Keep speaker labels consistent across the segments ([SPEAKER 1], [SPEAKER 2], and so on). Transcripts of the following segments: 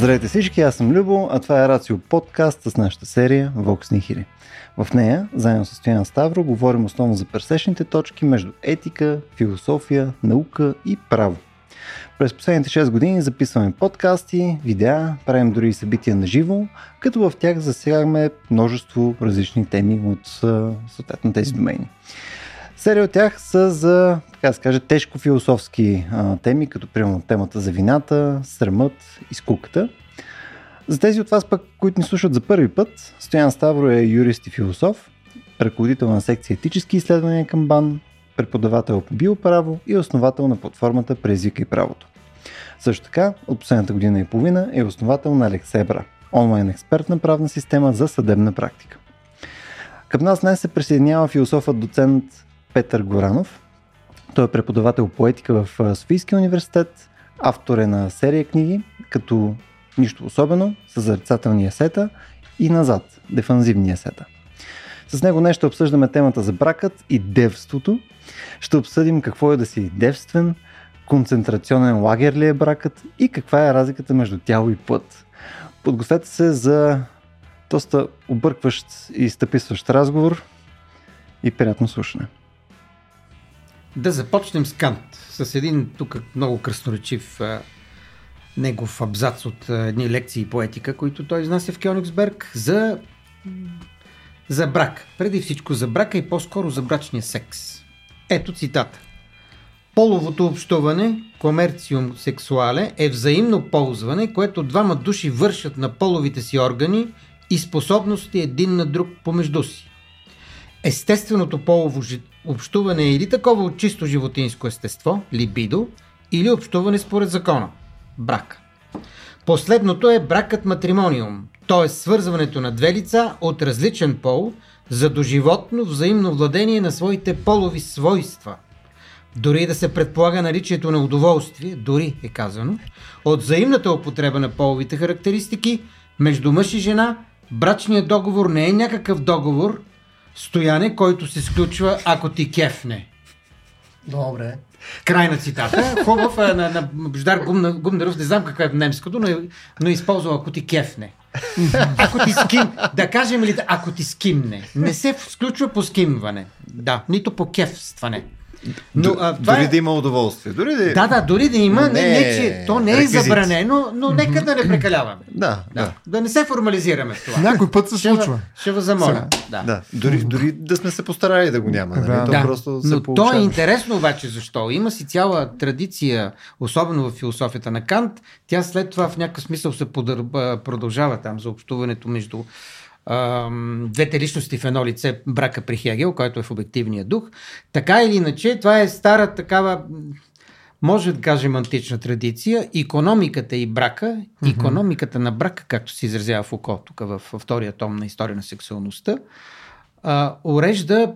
[SPEAKER 1] Здравейте всички, аз съм Любо, а това е Рацио подкаст с нашата серия Vox Nihili. В нея, заедно с Стоян Ставро, говорим основно за пресечните точки между етика, философия, наука и право. През последните 6 години записваме подкасти, видеа, правим дори и събития на живо, като в тях засягаме множество различни теми от съответно тези домени. Серия от тях са за, така се каже, тежко философски а, теми, като примерно темата за вината, срамът и скуката. За тези от вас пък, които ни слушат за първи път, Стоян Ставро е юрист и философ, ръководител на секция етически изследвания към БАН, преподавател по биоправо и основател на платформата Презика и правото. Също така, от последната година и половина е основател на Алексебра, онлайн експертна правна система за съдебна практика. Към нас днес се присъединява философът доцент Петър Горанов. Той е преподавател по етика в Софийския университет, автор е на серия книги, като нищо особено, с зарицателния сета и назад, дефанзивния сета. С него нещо обсъждаме темата за бракът и девството. Ще обсъдим какво е да си девствен, концентрационен лагер ли е бракът и каква е разликата между тяло и път. Подгответе се за доста объркващ и стъписващ разговор и приятно слушане.
[SPEAKER 2] Да започнем с Кант, с един тук много красноречив а, негов абзац от а, едни лекции по етика, които той изнася в Кьонигсберг за, за брак. Преди всичко за брака и по-скоро за брачния секс. Ето цитата. Половото общуване, комерциум сексуале, е взаимно ползване, което двама души вършат на половите си органи и способности един на друг помежду си. Естественото полово общуване е или такова от чисто животинско естество, либидо, или общуване според закона, брак. Последното е бракът матримониум, т.е. свързването на две лица от различен пол за доживотно взаимно владение на своите полови свойства. Дори да се предполага наличието на удоволствие, дори е казано, от взаимната употреба на половите характеристики между мъж и жена, брачният договор не е някакъв договор, стояне, който се сключва ако ти кефне.
[SPEAKER 3] Добре.
[SPEAKER 2] Край на цитата. Хубав е на, на Бождар Гумнеров, не знам какво е в немското, но, но е използвал ако ти кефне. Ако ти ским, да кажем ли, ако ти скимне. Не се сключва по скимване. Да, нито по кефстване.
[SPEAKER 1] Но, а, дори е... да има удоволствие. Дори да...
[SPEAKER 2] да, да, дори да има. Не, не, не че то не е реквизит. забранено, но нека да не прекаляваме.
[SPEAKER 1] Да, да.
[SPEAKER 2] Да не се формализираме в това.
[SPEAKER 3] Някой път се случва.
[SPEAKER 2] Ще ви замоля.
[SPEAKER 1] Да. да. Дори, дори да сме се постарали да го няма. Нали? Да.
[SPEAKER 2] То
[SPEAKER 1] да. просто
[SPEAKER 2] се но получава. то е интересно обаче защо. Има си цяла традиция, особено в философията на Кант. Тя след това в някакъв смисъл се продължава там за общуването между двете личности в едно лице, брака при Хегел, който е в обективния дух. Така или иначе, това е стара такава, може да кажем, антична традиция. Економиката и брака, mm-hmm. економиката на брака, както се изразява Фуко, тук в, в втория том на история на сексуалността, а, урежда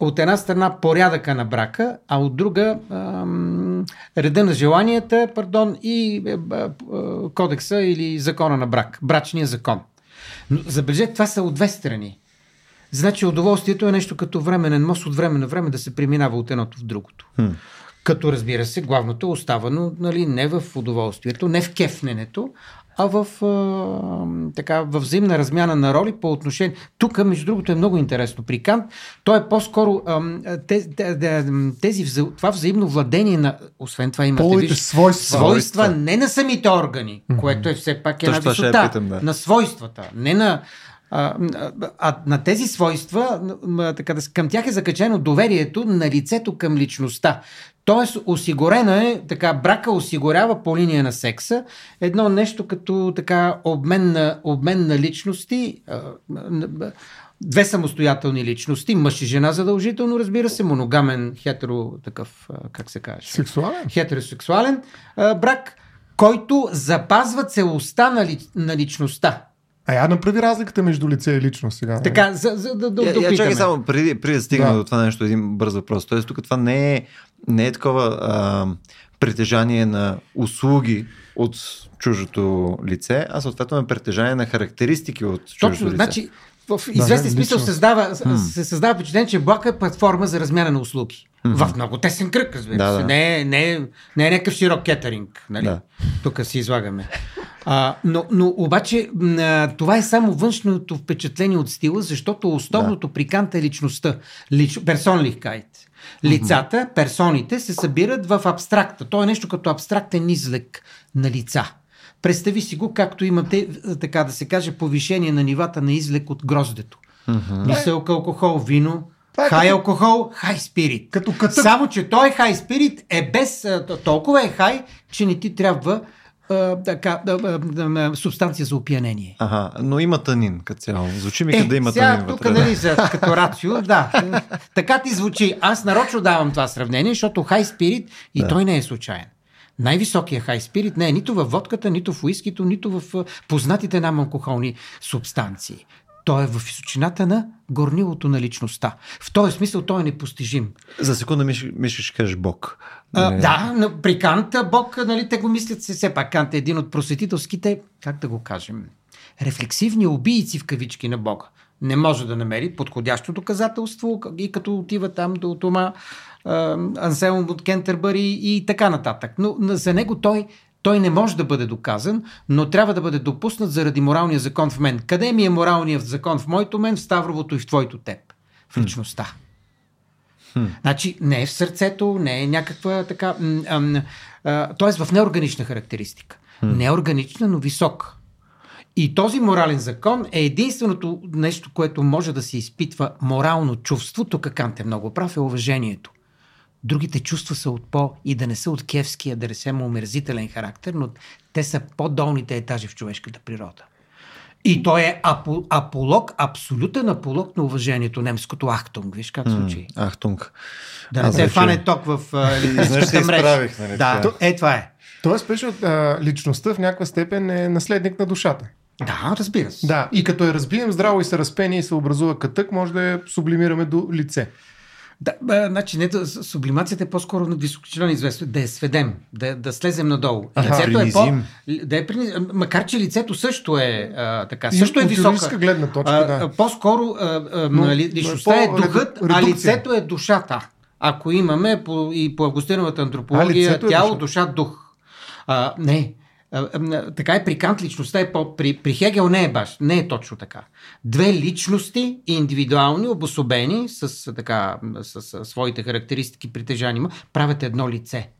[SPEAKER 2] от една страна порядъка на брака, а от друга ам, реда на желанията, пардон, и а, а, кодекса или закона на брак, брачния закон. Но забележете, това са от две страни. Значи удоволствието е нещо като временен мост от време на време да се преминава от едното в другото. Хм. Като разбира се, главното е оставано нали, не в удоволствието, не в кефненето, а в, а, така, в взаимна размяна на роли по отношение. Тук, между другото, е много интересно. При Кант, то е по-скоро а, тези, тези, това взаимно владение на. Освен това, имате
[SPEAKER 3] Полите виж, свойства.
[SPEAKER 2] свойства. не на самите органи, mm-hmm. което е все пак една висота. Е питам, да. На свойствата, не на. А, а на тези свойства, така да, към тях е закачено доверието на лицето към личността. Тоест, осигурена е, така, брака осигурява по линия на секса едно нещо като така обмен на, обмен на личности, две самостоятелни личности, мъж и жена задължително, разбира се, моногамен, хетеро, такъв, как се каже?
[SPEAKER 3] Сексуален.
[SPEAKER 2] Хетеросексуален брак, който запазва целостта на, ли, на личността.
[SPEAKER 3] А я направи разликата между лице и личност сега.
[SPEAKER 2] Така, за, за да, да,
[SPEAKER 1] я, я чакай само, преди, преди да стигна да. до това нещо, един бърз въпрос. Тоест, тук това не е, не е такова а, притежание на услуги от чужото лице, а съответно е притежание на характеристики от чужото
[SPEAKER 2] Точно,
[SPEAKER 1] лице.
[SPEAKER 2] Значи, в известен да, смисъл създава, hmm. се създава впечатление, че блока е платформа за размяна на услуги. Mm-hmm. В много тесен кръг, разбира да, се. Да. Не, не, не е някакъв широк кетеринг. Нали? Да. Тук си излагаме. А, но, но обаче а, това е само външното впечатление от стила, защото основното да. при Кант е личността. Лич, персонлихкайт. Лицата, персоните се събират в абстракта. То е нещо като абстрактен излек на лица. Представи си го, както имате, така да се каже, повишение на нивата на излек от гроздето. Висок алкохол, вино,
[SPEAKER 3] Това е
[SPEAKER 2] хай
[SPEAKER 3] като-
[SPEAKER 2] алкохол, хай спирит.
[SPEAKER 3] Като катък.
[SPEAKER 2] Само, че той хай спирит е без... Толкова е хай, че не ти трябва а, така, а, а, субстанция за опиянение.
[SPEAKER 1] Ага, но има танин като цяло. Звучи ми като да има
[SPEAKER 2] Е, сега
[SPEAKER 1] танин
[SPEAKER 2] тук,
[SPEAKER 1] вътре.
[SPEAKER 2] нали, за, като рацио, да. така ти звучи. Аз нарочно давам това сравнение, защото хай спирит и
[SPEAKER 1] Да.
[SPEAKER 2] той не е случайен. Най-високия хай спирит не е нито във водката, нито в уискито, нито в познатите нам алкохолни субстанции. Той е в височината на горнилото на личността. В този смисъл той е непостижим.
[SPEAKER 1] За секунда мислиш, ще кажеш Бог.
[SPEAKER 2] А,
[SPEAKER 1] Не.
[SPEAKER 2] да, но при Кант Бог, нали, те го мислят се, все пак Кант е един от просветителските, как да го кажем, рефлексивни убийци в кавички на Бога. Не може да намери подходящо доказателство и като отива там до Тома Анселм от Кентербъри и така нататък. Но за него той той не може да бъде доказан, но трябва да бъде допуснат заради моралния закон в мен. Къде ми е моралният закон в моето мен, в Ставровото и в твоето теб? В личността. Значи не е в сърцето, не е някаква така. Тоест в неорганична характеристика. Неорганична, но висока. И този морален закон е единственото нещо, което може да се изпитва морално чувство. Тук Кант е много прав, е уважението. Другите чувства са от по, и да не са от кевския, да не са омерзителен характер, но те са по-долните етажи в човешката природа. И той е апо, аполог, абсолютен аполог на уважението, немското Ахтунг. Виж как звучи.
[SPEAKER 1] Ахтунг.
[SPEAKER 2] Да не
[SPEAKER 1] вече-
[SPEAKER 2] фане ток в
[SPEAKER 1] се
[SPEAKER 2] електрическата мрежа.
[SPEAKER 1] нали,
[SPEAKER 2] Да,
[SPEAKER 1] така.
[SPEAKER 2] е това е.
[SPEAKER 3] Тоест, пише, а, личността в някаква степен е наследник на душата.
[SPEAKER 2] Да, разбира се.
[SPEAKER 3] Да, и като я разбием здраво и се разпение и се образува катък, може да я сублимираме до лице.
[SPEAKER 2] Да, бе, значи не, да, сублимацията е по-скоро на високочелен известно, да я сведем, да, да слезем надолу.
[SPEAKER 3] Аха.
[SPEAKER 2] лицето е по...
[SPEAKER 1] Принизим.
[SPEAKER 2] Да е приниз... Макар, че лицето също е а, така,
[SPEAKER 3] И
[SPEAKER 2] също е висока.
[SPEAKER 3] гледна точка,
[SPEAKER 2] а,
[SPEAKER 3] да.
[SPEAKER 2] а, По-скоро а, а,
[SPEAKER 3] Но,
[SPEAKER 2] нали,
[SPEAKER 3] е
[SPEAKER 2] личността е
[SPEAKER 3] по-
[SPEAKER 2] духът,
[SPEAKER 3] реду-
[SPEAKER 2] а
[SPEAKER 3] редукция.
[SPEAKER 2] лицето е душата. Ако имаме по, и по августиновата
[SPEAKER 3] А,
[SPEAKER 2] антропология,
[SPEAKER 3] лицето е
[SPEAKER 2] тяло,
[SPEAKER 3] душа.
[SPEAKER 2] душа, дух. А, не. А, а, така е при Кант личността е по... При, при Хегел не е баш, не е точно така. Две личности, индивидуални, обособени, с, така, с, с своите характеристики, притежания, правят едно лице.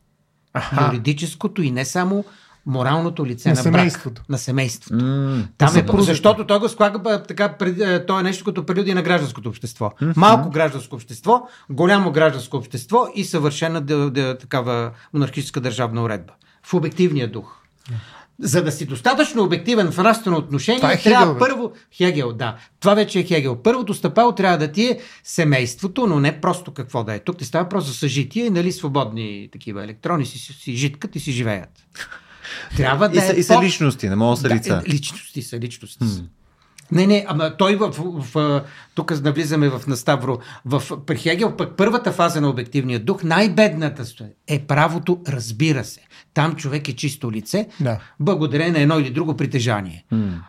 [SPEAKER 2] Юридическото и не само моралното лице
[SPEAKER 3] На
[SPEAKER 2] на,
[SPEAKER 3] семейството.
[SPEAKER 2] брак. На семейството.
[SPEAKER 1] М,
[SPEAKER 2] Там е,
[SPEAKER 3] съпрузите.
[SPEAKER 2] защото той го склага бе, така, пред- е, то е нещо като прелюдия на гражданското общество. Малко гражданско общество, голямо гражданско общество и съвършена да, да, такава монархическа държавна уредба. В обективния дух. За да си достатъчно обективен в нравствено отношение,
[SPEAKER 3] Това е
[SPEAKER 2] трябва
[SPEAKER 3] Хегел, бе.
[SPEAKER 2] първо... Хегел, да. Това вече е Хегел. Първото стъпало трябва да ти е семейството, но не просто какво да е. Тук ти става въпрос за съжитие и нали свободни такива електрони си, си, си житкат и си живеят. Трябва да
[SPEAKER 1] И са,
[SPEAKER 2] е
[SPEAKER 1] и са
[SPEAKER 2] по-
[SPEAKER 1] личности, не могат да са лица.
[SPEAKER 2] е, личности са, личности са. Не, не, ама той в, в, в тук навлизаме в Наставро, в при Хегел пък първата фаза на обективния дух, най-бедната е правото, разбира се. Там човек е чисто лице,
[SPEAKER 3] Да.
[SPEAKER 2] благодарение на едно или друго притежание.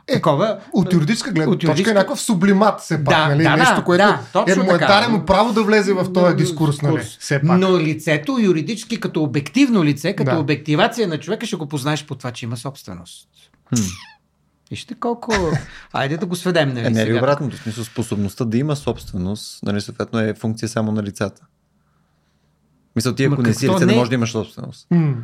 [SPEAKER 2] Е, Такова,
[SPEAKER 3] От юридическа гледна
[SPEAKER 2] От
[SPEAKER 3] точка
[SPEAKER 2] юридическа-
[SPEAKER 3] е някакъв сублимат, все пак,
[SPEAKER 2] Да,
[SPEAKER 3] нали?
[SPEAKER 2] да,
[SPEAKER 3] Нещо, което
[SPEAKER 2] да, точно
[SPEAKER 3] е, е дарено право да влезе в този дискурс, нали? Все пак.
[SPEAKER 2] Но лицето юридически като обективно лице, като
[SPEAKER 3] Да.
[SPEAKER 2] обективация на човека ще го познаеш по това, че има собственост. Вижте колко... Айде да го сведем, нали
[SPEAKER 1] Е, не е
[SPEAKER 2] сега.
[SPEAKER 1] обратното? В смисъл, способността да има собственост, нали, съответно е функция само на лицата. Мисля, ти ако не си лице, не
[SPEAKER 2] не-
[SPEAKER 1] можеш да имаш собственост.
[SPEAKER 3] М.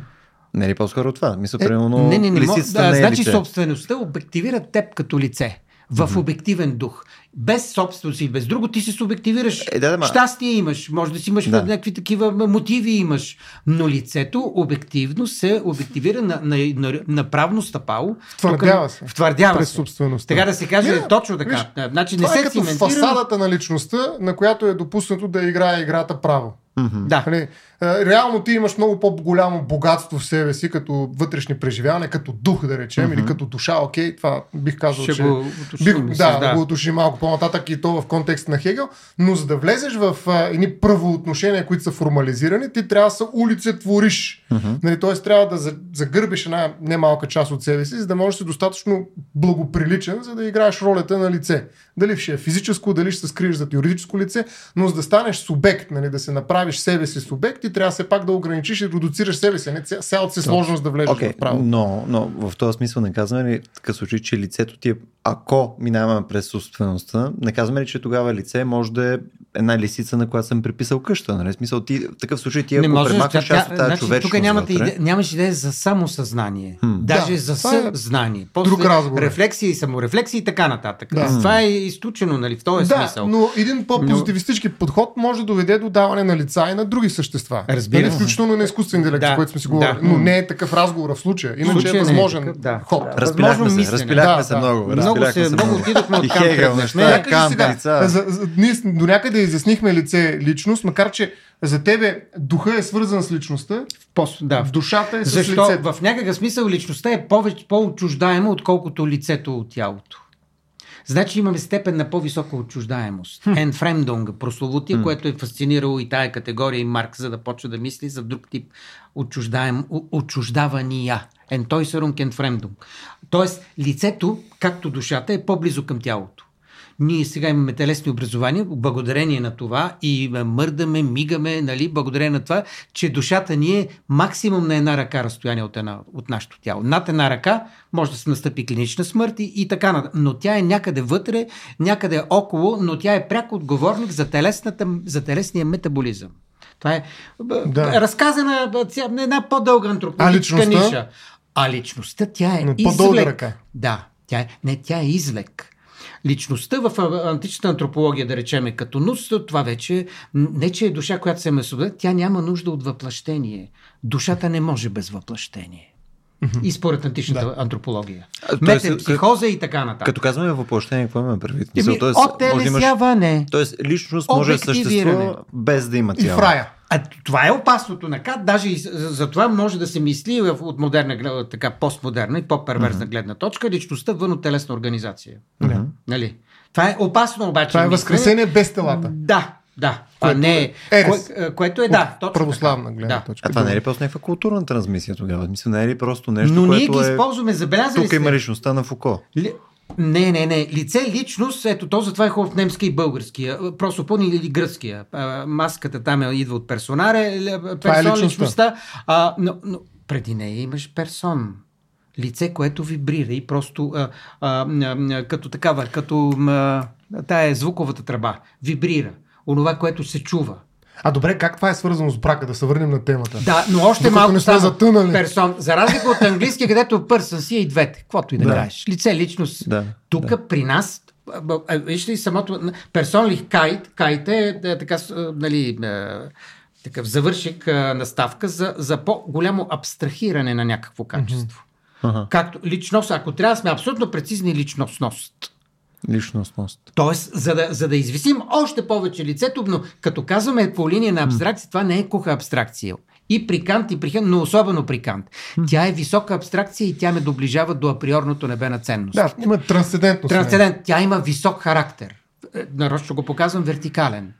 [SPEAKER 1] Не е ли по-скоро това? Мисля,
[SPEAKER 2] Е,
[SPEAKER 1] примерно,
[SPEAKER 2] не, не, не,
[SPEAKER 1] лисицата
[SPEAKER 2] да,
[SPEAKER 1] не е
[SPEAKER 2] значи
[SPEAKER 1] лице.
[SPEAKER 2] собствеността обективира теб като лице. В mm-hmm. обективен дух. Без собственост и без друго ти се субективираш.
[SPEAKER 1] Е, да, да, ма-
[SPEAKER 2] Щастие имаш, може да си имаш
[SPEAKER 1] Да.
[SPEAKER 2] някакви такива мотиви имаш. Но лицето обективно се обективира на, на, на, на правно стъпало.
[SPEAKER 3] Втвърдява се.
[SPEAKER 2] Втвърдява
[SPEAKER 3] През
[SPEAKER 2] се.
[SPEAKER 3] собствеността.
[SPEAKER 2] Така да се каже,
[SPEAKER 3] Не,
[SPEAKER 2] е точно така.
[SPEAKER 3] виж,
[SPEAKER 2] значи не
[SPEAKER 3] Това е
[SPEAKER 2] се
[SPEAKER 3] като
[SPEAKER 2] циментира.
[SPEAKER 3] фасадата на личността, на която е допуснато да играе играта право.
[SPEAKER 2] Да.
[SPEAKER 3] Нали, реално ти имаш много по-голямо богатство в себе си, като вътрешни преживявания, като дух, да речем, или като душа, окей, това бих казал,
[SPEAKER 2] Ще
[SPEAKER 3] че...
[SPEAKER 2] го уточним,
[SPEAKER 3] бих,
[SPEAKER 2] с-
[SPEAKER 3] да,
[SPEAKER 2] да.
[SPEAKER 3] го уточним малко по-нататък и то в контекста на Хегел, но за да влезеш в а, едни правоотношения, които са формализирани, ти трябва да се улицетвориш. Нали, т.е. трябва да за- загърбиш една немалка част от себе си, за да можеш да си достатъчно благоприличен, за да играеш ролята на лице. Дали ще е физическо, дали ще се скриеш зад юридическо лице, но за да станеш субект, нали, да се направи направиш себе си субект, ти трябва все пак да ограничиш и редуцираш себе си, не ця- цялата си сложност да влезеш
[SPEAKER 1] Окей,
[SPEAKER 3] в право.
[SPEAKER 1] но, но в този смисъл не казваме ли, в такъв случай, че лицето ти е, ако минаваме през собствеността, не казваме ли, че тогава лице може да е една лисица, на която съм приписал къща. Нали? В смисъл, ти, в такъв случай ти ако премахнеш част от тази
[SPEAKER 2] значи,
[SPEAKER 1] човечност
[SPEAKER 2] тук нямате
[SPEAKER 1] вътре,
[SPEAKER 2] иде, нямаш идея за самосъзнание.
[SPEAKER 1] Хм.
[SPEAKER 2] Даже
[SPEAKER 3] Да,
[SPEAKER 2] за
[SPEAKER 3] е
[SPEAKER 2] съзнание.
[SPEAKER 3] друг разговор.
[SPEAKER 2] Рефлексии, саморефлексии и така нататък.
[SPEAKER 3] Да.
[SPEAKER 2] Това е изключено, нали, в този
[SPEAKER 3] да,
[SPEAKER 2] смисъл.
[SPEAKER 3] но един по-позитивистички подход може да доведе до даване на лица и на други същества.
[SPEAKER 2] Разбира
[SPEAKER 3] Нали. Включително на изкуствен интелект,
[SPEAKER 2] Да,
[SPEAKER 3] за който сме си
[SPEAKER 2] да.
[SPEAKER 3] говорили. Но не е такъв разговор в случая. Иначе
[SPEAKER 2] случая не
[SPEAKER 3] е
[SPEAKER 2] е
[SPEAKER 3] възможен
[SPEAKER 2] такъв, да.
[SPEAKER 3] ход.
[SPEAKER 1] разпиляхме се, разпиляхме
[SPEAKER 3] Да,
[SPEAKER 1] се
[SPEAKER 3] да.
[SPEAKER 1] много.
[SPEAKER 2] Много отидохме от
[SPEAKER 3] за, ние до някъде изяснихме лице личност, макар че за тебе духа е свързан с личността,
[SPEAKER 2] Пос, да.
[SPEAKER 3] душата е с
[SPEAKER 2] Защо
[SPEAKER 3] лицето.
[SPEAKER 2] в някакъв смисъл личността е повече, по-отчуждаема, отколкото лицето от тялото. Значи имаме степен на по-висока отчуждаемост. Енфремдунг, прословутия, което е фасцинирало и тая категория и Марк, за да почва да мисли за друг тип отчуждаем, отчуждавания. Ентойсерунг енфремдунг. Тоест, лицето, както душата, е по-близо към тялото. Ние сега имаме телесни образования, благодарение на това и мърдаме, мигаме, нали, благодарение на това, че душата ни е максимум на една ръка разстояние от, една, от нашето тяло. Над една ръка може да се настъпи клинична смърт и, и така нататък. Но тя е някъде вътре, някъде около, но тя е пряк отговорник за, телесната, за телесния метаболизъм. Това е
[SPEAKER 3] Да.
[SPEAKER 2] разказана една по-дълга антропологическа ниша. А личността, тя е
[SPEAKER 3] Но по-дълга
[SPEAKER 2] извлек.
[SPEAKER 3] ръка.
[SPEAKER 2] Да, тя е, не, тя е излек. Личността в античната антропология, да речеме, като нус, това вече не че е душа, която се месода, тя няма нужда от въплъщение. Душата не може без въплъщение. И според античната да. антропология.
[SPEAKER 1] А, тоест,
[SPEAKER 2] Метапсихоза и така нататък.
[SPEAKER 1] Като казваме въплъщение, какво имаме предвид?
[SPEAKER 2] Еми,
[SPEAKER 1] тоест,
[SPEAKER 2] от
[SPEAKER 1] може да имаш,
[SPEAKER 2] телесяване.
[SPEAKER 1] тоест, личност може да съществува без да има
[SPEAKER 3] И
[SPEAKER 1] тяло.
[SPEAKER 3] в рая.
[SPEAKER 2] А това е опасното на Кат, даже и за за това може да се мисли от модерна, глед- така постмодерна и по-перверсна гледна точка, личността вън от телесна организация.
[SPEAKER 3] Да.
[SPEAKER 2] Нали? Това е опасно обаче.
[SPEAKER 3] Това е възкресение без телата.
[SPEAKER 2] Да, да.
[SPEAKER 3] Което
[SPEAKER 2] а не
[SPEAKER 3] е ерес.
[SPEAKER 2] кое, което е, да, точно
[SPEAKER 3] Православна
[SPEAKER 2] така.
[SPEAKER 3] гледна
[SPEAKER 2] да.
[SPEAKER 3] точка.
[SPEAKER 1] А това не е ли просто някаква културна трансмисия тогава? Мисля, не е ли просто нещо,
[SPEAKER 2] Но ние
[SPEAKER 1] което
[SPEAKER 2] ги
[SPEAKER 1] е...
[SPEAKER 2] използваме, забелязали
[SPEAKER 1] Тук
[SPEAKER 2] сте.
[SPEAKER 1] има личността на Фуко.
[SPEAKER 2] Ли... Не, не, не. Лице, личност, ето то затова е хубав немски и българския. Просопон или гръцкия. А, Маската там е, идва от персонаре,
[SPEAKER 3] Това е
[SPEAKER 2] персон,
[SPEAKER 3] личността.
[SPEAKER 2] личността. А, но, но преди нея имаш персон. Лице, което вибрира и просто а, а, а, като такава, като а, тая е звуковата тръба. Вибрира. Онова, което се чува.
[SPEAKER 3] А добре, как това е свързано с брака? Да се върнем на темата.
[SPEAKER 2] Да, но още
[SPEAKER 3] Докато
[SPEAKER 2] малко
[SPEAKER 3] не сме затънали.
[SPEAKER 2] персон. За разлика от английски, където пърсън си е и двете. Каквото и да,
[SPEAKER 3] Да.
[SPEAKER 2] кажеш. Лице, личност.
[SPEAKER 1] Да,
[SPEAKER 2] Тук
[SPEAKER 1] да.
[SPEAKER 2] при нас, вижте и самото, персонлих кайт, кайт е, е така, а, нали, е, такъв завършик а, наставка за, за по-голямо абстрахиране на някакво качество.
[SPEAKER 1] Аха.
[SPEAKER 2] Както личност, ако трябва да сме абсолютно прецизни личностност.
[SPEAKER 1] Личностност.
[SPEAKER 2] Тоест, за да, за да извисим още повече лицето, но като казваме по линия на абстракция, това не е куха абстракция. И при Кант, и при Хен, но особено при Кант. Тя е висока абстракция и тя ме доближава до априорното небе на ценност.
[SPEAKER 3] Да, има трансцендентност.
[SPEAKER 2] Трансцендент. Тя има висок характер. Е, Нарочно го показвам вертикален.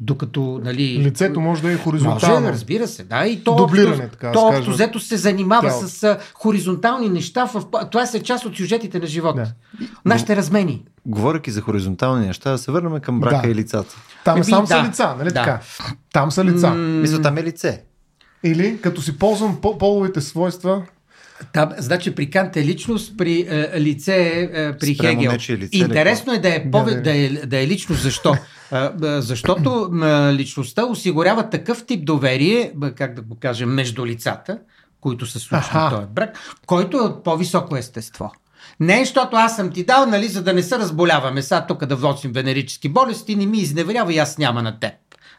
[SPEAKER 2] Докато, нали...
[SPEAKER 3] Лицето може да е хоризонтално.
[SPEAKER 2] Може, разбира се, да. И то
[SPEAKER 3] Дублиране, така
[SPEAKER 2] то
[SPEAKER 3] се
[SPEAKER 2] общо взето се занимава
[SPEAKER 3] Тялото.
[SPEAKER 2] с хоризонтални неща. В... Това са част от сюжетите на живота.
[SPEAKER 3] Да.
[SPEAKER 2] Нашите размени.
[SPEAKER 1] Говоряки за хоризонтални неща, да се върнем към брака
[SPEAKER 3] Да.
[SPEAKER 1] и лицата.
[SPEAKER 3] Там
[SPEAKER 2] Еми,
[SPEAKER 3] само са
[SPEAKER 2] да.
[SPEAKER 3] лица, нали
[SPEAKER 2] Да.
[SPEAKER 3] така? Там са лица.
[SPEAKER 1] Мисля, там е лице.
[SPEAKER 3] Или като си ползвам по- половите свойства,
[SPEAKER 2] Там, значи при Кант е личност, при е, лице е, е при
[SPEAKER 1] Спрямо
[SPEAKER 2] Хегел.
[SPEAKER 1] нечие лице,
[SPEAKER 2] Интересно е да е, пове,
[SPEAKER 3] Да,
[SPEAKER 2] е, да е личност. Защо? Защото личността осигурява такъв тип доверие, как да го кажем, между лицата, които са случили този брак, който е от по-високо естество. Не, защото аз съм ти дал, нали, за да не се разболяваме. Сега тук да влочим венерически болести, не ми изневерява и аз няма на теб.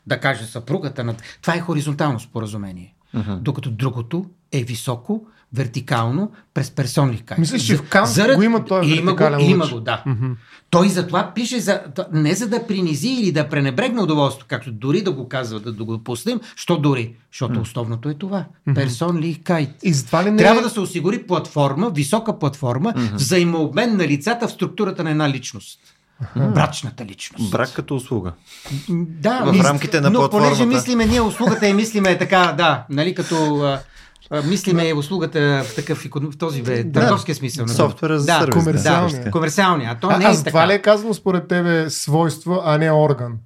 [SPEAKER 2] Да каже съпругата на... Това е хоризонтално споразумение. Докато другото е високо, вертикално, през персонлих кайт.
[SPEAKER 3] Мислиш, че в Кант го има този
[SPEAKER 2] има
[SPEAKER 3] вертикален
[SPEAKER 2] го, Има
[SPEAKER 3] лъч?
[SPEAKER 2] го, да. Той затова пише за, не за да принизи или да пренебрегне удоволствието, както дори да го казва, да, да го пуснем, що дори? Защото основното е това. Персонлих кайт.
[SPEAKER 3] и затова ли не
[SPEAKER 2] Трябва
[SPEAKER 3] е...
[SPEAKER 2] да се осигури платформа, висока платформа, взаимообмен на лицата в структурата на една личност. Брачната личност.
[SPEAKER 1] Брак като услуга.
[SPEAKER 2] Да,
[SPEAKER 1] В
[SPEAKER 2] мис-
[SPEAKER 1] рамките на
[SPEAKER 2] но
[SPEAKER 1] платформата.
[SPEAKER 2] понеже мислиме ние услугата и мислиме така, да, нали, като мислиме услугата в такъв в този бе, търговския смисъл. нали?
[SPEAKER 1] Софтуера за
[SPEAKER 2] да,
[SPEAKER 1] сервис.
[SPEAKER 3] комерциалния.
[SPEAKER 2] Да, комерциалния. А то
[SPEAKER 3] А,
[SPEAKER 2] не
[SPEAKER 3] а
[SPEAKER 2] е
[SPEAKER 3] затова
[SPEAKER 2] така.
[SPEAKER 3] ли е казано според тебе свойство, а не орган?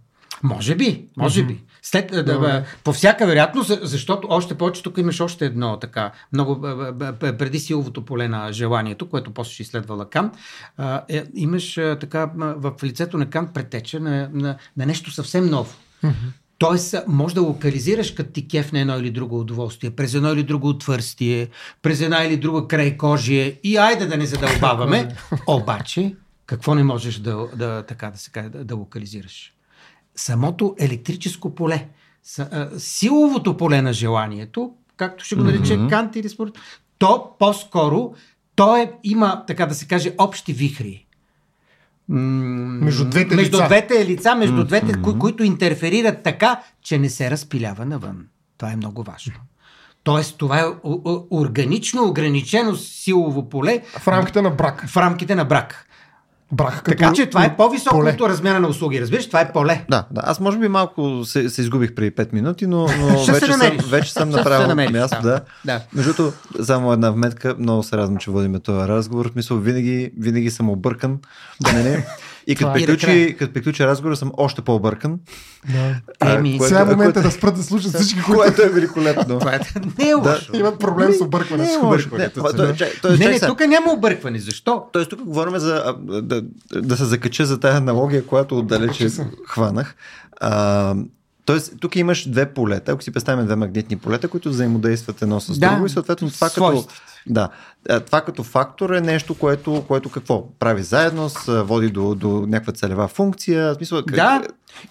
[SPEAKER 2] Може би, може би. След, да, да, по всяка вероятност, защото още повече тук имаш още едно така, много преди силовото поле на желанието, което после ще изследва Лакан, е, имаш така в лицето на Кант претеча на, на, на нещо съвсем ново. Mm-hmm. Тоест, може да локализираш като ти кеф на едно или друго удоволствие, през едно или друго отвърстие, през една или друга край кожие и айде да не задълбаваме. Обаче, какво не можеш да, да така да се каже, да, да локализираш? Самото електрическо поле, силовото поле на желанието, както ще го нарече mm-hmm. Кант или според, то по-скоро, то е, има, така да се каже, общи вихри
[SPEAKER 3] между двете
[SPEAKER 2] между
[SPEAKER 3] лица.
[SPEAKER 2] двете лица, между mm-hmm. двете, кои, които интерферират така, че не се разпилява навън. Това е много важно. Тоест, това е органично ограничено силово поле.
[SPEAKER 3] В рамките на брак.
[SPEAKER 2] В рамките на брак.
[SPEAKER 3] Брак, като
[SPEAKER 2] така че това е по-високото размяна на услуги. Разбираш, това е поле.
[SPEAKER 1] Да, да. Аз може би малко се, се изгубих преди 5 минути, но, но вече, съм, вече съм направил място. Да.
[SPEAKER 2] да.
[SPEAKER 1] Между другото, само една вметка, много се радвам, че водиме този разговор. В смисъл, винаги, винаги съм объркан. Да, не, не. И като, е приключи, като приключи разговора съм още по-объркан.
[SPEAKER 3] Да. Еми, сега е момента да спрат да слушат всички,
[SPEAKER 1] които... Което е великолепно.
[SPEAKER 2] Това е, не е лошо.
[SPEAKER 3] Да. Имат проблем с объркване.
[SPEAKER 2] Не,
[SPEAKER 3] с
[SPEAKER 2] объркването. Не, не, не, тук няма объркване. Защо?
[SPEAKER 1] Тоест тук говорим за да, да се закача за тази аналогия, която отдалече хванах. А, Тоест, тук имаш две полета, ако си представим две магнитни полета, които взаимодействат едно с да, друго и съответно това като, да, това като фактор е нещо, което, което какво? Прави заедно, води до, до някаква целева функция. В смисъл,
[SPEAKER 2] да,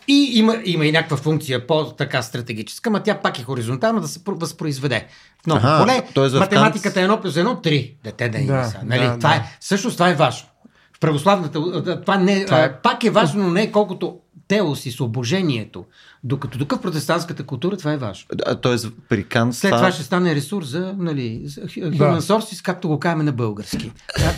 [SPEAKER 2] и има, има и някаква функция по-така стратегическа, но тя пак е хоризонтална да се възпроизведе. Но ага, поле, математиката е едно плюс едно, три. Дете да има. Да, нали? да, това да. Е, всъщност това е важно. В православната, това, не, това е... пак е важно, но не е колкото телос и съобожението. Докато тук в протестантската култура това е важно.
[SPEAKER 1] А, тоест при Кант
[SPEAKER 2] След това ще стане ресурс за нали, human да. sources, както го казваме на български.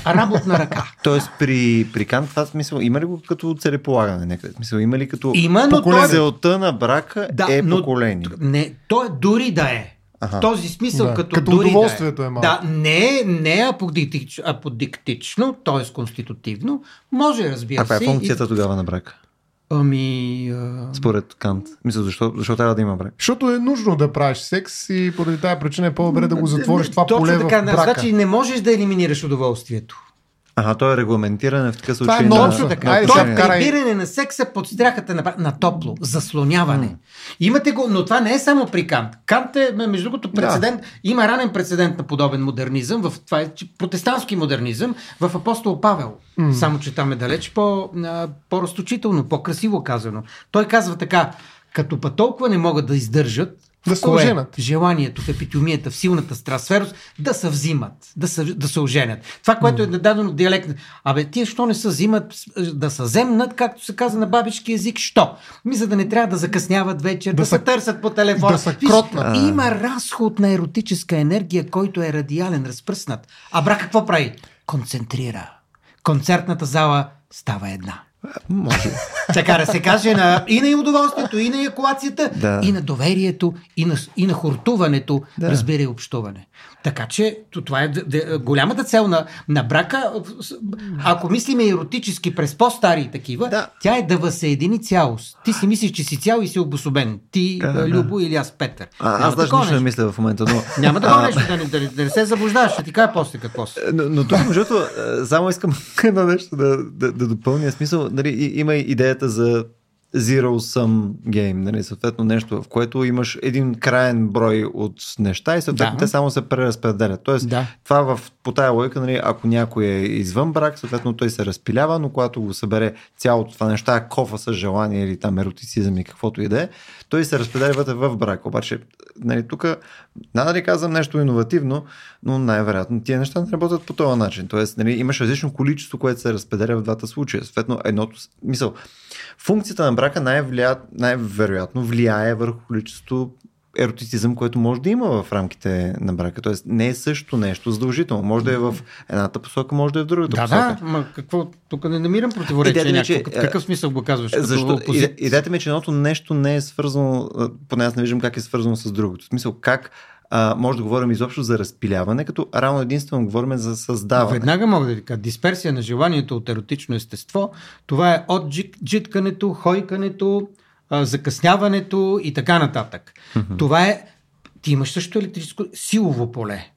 [SPEAKER 2] А, работна ръка.
[SPEAKER 1] Тоест при, при Кант това смисъл, има ли го като целеполагане някъде? Смисъл, има ли като
[SPEAKER 2] има, но
[SPEAKER 1] поколение? Той... Целта на брака да, е но, поколение.
[SPEAKER 2] Не, то е дори да е. Ага. В този смисъл, да. като,
[SPEAKER 3] като
[SPEAKER 2] дори
[SPEAKER 3] удоволствието
[SPEAKER 2] да
[SPEAKER 3] е,
[SPEAKER 2] е малко. Да, не, не е аподиктично, аподиктично т.е. конститутивно. Може, разбира се.
[SPEAKER 1] А каква е функцията и... тогава на брака?
[SPEAKER 2] Ами. А...
[SPEAKER 1] Според Кант. Мисля, защо, защо трябва да има брак?
[SPEAKER 3] Защото е нужно да правиш секс и поради тази причина е по-добре да го затвориш това Точно поле така, в брака.
[SPEAKER 2] Значи не можеш да елиминираш удоволствието.
[SPEAKER 1] Ага, то е регламентиране в такъв случай.
[SPEAKER 3] Това е много на, така.
[SPEAKER 2] На, то е прибиране на секса под стряхата на, на топло, заслоняване. Mm. Имате го, но това не е само при Кант. Кант е, между другото, прецедент. Да. Има ранен прецедент на подобен модернизъм. В, това е протестантски модернизъм в апостол Павел. Mm. Само, че там е далеч по, по-разточително, по-красиво казано. Той казва така, като па толкова не могат да издържат,
[SPEAKER 3] да се оженят.
[SPEAKER 2] Желанието в епитомията, в силната страстферност, да се взимат, да се, да се оженят. Това, което е дадено диалект. Абе, тия що не се взимат, да се земнат, както се каза на бабишки език, що? Ми за да не трябва да закъсняват вечер, да, да се търсят по телефона.
[SPEAKER 3] Да се кротнат.
[SPEAKER 2] Има разход на еротическа енергия, който е радиален, разпръснат. А брак какво прави? Концентрира. Концертната зала става една.
[SPEAKER 1] Може.
[SPEAKER 2] Така да се каже на, и на удоволствието, и на екулацията, да. и на доверието, и на, и на хортуването, да. разбира и общуване. Така че това е голямата цел на, на брака. Ако мислиме еротически през по-стари такива, да. тя е да възсъедини цялост. Ти си мислиш, че си цял и си обособен. Ти, да, Любо или аз, Петър.
[SPEAKER 1] А, аз даже нищо не мисля в момента. Но...
[SPEAKER 2] Няма да нещо, да, да, да, да не се заблуждаваш, ще ти кажа после какво си.
[SPEAKER 1] Но, но тук, между само искам едно нещо да, да, да допълня. Смисъл, нали, има идеята за zero sum game, нали, съответно нещо, в което имаш един краен брой от неща и съответно да. те само се преразпределят. Тоест, да. това в, по тая логика, нали, ако някой е извън брак, съответно той се разпилява, но когато го събере цялото това неща, кофа с желание или там еротицизъм и каквото и да е, той се разпределя вътре в брак. Обаче, нали, тук, надали да казвам нещо иновативно, но най-вероятно тия неща не работят по този начин. Тоест, нали, имаш различно количество, което се разпределя в двата случая. Съответно, едното, мисъл, функцията на брака най-вероятно влияе върху количество еротицизъм, което може да има в рамките на брака. Тоест не е също нещо задължително. Може да е в едната посока, може да е в другата
[SPEAKER 2] да,
[SPEAKER 1] посока.
[SPEAKER 2] Да, ма какво, тук не намирам противоречие. Идеята, че, какъв смисъл го казваш?
[SPEAKER 1] Защо, идеята ми е, че едното нещо не е свързано, поне аз не виждам как е свързано с другото. В смисъл как а, може да говорим изобщо за разпиляване, като рано единствено говорим за създаване.
[SPEAKER 2] Веднага мога да ви кажа, дисперсия на желанието от еротично естество, това е от джиткането, хойкането, а, закъсняването и така нататък. Това е. Ти имаш също електрическо силово поле.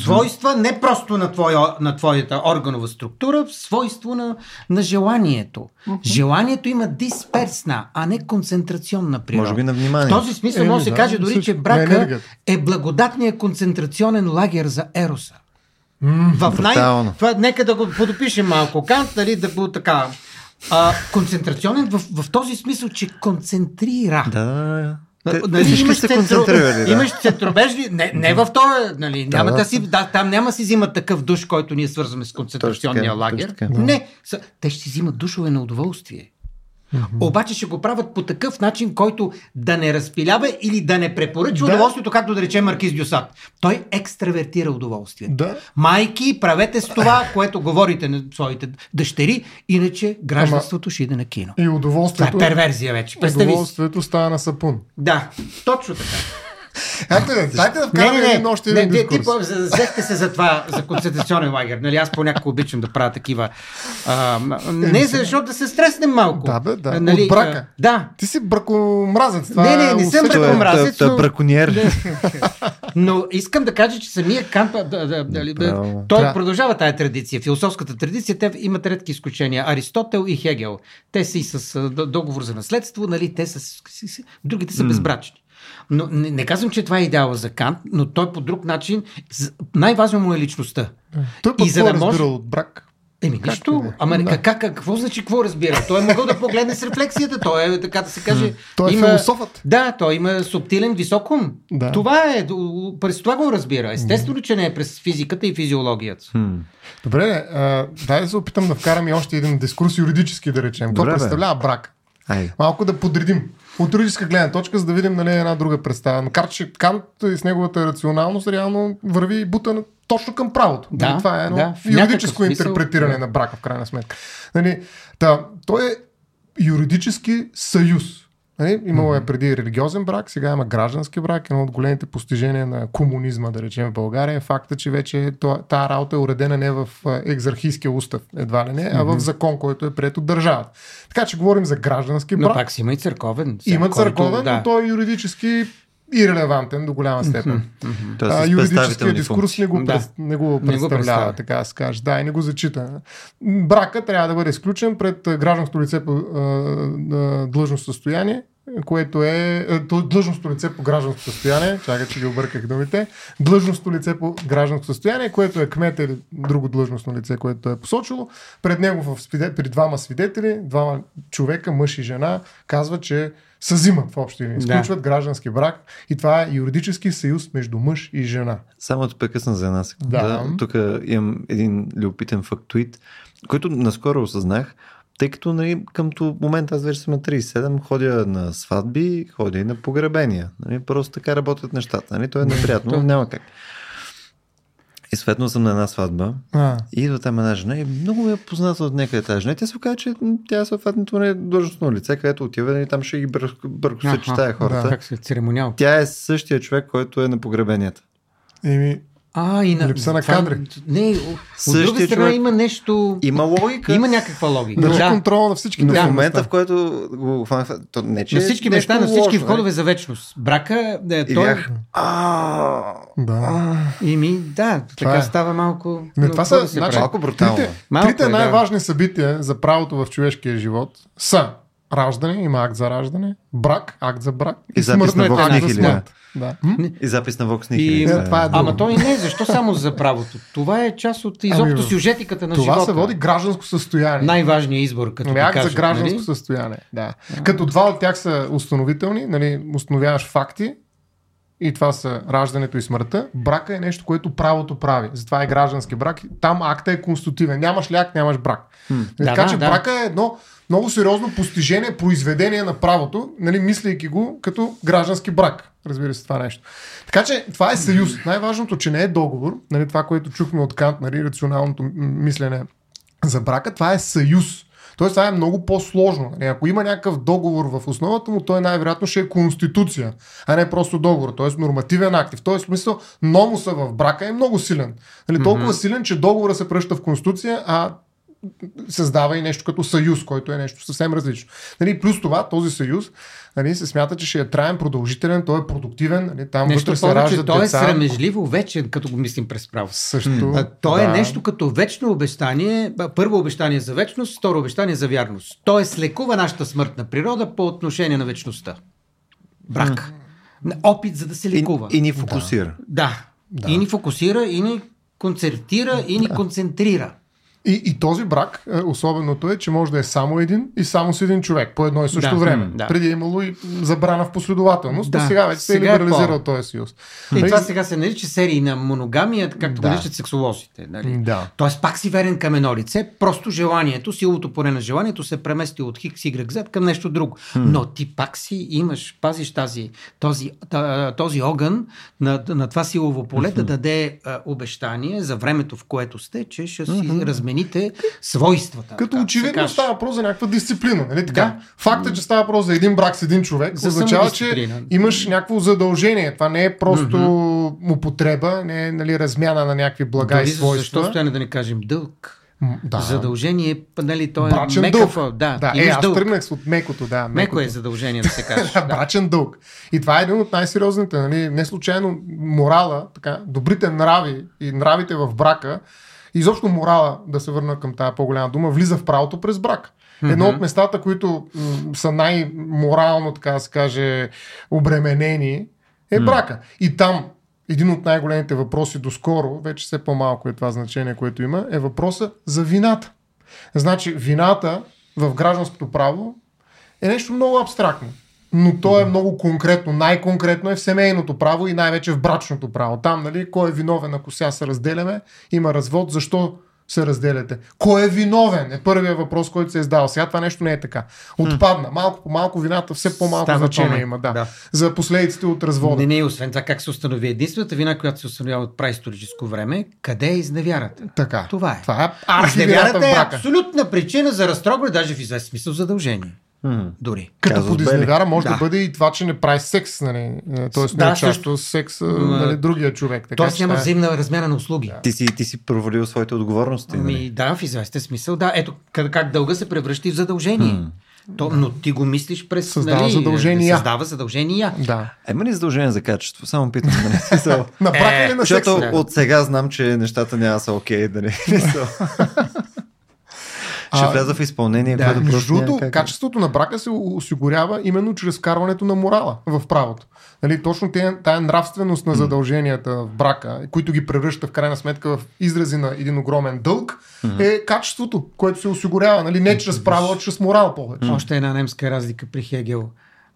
[SPEAKER 2] Свойства не просто на, твоя, на твоята органова структура, свойство на, на желанието. Желанието има дисперсна, а не концентрационна природа.
[SPEAKER 1] Може би на внимание.
[SPEAKER 2] В този смисъл
[SPEAKER 3] Еми,
[SPEAKER 2] може да се каже дори, че брака е благодатният концентрационен лагер за Ероса. В най... Това, нека да го подопишем малко. Кант, нали, да го така. А, концентрационен в, в този смисъл, че концентрира.
[SPEAKER 1] Да, да, да. Те-
[SPEAKER 2] Нали, имаш,
[SPEAKER 1] са
[SPEAKER 2] центро...
[SPEAKER 1] да.
[SPEAKER 2] имаш центробежни, не, не в този, нали, няма
[SPEAKER 3] да.
[SPEAKER 2] да, си, да, там няма си взимат такъв душ, който ние свързваме с концентрационния
[SPEAKER 1] Точно
[SPEAKER 2] лагер.
[SPEAKER 1] точно.
[SPEAKER 2] Не, са, те ще си взимат душове на удоволствие. Обаче ще го правят по такъв начин, който да не разпилява или да не препоръчва
[SPEAKER 3] Да.
[SPEAKER 2] удоволствието, както да рече Маркиз Дюсат. Той екстравертира удоволствието.
[SPEAKER 3] Да.
[SPEAKER 2] Майки, правете с това, което говорите на своите дъщери, иначе гражданството ще иде на кино.
[SPEAKER 3] И
[SPEAKER 2] Това е
[SPEAKER 3] удоволствието.
[SPEAKER 2] перверзия вече. Представи.
[SPEAKER 3] Удоволствието става на сапун.
[SPEAKER 2] Да, точно така.
[SPEAKER 3] Ето, да, дайте да
[SPEAKER 2] Не,
[SPEAKER 3] вкараме
[SPEAKER 2] не, не.
[SPEAKER 3] един още
[SPEAKER 2] не
[SPEAKER 3] един
[SPEAKER 2] ти, ти,
[SPEAKER 3] дискурс.
[SPEAKER 2] по- за- взехте се за това, за концентрационен лагер. Нали, аз понякога обичам да правя такива. А, м- не, защото да се стреснем малко.
[SPEAKER 3] Да, бе, да.
[SPEAKER 2] Нали,
[SPEAKER 3] От брака.
[SPEAKER 2] а, Да.
[SPEAKER 3] Ти си бракомразец. Това
[SPEAKER 2] Не, не,
[SPEAKER 3] е
[SPEAKER 2] не съм
[SPEAKER 1] е,
[SPEAKER 2] бракомразец.
[SPEAKER 1] той е
[SPEAKER 2] но-
[SPEAKER 1] браконьер.
[SPEAKER 2] Но искам да кажа, че самия Кант,
[SPEAKER 1] Браво.
[SPEAKER 2] той продължава тая традиция. Философската традиция, те имат редки изключения. Аристотел и Хегел. Те са и с договор за наследство, нали, те са, другите са безбрачни. Но не, не казвам, че това е идеала за Кант, но той по друг начин, най-важно му е личността.
[SPEAKER 3] Той пък
[SPEAKER 2] И за да може-
[SPEAKER 3] разбира от брак?
[SPEAKER 2] Еми,
[SPEAKER 3] Как
[SPEAKER 2] нищо.
[SPEAKER 3] не?
[SPEAKER 2] Ама
[SPEAKER 3] Да.
[SPEAKER 2] как, как, какво значи, какво разбира? Той е могъл да погледне с рефлексията. Той е, така да се каже...
[SPEAKER 3] Той е
[SPEAKER 2] има,
[SPEAKER 3] философът.
[SPEAKER 2] Да, той има субтилен висок ум.
[SPEAKER 3] Да.
[SPEAKER 2] Това е, през това го разбира. Естествено, че не е през физиката и физиологията.
[SPEAKER 3] Добре, а, дай да се опитам да вкарам и още един дискурс юридически, да речем. Какво представлява брак?
[SPEAKER 1] Айде.
[SPEAKER 3] Малко да подредим. От юридическа гледна точка, за да видим нали, една друга представа. Макар, че Кант и с неговата рационалност реално върви и бута на- точно към правото.
[SPEAKER 2] Да,
[SPEAKER 3] нали, това е едно
[SPEAKER 2] да,
[SPEAKER 3] юридическо интерпретиране
[SPEAKER 2] да.
[SPEAKER 3] на брака, в крайна сметка. Нали, та, той е юридически съюз. Нали, имало е преди религиозен брак, сега има граждански брак. Едно от големите постижения на комунизма, да речем в България, е факта, че вече тази работа е уредена не в екзархийския устав, едва ли не, а в закон, който е прият от държавата. Така че говорим за граждански
[SPEAKER 2] Но
[SPEAKER 3] брак.
[SPEAKER 2] пак си има и църковен.
[SPEAKER 3] Има
[SPEAKER 2] който-
[SPEAKER 3] църковен,
[SPEAKER 2] да.
[SPEAKER 3] но той е юридически ирелевантен до голяма степен.
[SPEAKER 1] Той
[SPEAKER 3] А,
[SPEAKER 1] е
[SPEAKER 3] юридическия дискурс не го,
[SPEAKER 2] Да.
[SPEAKER 3] не го
[SPEAKER 2] Не го
[SPEAKER 3] представлява,
[SPEAKER 2] представя.
[SPEAKER 3] така да се каже. Да, и не го зачита. Брака трябва да бъде изключен пред гражданското лице по длъжност състояние, което е длъжностно лице по гражданско състояние, чакай, че ги обърках думите, длъжностно лице по гражданско състояние, което е кмет или друго длъжностно лице, което е посочило, пред него в, при двама свидетели, двама човека, мъж и жена, казва, че съзимат в линии,
[SPEAKER 2] Да.
[SPEAKER 3] изключват граждански брак и това е юридически съюз между мъж и жена.
[SPEAKER 1] Само да прекъсна за една секунда.
[SPEAKER 3] Да.
[SPEAKER 1] Тук имам един любопитен фактуит, който наскоро осъзнах, тъй като нали, към то момента аз вече съм на 37, ходя на сватби, ходя и на погребения. Нали, просто така работят нещата. Нали, то е неприятно, но няма как. И съответно съм на една сватба.
[SPEAKER 3] А,
[SPEAKER 1] И идва там една жена и много ми е позната от някъде тази жена. И тя се оказа, че тя е съответното не длъжностно лице, където отива и там ще ги бърко, съчетая
[SPEAKER 2] Аха,
[SPEAKER 1] хората.
[SPEAKER 2] Как се церемониал.
[SPEAKER 1] Тя е същия човек, който е на погребенията.
[SPEAKER 3] еми,
[SPEAKER 2] А, и на...
[SPEAKER 3] Липса на
[SPEAKER 2] това-
[SPEAKER 3] кадри.
[SPEAKER 2] Не, от
[SPEAKER 1] Същия
[SPEAKER 2] друга страна
[SPEAKER 1] човек.
[SPEAKER 2] има нещо...
[SPEAKER 1] Има логика.
[SPEAKER 2] Има някаква логика.
[SPEAKER 3] държи
[SPEAKER 2] Да.
[SPEAKER 3] контрол на всички
[SPEAKER 1] Но
[SPEAKER 3] тези
[SPEAKER 1] в момента, в който го то не че
[SPEAKER 2] На всички
[SPEAKER 1] е
[SPEAKER 2] места, на всички
[SPEAKER 1] лошо,
[SPEAKER 2] входове за вечност. Брака, е, той...
[SPEAKER 1] бях, а,
[SPEAKER 3] Да.
[SPEAKER 2] И ми, да, така
[SPEAKER 3] е.
[SPEAKER 2] става малко...
[SPEAKER 3] Не, това са,
[SPEAKER 2] да
[SPEAKER 3] значи?
[SPEAKER 1] Малко брутално.
[SPEAKER 3] Трите, трите
[SPEAKER 2] е, да.
[SPEAKER 3] най-важни събития за правото в човешкия живот са раждане, има акт за раждане, брак, акт за брак
[SPEAKER 1] И запис на
[SPEAKER 3] акт за
[SPEAKER 1] Нихили,
[SPEAKER 3] смърт. Да.
[SPEAKER 1] И запис на Vox
[SPEAKER 2] И...
[SPEAKER 1] Nihili.
[SPEAKER 3] Е, това е друго.
[SPEAKER 2] Ама той не е, защо само за правото? Това е част от изобщо
[SPEAKER 3] Ами,
[SPEAKER 2] сюжетиката на
[SPEAKER 3] Това
[SPEAKER 2] живота.
[SPEAKER 3] се води гражданско състояние.
[SPEAKER 2] Най-важният избор, като
[SPEAKER 3] Нали,
[SPEAKER 2] го
[SPEAKER 3] акт за
[SPEAKER 2] кажат,
[SPEAKER 3] гражданско
[SPEAKER 2] нали?
[SPEAKER 3] състояние. Да. Като два от тях са установителни, нали, установяваш факти, и това са раждането и смъртта. Брака е нещо, което правото прави. Затова е граждански брак. Там акта е конститутивен. Нямаш ли акт, нямаш брак. Нали,
[SPEAKER 2] Да,
[SPEAKER 3] така
[SPEAKER 2] да,
[SPEAKER 3] че
[SPEAKER 2] да.
[SPEAKER 3] брака е едно много сериозно постижение, произведение на правото, нали, мислейки го като граждански брак. Разбира се, това нещо. Така че това е съюз. Най-важното, че не е договор. Нали, това, което чухме от Кант, нали, рационалното мислене за брака, това е съюз. Тоест, това е много по-сложно. Нали, Ако има някакъв договор в основата му, той най-вероятно ще е конституция, а не просто договор, т.е. нормативен акт. В този смисъл, номуса в брака е много силен. Нали, толкова силен, че договора се пръща в конституция, а създава и нещо като съюз, който е нещо съвсем различно. Нали, плюс това, този съюз нали, се смята, че ще е траен, продължителен, той е продуктивен, нали, там
[SPEAKER 2] Нещо
[SPEAKER 3] вътре се
[SPEAKER 2] повече,
[SPEAKER 3] раждат
[SPEAKER 2] той е
[SPEAKER 3] деца.
[SPEAKER 2] срамежливо вечен, като го мислим през право.
[SPEAKER 3] Също.
[SPEAKER 2] А, То е
[SPEAKER 3] да.
[SPEAKER 2] нещо като вечно обещание. Първо обещание за вечност, второ обещание за вярност. То е слекува нашата смъртна природа по отношение на вечността. Брак. На Опит за да се
[SPEAKER 1] И,
[SPEAKER 2] лекува.
[SPEAKER 1] и ни фокусира.
[SPEAKER 2] Да.
[SPEAKER 3] Да.
[SPEAKER 2] И ни фокусира, и ни концертира, и ни концентрира.
[SPEAKER 3] И, и този брак, е, особеното е, че може да е само един и само с един човек по едно и също
[SPEAKER 2] Да,
[SPEAKER 3] време.
[SPEAKER 2] да.
[SPEAKER 3] Преди е имало и забрана в последователност,
[SPEAKER 2] Да,
[SPEAKER 3] да, сега вече се е
[SPEAKER 2] е
[SPEAKER 3] либерализирал
[SPEAKER 2] по-
[SPEAKER 3] този съюз.
[SPEAKER 2] И
[SPEAKER 3] Нали,
[SPEAKER 2] това сега се нарича серии на моногамия, както
[SPEAKER 3] Да.
[SPEAKER 2] го наричат сексолозите. Нали?
[SPEAKER 3] Да.
[SPEAKER 2] Тоест пак си верен към едно лице, просто желанието, силото поне на желанието се премести от Хикс, Y, Z към нещо друго. Но ти пак си имаш, пазиш тази, този, този огън на, на това силово поле да даде а, обещание за времето, в което сте, че ще си размените свойствата.
[SPEAKER 3] Като
[SPEAKER 2] така
[SPEAKER 3] очевидно става въпрос за някаква дисциплина. Нали така?
[SPEAKER 2] Да.
[SPEAKER 3] Факта, че става въпрос за един брак с един човек,
[SPEAKER 2] За
[SPEAKER 3] означава, че имаш някакво задължение. Това не е просто употреба, не е нали, размяна на някакви блага
[SPEAKER 2] Дори
[SPEAKER 3] и
[SPEAKER 2] за защо
[SPEAKER 3] свойства.
[SPEAKER 2] стояне да не кажем дълг.
[SPEAKER 3] Да.
[SPEAKER 2] Задължение, нали, то е
[SPEAKER 3] Брачен
[SPEAKER 2] мекав,
[SPEAKER 3] дълг.
[SPEAKER 2] Да,
[SPEAKER 3] да е, аз
[SPEAKER 2] дълг.
[SPEAKER 3] тръгнах от мекото, да.
[SPEAKER 2] Меко е задължение да се каже.
[SPEAKER 3] Да, брачен дълг. И това е един от най-сериозните. Нали? Не случайно морала, така, добрите нрави и нравите в брака, изобщо морала, да се върна към тази по-голяма дума, влиза в правото през брак. Едно от местата, които м, са най-морално, така да се каже, обременени, е брака. И там един от най-големите въпроси доскоро, вече все по-малко е това значение, което има, е въпроса за вината. Значи, вината в гражданското право е нещо много абстрактно. Но то е много конкретно. Най-конкретно е в семейното право и най-вече в брачното право. Там, нали, кой е виновен, ако сега се разделяме, има развод, защо се разделяте? Кой е виновен? Е първият въпрос, който се е издал. Сега това нещо не е така. Отпадна. Малко по малко вината все по-малко
[SPEAKER 2] Става
[SPEAKER 3] значение
[SPEAKER 2] по-малко,
[SPEAKER 3] има. Да.
[SPEAKER 2] да.
[SPEAKER 3] За последиците от развода.
[SPEAKER 2] Не, не, освен това как се установи единствената вина, която се установява от праисторическо време, къде е изневярата?
[SPEAKER 3] Така.
[SPEAKER 2] Това е.
[SPEAKER 3] Това е в
[SPEAKER 2] Изневярата е абсолютна причина за разтрогване, даже в известен смисъл задължение. Дори.
[SPEAKER 3] Като
[SPEAKER 1] Казус
[SPEAKER 3] под
[SPEAKER 1] белли.
[SPEAKER 3] изневяра може да.
[SPEAKER 2] Да.
[SPEAKER 3] бъде и това, че не прави секс, нали? Тоест не
[SPEAKER 2] Да,
[SPEAKER 3] участва в секс, а,
[SPEAKER 2] М,
[SPEAKER 3] нали, другия човек. Така,
[SPEAKER 2] Тоест
[SPEAKER 3] че
[SPEAKER 2] няма
[SPEAKER 3] е-
[SPEAKER 2] взаимна размяна на услуги.
[SPEAKER 1] Ти си, ти си провалил своите отговорности. нали?
[SPEAKER 2] Ами да, в известен смисъл, да. Ето как, как дълга се превръща в задължение. То, но ти го мислиш през...
[SPEAKER 3] Създава
[SPEAKER 2] нали,
[SPEAKER 3] задължения.
[SPEAKER 2] Създава задължения.
[SPEAKER 3] Да.
[SPEAKER 1] Има ли задължение за качество? Само питам. Нали? Смисъл,
[SPEAKER 3] На брака
[SPEAKER 2] Е,
[SPEAKER 3] на секса?
[SPEAKER 1] Защото от сега знам, че нещата няма да са окей. Нали? Ще вляза в изпълнение,
[SPEAKER 2] да,
[SPEAKER 1] което
[SPEAKER 3] Между другото,
[SPEAKER 1] как-
[SPEAKER 3] качеството на брака се осигурява именно чрез вкарването на морала в правото. Нали, точно тая нравственост на задълженията в брака, които ги превръща в крайна сметка в изрази на един огромен дълг, е качеството, което се осигурява. Нали, не чрез право, а чрез морал повече.
[SPEAKER 2] Още една немска разлика при Хегел.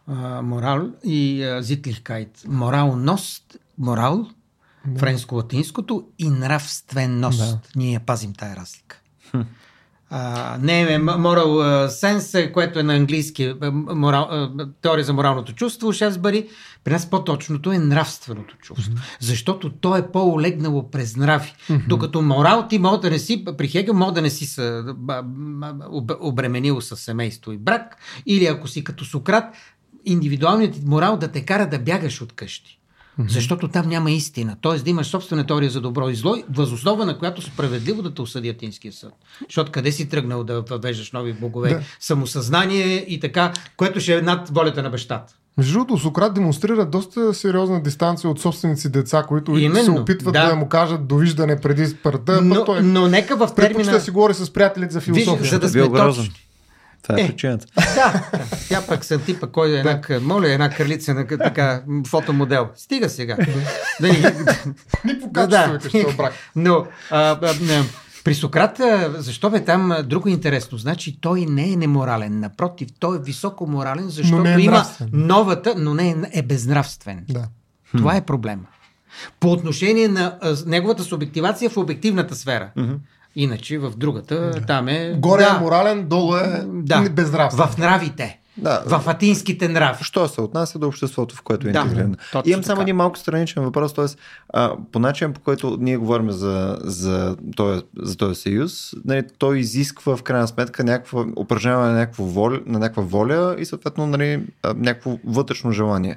[SPEAKER 2] А, морал и а, Зитлихкайт. Моралност, морал, френско-латинското и нравственост.
[SPEAKER 3] Да.
[SPEAKER 2] Ние пазим тая разлика. А, не е moral sense, което е на английски морал, теория за моралното чувство, Шефсбъри. При нас по-точното е нравственото чувство. Защото то е по-олегнало през нрави. Докато морал ти мога да не си, при Хегел мога да не си са, обременил с семейство и брак, или ако си като Сократ, индивидуалният морал да те кара да бягаш от къщи. Защото там няма истина. Тоест да имаш собствена теория за добро и зло, възоснова на която справедливо да те осъди Атинския съд. Защото къде си тръгнал да въвеждаш нови богове?
[SPEAKER 3] Да.
[SPEAKER 2] Самосъзнание и така, което ще е над волята на бащата.
[SPEAKER 3] Между другото, Сократ демонстрира доста сериозна дистанция от собствените си деца, които
[SPEAKER 2] Именно,
[SPEAKER 3] се опитват да.
[SPEAKER 2] да.
[SPEAKER 3] му кажат довиждане преди смъртта.
[SPEAKER 2] Но,
[SPEAKER 3] той
[SPEAKER 2] но нека в
[SPEAKER 3] предпочита
[SPEAKER 2] термина...
[SPEAKER 3] да си говори с приятелите за философия.
[SPEAKER 2] Виж, за да сме точни.
[SPEAKER 1] Това е
[SPEAKER 2] Е.
[SPEAKER 1] причината.
[SPEAKER 2] Да, да. Тя пък съм типа, кой е една, моля, една кралица на така, фотомодел. Стига сега. да ни,
[SPEAKER 3] Никакво качество да, ще брак.
[SPEAKER 2] Но а, а, а, при Сократ, а, защо бе там друго интересно? Значи той не е неморален, напротив, той е високо морален, защото
[SPEAKER 3] не е
[SPEAKER 2] има новата, но не е, е безнравствен.
[SPEAKER 3] Да.
[SPEAKER 2] Това е проблема. По отношение на а, неговата субективация в обективната сфера. Иначе в другата, там е...
[SPEAKER 3] Горе
[SPEAKER 2] да,
[SPEAKER 3] е морален, долу е
[SPEAKER 2] да,
[SPEAKER 3] безнравствен.
[SPEAKER 2] В нравите.
[SPEAKER 1] Да.
[SPEAKER 2] В атинските нрави.
[SPEAKER 1] Що се отнася до обществото, в което е
[SPEAKER 2] Да,
[SPEAKER 1] интегрирано.
[SPEAKER 2] точно
[SPEAKER 1] Имам само
[SPEAKER 2] така.
[SPEAKER 1] един малко страничен въпрос, т.е. по начин по който ние говорим за, за, този, за този съюз, нали, той изисква в крайна сметка някаква, упражняване на някаква воля, на някаква воля и съответно нали, някакво вътрешно желание.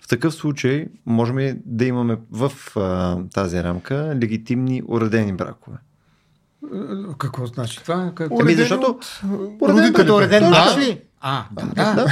[SPEAKER 1] В такъв случай можем ли да имаме в а, тази рамка легитимни уредени бракове?
[SPEAKER 2] Какво значи това? Как...
[SPEAKER 1] Ами, защото-
[SPEAKER 3] от,
[SPEAKER 1] Уреден.
[SPEAKER 2] Като уреден
[SPEAKER 3] Да,
[SPEAKER 2] ли? А, да, да.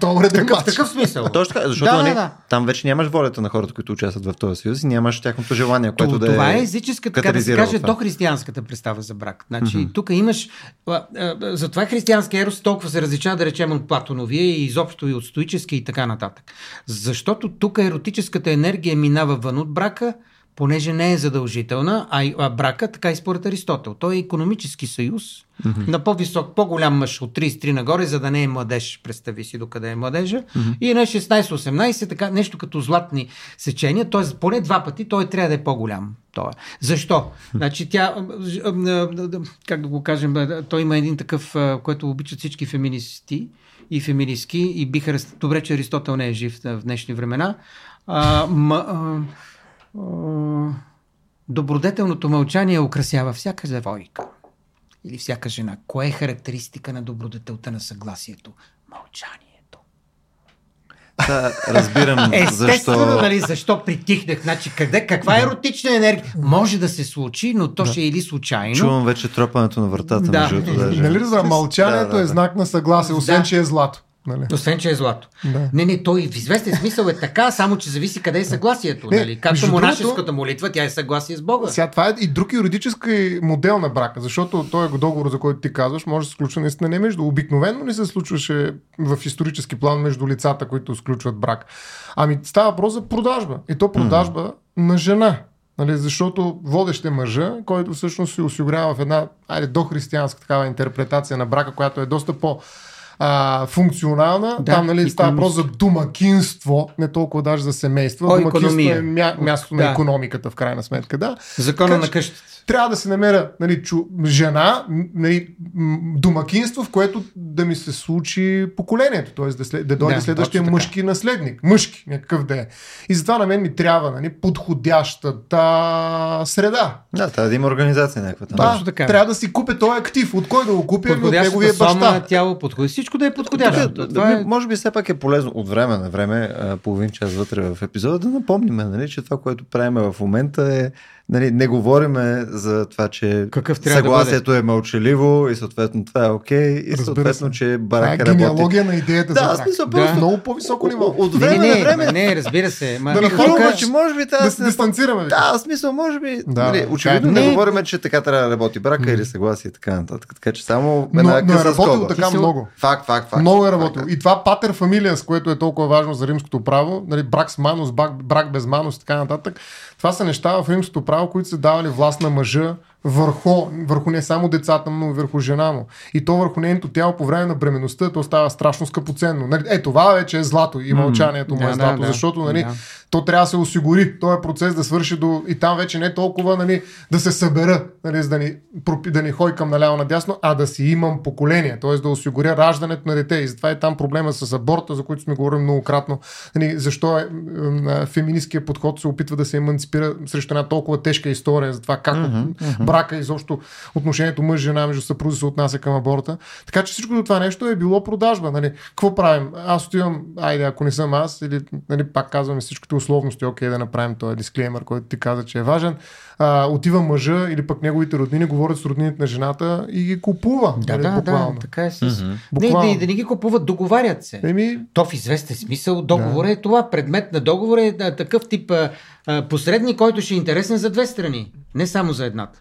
[SPEAKER 3] То е уреден
[SPEAKER 2] Такъв,
[SPEAKER 3] мач.
[SPEAKER 2] такъв смисъл.
[SPEAKER 1] Точно така, защото
[SPEAKER 2] Да, да,
[SPEAKER 1] нали,
[SPEAKER 2] да.
[SPEAKER 1] там вече нямаш волята на хората, които участват в този съюз и нямаш тяхното желание, което
[SPEAKER 2] То,
[SPEAKER 1] да
[SPEAKER 2] това
[SPEAKER 1] е
[SPEAKER 2] е езическа, така да се каже,
[SPEAKER 1] това.
[SPEAKER 2] дохристиянската представа за брак. Значи, mm-hmm. тук имаш... А, а, затова християнския ерос толкова се различава, да речем, от Платоновия и изобщо и от стоически и така нататък. Защото тук еротическата енергия минава вън от брака, понеже не е задължителна, а, и- а брака, така и според Аристотел. Той е економически съюз mm-hmm. на по-висок, по-голям мъж от 33 нагоре, за да не е младеж, представи си докъде е младежа. Mm-hmm. И на 16-18, така нещо като златни сечения, т.е. поне два пъти той трябва да е по-голям. Той. Защо? Значи тя, как да го кажем, той има един такъв, който обичат всички феминисти и феминистки и биха, добре, че Аристотел не е жив в днешни времена. А, а, добродетелното мълчание украсява всяка девойка или всяка жена. Кое е характеристика на добродетелта на съгласието? Мълчанието.
[SPEAKER 1] Да, разбирам
[SPEAKER 2] Естествено,
[SPEAKER 1] защо...
[SPEAKER 2] нали, защо притихнах. Значи, къде, каква еротична енергия? Може да се случи, но то ще е или случайно.
[SPEAKER 1] Чувам вече тропането на вратата,
[SPEAKER 2] Да.
[SPEAKER 1] между даже.
[SPEAKER 3] Нали разбира, мълчанието
[SPEAKER 1] Да, да,
[SPEAKER 3] е
[SPEAKER 1] да.
[SPEAKER 3] знак на съгласие, освен
[SPEAKER 2] Да.
[SPEAKER 3] че е злато. Нали?
[SPEAKER 2] Освен, че е злато.
[SPEAKER 3] Да.
[SPEAKER 2] Не, не, той в известен смисъл е така, само че зависи къде е съгласието.
[SPEAKER 3] Не,
[SPEAKER 2] нали? Както монашеската
[SPEAKER 3] другото-
[SPEAKER 2] молитва, тя е съгласие с Бога.
[SPEAKER 3] Сега това е и друг юридически модел на брака, защото той е договор, за който ти казваш, може да се случва наистина не между. Обикновено не се случваше в исторически план между лицата, които сключват брак. Ами става въпрос за продажба. И то продажба mm. на жена. Нали, защото водещ е мъжа, който всъщност се осигурява в една айде, дохристиянска такава интерпретация на брака, която е доста по а, функционална.
[SPEAKER 2] Да,
[SPEAKER 3] Там нали, става въпрос за домакинство, не толкова даже за семейство.
[SPEAKER 2] О,
[SPEAKER 3] Домакинство
[SPEAKER 2] икономия.
[SPEAKER 3] е мя, място на
[SPEAKER 2] Да.
[SPEAKER 3] економиката, в крайна сметка. Да.
[SPEAKER 2] Закона
[SPEAKER 3] Така
[SPEAKER 2] на къщата.
[SPEAKER 3] Трябва да се намеря нали, чу, жена, нали, домакинство, в което да ми се случи поколението, т.е. да, след, да дойде
[SPEAKER 2] Да,
[SPEAKER 3] следващия мъжки наследник, мъжки, някакъв да е. И затова на мен ми трябва нали, подходящата среда.
[SPEAKER 1] Да, трябва да има организация някаква там.
[SPEAKER 3] Да,
[SPEAKER 2] Точно така.
[SPEAKER 3] трябва да си купя този актив. От кой да го купя? От неговия баща.
[SPEAKER 2] тяло, подходи. Всичко да е подходящо.
[SPEAKER 1] Тук,
[SPEAKER 2] Това е...
[SPEAKER 1] Може би все пак е полезно от време на време, половин час вътре в епизода, да напомним, нали, че това, което правим в момента е, нали, не говориме за това, че
[SPEAKER 2] Какъв трябва да
[SPEAKER 1] съгласието е мълчаливо и съответно това е окей и
[SPEAKER 3] Разбира
[SPEAKER 1] съответно,
[SPEAKER 3] се.
[SPEAKER 1] че
[SPEAKER 3] Това е
[SPEAKER 1] барака работи.
[SPEAKER 3] генеалогия на идеята
[SPEAKER 1] Да,
[SPEAKER 3] за брак.
[SPEAKER 1] смисъл
[SPEAKER 2] Да.
[SPEAKER 1] просто
[SPEAKER 3] Много по-високо ниво.
[SPEAKER 1] от време
[SPEAKER 2] не,
[SPEAKER 1] на
[SPEAKER 2] не,
[SPEAKER 1] време
[SPEAKER 2] ма, не, разбира се. Ма,
[SPEAKER 3] Да
[SPEAKER 1] Хрумва, че може би трябва
[SPEAKER 3] Да се дистанцираме.
[SPEAKER 1] Да, в смисъл, може би.
[SPEAKER 3] Да,
[SPEAKER 1] нали,
[SPEAKER 3] да.
[SPEAKER 1] очевидно
[SPEAKER 2] Не.
[SPEAKER 1] не говорим, че така трябва да работи брака или съгласие и така нататък. Така че само
[SPEAKER 3] Но,
[SPEAKER 1] една
[SPEAKER 3] но е
[SPEAKER 1] къса
[SPEAKER 3] работил така много.
[SPEAKER 1] Факт, факт, факт.
[SPEAKER 3] Много е работил. И това патер фамилиас, което е толкова важно за римското право, нали, брак с манус, брак, брак без манус и така нататък, това са неща в римското право, които са давали власт на мъжа върху, върху не само децата му, но и върху жена му. И то върху нейното тяло по време на бременността, то става страшно скъпоценно. Нали, Е, това вече е злато и мълчанието му е
[SPEAKER 2] да,
[SPEAKER 3] злато,
[SPEAKER 2] да.
[SPEAKER 3] защото нали,
[SPEAKER 2] Да.
[SPEAKER 3] То трябва да се осигури този процес да свърши до... И там вече не толкова нали, да се събера, нали, за да ни, да ни хойкам наляво надясно, а да си имам поколение, т.е. да осигуря раждането на дете. И затова е там проблема с аборта, за който сме говорили многократно. Нали, защо е, м, феминистския подход се опитва да се еманципира срещу една толкова тежка история за това как mm-hmm. брака изобщо отношението мъж-жена между съпрузи се отнася към аборта. Така че всичко това нещо е било продажба. Нали. Какво правим? Аз отивам, айде, ако не съм аз, или нали, пак казваме всичките условности, окей, да направим този дисклеймер, който ти каза, че е важен. А, отива мъжа или пък неговите роднини, говорят с роднините на жената и ги купува.
[SPEAKER 2] Да,
[SPEAKER 3] нали,
[SPEAKER 2] да,
[SPEAKER 3] буквално.
[SPEAKER 2] да, така е с...
[SPEAKER 1] Мгм.
[SPEAKER 2] Не, да, да не ги купуват, договарят се.
[SPEAKER 3] Еми,
[SPEAKER 2] То в известен смисъл договор е това. Предмет на договор е да, такъв тип а, а, посредник, който ще е интересен за две страни, не само за едната.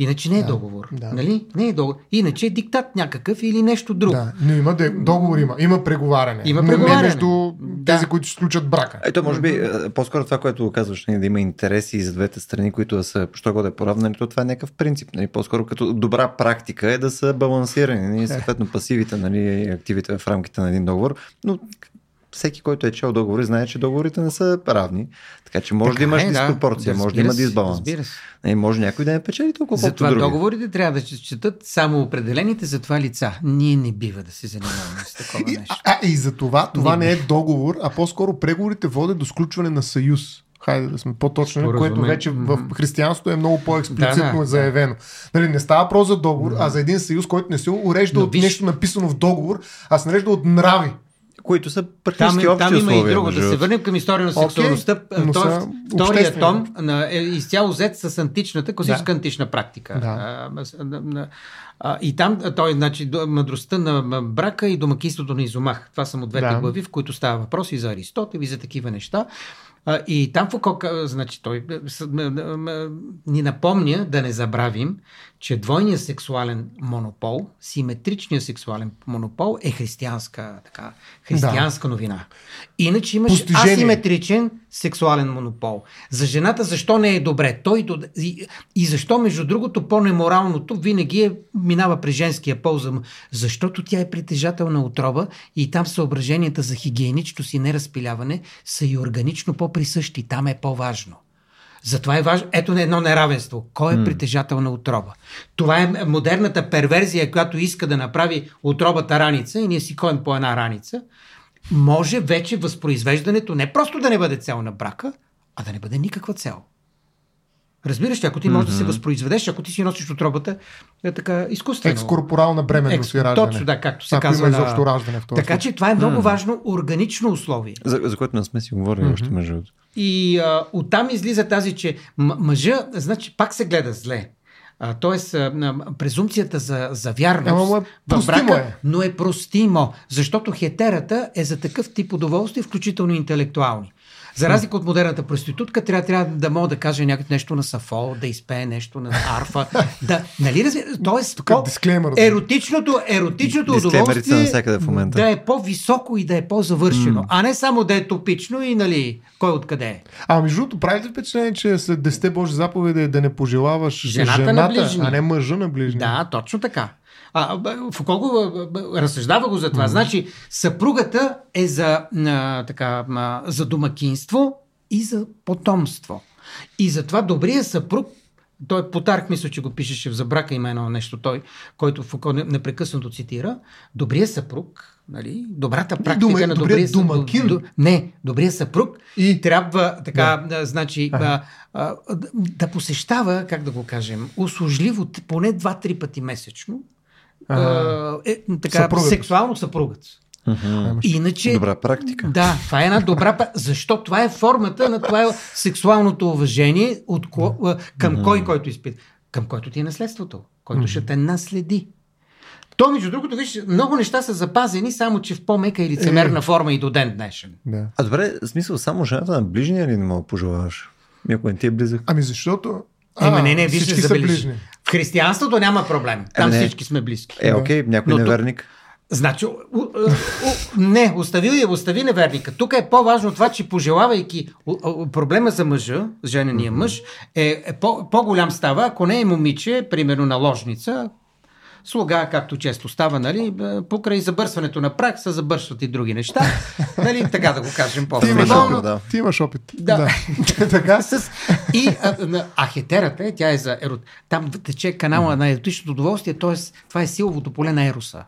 [SPEAKER 2] Иначе не е
[SPEAKER 3] Да,
[SPEAKER 2] договор.
[SPEAKER 3] да.
[SPEAKER 2] Нали? Не е договор. Иначе е диктат някакъв или нещо друго.
[SPEAKER 3] да, но има де- договор, има, има преговаряне.
[SPEAKER 2] Има
[SPEAKER 3] но не
[SPEAKER 2] преговаряне.
[SPEAKER 3] между
[SPEAKER 2] Да.
[SPEAKER 3] тези, които сключат брака.
[SPEAKER 1] Ето, може би, е, по-скоро това, което казваш, нали, да има интереси и за двете страни, които да са, що го да е поравнани, то това е някакъв принцип. Нали, по-скоро като добра практика е да са балансирани. Нали, съответно, пасивите нали, и активите в рамките на един договор. Но всеки, който е чел договори, знае, че договорите не са равни. Така че може
[SPEAKER 2] Така
[SPEAKER 1] да имаш
[SPEAKER 2] е, да.
[SPEAKER 1] диспропорция, може да има дисбаланс.
[SPEAKER 2] Разбира се.
[SPEAKER 1] Нали, може някой да не печели толкова,
[SPEAKER 2] Затова
[SPEAKER 1] други.
[SPEAKER 2] договорите трябва да се четат само определените за това лица. Ние не бива да се занимаваме с такова
[SPEAKER 3] И,
[SPEAKER 2] нещо.
[SPEAKER 3] а, а, и за това, това
[SPEAKER 2] Не
[SPEAKER 3] не, е договор, а по-скоро преговорите водят до сключване на съюз. Хайде да сме по-точни, което вече в християнството е много по-експлицитно
[SPEAKER 2] Да, да,
[SPEAKER 3] заявено. Нали, не става просто за договор, а за един съюз, който не се урежда
[SPEAKER 2] Но
[SPEAKER 3] от
[SPEAKER 2] виж-
[SPEAKER 3] нещо написано в договор, а се нарежда от нрави.
[SPEAKER 1] Които са
[SPEAKER 2] Там,
[SPEAKER 1] практически
[SPEAKER 2] е-
[SPEAKER 1] общи
[SPEAKER 2] там има и
[SPEAKER 1] условия.
[SPEAKER 2] друго. Да се върнем към история на сексуалността.
[SPEAKER 3] са
[SPEAKER 2] втория том на, е изцяло взет с античната, класическа
[SPEAKER 3] Да.
[SPEAKER 2] антична практика.
[SPEAKER 3] Да.
[SPEAKER 2] А, а, и там той, значи, мъдростта на брака и домакинството на Изомах. Това са му двете
[SPEAKER 3] Да.
[SPEAKER 2] глави, в които става въпрос и за Аристотел, и за такива неща. А, и там Фуко, значи, той ни напомня да не забравим, че двойният сексуален монопол, симетричният сексуален монопол е християнска, така, християнска новина. Иначе имаш
[SPEAKER 3] Постижение.
[SPEAKER 2] асиметричен сексуален монопол. За жената защо не е добре? Той и, и защо, между другото, по-неморалното винаги е, минава при женския пол, за- защото тя е притежател на отроба и там съображенията за хигиеничност и неразпиляване са и органично по-присъщи. Там е по-важно. Затова е важно. Ето на едно неравенство. Кой е притежател на отроба? Това е модерната перверзия, която иска да направи отробата раница и ние си ходим по една раница. Може вече възпроизвеждането не просто да не бъде цел на брака, а да не бъде никаква цел. Разбираш ли, ако ти можеш да се възпроизведеш, ако ти си носиш отробата, е така изкуствено.
[SPEAKER 3] Екскорпорална бременност и
[SPEAKER 2] Екс-
[SPEAKER 3] раждане.
[SPEAKER 2] Точно, да, както се
[SPEAKER 3] Ако
[SPEAKER 2] казва.
[SPEAKER 3] има изобщо раждане в този
[SPEAKER 2] Така че това е много важно органично условие.
[SPEAKER 1] За, за което не сме си говорили mm-hmm. още между другото.
[SPEAKER 2] И а, оттам излиза тази, че м- мъжа, значи, пак се гледа зле. А, тоест, а, презумцията за, за вярност
[SPEAKER 3] Ама му
[SPEAKER 2] в
[SPEAKER 3] простимо
[SPEAKER 2] брака,
[SPEAKER 3] е.
[SPEAKER 2] но е простимо, защото хетерата е за такъв тип удоволствие, включително интелектуални. За разлика от модерната проститутка, трябва, трябва да мога да каже някакво нещо на сафо, да изпее нещо на арфа. да, нали разви... Тоест,
[SPEAKER 3] Тук е
[SPEAKER 2] по- еротичното, еротичното удоволствие
[SPEAKER 1] в момента.
[SPEAKER 2] да е по-високо и да е по-завършено, а не само да е топично и нали, кой откъде е.
[SPEAKER 3] А между другото, прави ли впечатление, че след 10 Божи заповеди да не пожелаваш
[SPEAKER 2] Жената на
[SPEAKER 3] жената а не мъжа на ближния?
[SPEAKER 2] Да, точно така. А, Фуко разсъждава го за това. Значи, съпругата е за, а, така, а, за домакинство и за потомство. И затова добрият съпруг, той Потарх, мисля, че го пишеше в Забрака, има едно нещо той, който Фуко не- непрекъснато цитира. Добрият съпруг, нали, добрата практика
[SPEAKER 3] дома-
[SPEAKER 2] на
[SPEAKER 3] добрият
[SPEAKER 2] добрия
[SPEAKER 3] домакин.
[SPEAKER 2] До, не, добрият съпруг
[SPEAKER 3] И-
[SPEAKER 2] трябва така, да. значи, а, а, да- посещава, как да го кажем, услужливо поне 2-3 пъти месечно. А, е, така,
[SPEAKER 3] Съпругът.
[SPEAKER 2] сексуално съпругът.
[SPEAKER 3] Ще-
[SPEAKER 2] Иначе,
[SPEAKER 1] Добра практика.
[SPEAKER 2] да, това е една добра. па- Защо? Това е формата на това е сексуалното уважение от ко, към кой, който изпита. Към който ти е наследството, който ще те наследи. То, между другото, виж, много неща са запазени, само че в по-мека и лицемерна
[SPEAKER 3] Е.
[SPEAKER 2] форма и до ден днешен.
[SPEAKER 3] Да.
[SPEAKER 1] А добре, в смисъл само жената на ближния ли не мога да пожелаваш? Ако не ти е близък.
[SPEAKER 3] Ами защото...
[SPEAKER 2] Ема
[SPEAKER 3] А,
[SPEAKER 2] не, не, виж,
[SPEAKER 3] всички са ближни.
[SPEAKER 2] В християнството няма проблем. Там
[SPEAKER 1] не.
[SPEAKER 2] всички сме близки.
[SPEAKER 1] Е, окей, някой
[SPEAKER 2] Но тук-
[SPEAKER 1] неверник.
[SPEAKER 2] Значи, у, у, у, не, остави остави неверника. Тук е по-важно това, че пожелавайки у, у, проблема за мъжа, женения мъж, е, е по, по-голям става, ако не е момиче, примерно наложница, слуга, както често става, нали, е, покрай забърсването на прак се забърсват и други неща. нали, така да го кажем
[SPEAKER 3] Ти имаш опит.
[SPEAKER 1] да.
[SPEAKER 3] Ти имаш опит.
[SPEAKER 2] Да.
[SPEAKER 3] така?
[SPEAKER 2] С... И а, на- а хетерата е, тя е за ерот. Там тече канала на еротичното удоволствие, т.е. това е силовото поле на ероса.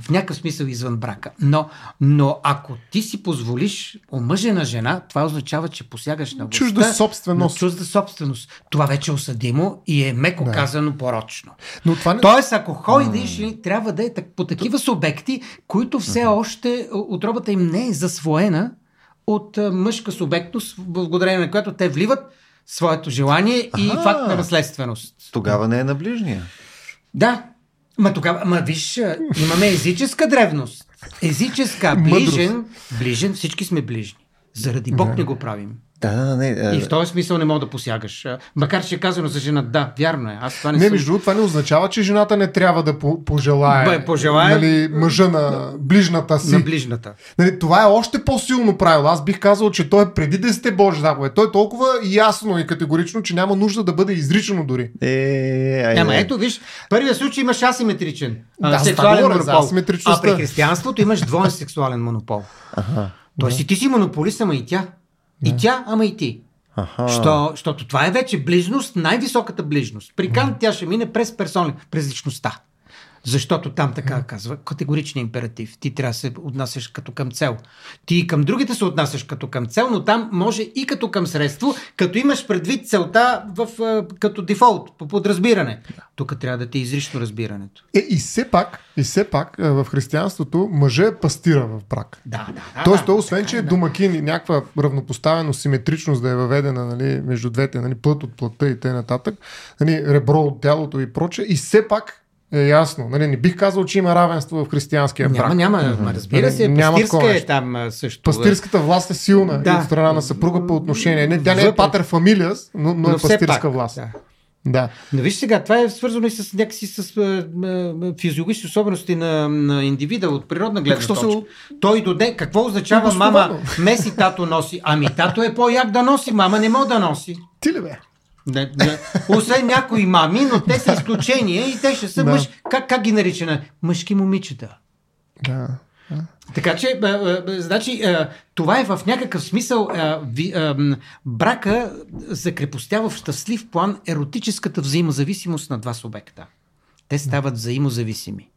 [SPEAKER 2] В някакъв смисъл извън брака. Но, но ако ти си позволиш омъжена жена, това означава, че посягаш на властта,
[SPEAKER 3] Чужда собственост.
[SPEAKER 2] На чужда собственост. Това вече е осъдимо и е меко
[SPEAKER 3] Да.
[SPEAKER 2] казано порочно.
[SPEAKER 3] Но това не...
[SPEAKER 2] Тоест, ако ходиш, mm. трябва да е так- по такива субекти, които все още отробата им не е засвоена от а, мъжка субектност, благодарение на която те вливат своето желание и
[SPEAKER 1] Аха.
[SPEAKER 2] факт на наследственост.
[SPEAKER 1] Тогава не е на ближния.
[SPEAKER 2] Да. Ма тогава, ма виж, имаме езическа древност. Езическа, ближен, ближен, всички сме ближни. Заради Бог не го правим.
[SPEAKER 1] Да, да, не.
[SPEAKER 2] И
[SPEAKER 1] е,
[SPEAKER 2] в този смисъл не мога да посягаш. А, Макар, че е казано за жена, да, вярно е. Аз това не,
[SPEAKER 3] Не,
[SPEAKER 2] съм...
[SPEAKER 3] между другото, това не означава, че жената не трябва да по- пожелае,
[SPEAKER 2] Бе, пожелае.
[SPEAKER 3] нали, мъжа на ближната си.
[SPEAKER 2] на ближната.
[SPEAKER 3] Нали, това е още по-силно правило. Аз бих казал, че той е преди 10 Божи заповед. Той е толкова ясно и категорично, че няма нужда да бъде изричано дори.
[SPEAKER 1] Е, айде.
[SPEAKER 2] Ама ето, виж, първия случай имаш асиметричен а,
[SPEAKER 3] Да,
[SPEAKER 2] сексуален
[SPEAKER 3] говоря, за
[SPEAKER 2] монопол. А при християнството имаш двоен сексуален монопол.
[SPEAKER 1] Аха.
[SPEAKER 2] Тоест и ти си монополист, ама и тя. И тя, ама и ти.
[SPEAKER 1] Аха.
[SPEAKER 2] Що, защото това е вече ближност, най-високата ближност. При Кант тя ще мине през персонали, през личността. Защото там така казва категоричен императив. Ти трябва да се отнасяш като към цел. Ти към другите се отнасяш като към цел, но там може и като към средство, като имаш предвид целта в, като дефолт, по подразбиране. Тук трябва да ти изрично разбирането.
[SPEAKER 3] Е, и все пак, и все пак в християнството мъже е пастира в брак.
[SPEAKER 2] Да, да.
[SPEAKER 3] Тоест,
[SPEAKER 2] да,
[SPEAKER 3] той, освен, че е
[SPEAKER 2] да.
[SPEAKER 3] домакин и някаква равнопоставеност, симетричност да е въведена нали, между двете, нали, плът от плътта и т.н. Нали, ребро от тялото и проче, и все пак е ясно. Нали, не бих казал, че има равенство в християнския брак.
[SPEAKER 2] Няма, няма, mm-hmm. разбира се,
[SPEAKER 3] Няма
[SPEAKER 2] пастирска е там също.
[SPEAKER 3] Пастирската власт е силна
[SPEAKER 2] Да.
[SPEAKER 3] от страна на съпруга по отношение. Не, тя не е патер фамилиас, но, но, е
[SPEAKER 2] все
[SPEAKER 3] пастирска
[SPEAKER 2] пак,
[SPEAKER 3] власт.
[SPEAKER 2] Да.
[SPEAKER 3] Да.
[SPEAKER 2] Но виж сега, това е свързано и с някакси с а, а, физиологични особености на, на индивида от природна гледна
[SPEAKER 3] Що се-
[SPEAKER 2] точка. Той доде, какво означава мама меси, тато носи? Ами тато е по-як да носи, мама не може да носи.
[SPEAKER 3] Ти ли бе?
[SPEAKER 2] Не, не. Освен някои мами, но те са изключения и те ще са
[SPEAKER 3] Да.
[SPEAKER 2] мъж. Как, как ги нарича? Мъжки момичета.
[SPEAKER 3] Да.
[SPEAKER 2] Така че, а, а, значи, а, това е в някакъв смисъл ви, брака закрепостява в щастлив план еротическата взаимозависимост на два субекта. Те стават взаимозависими.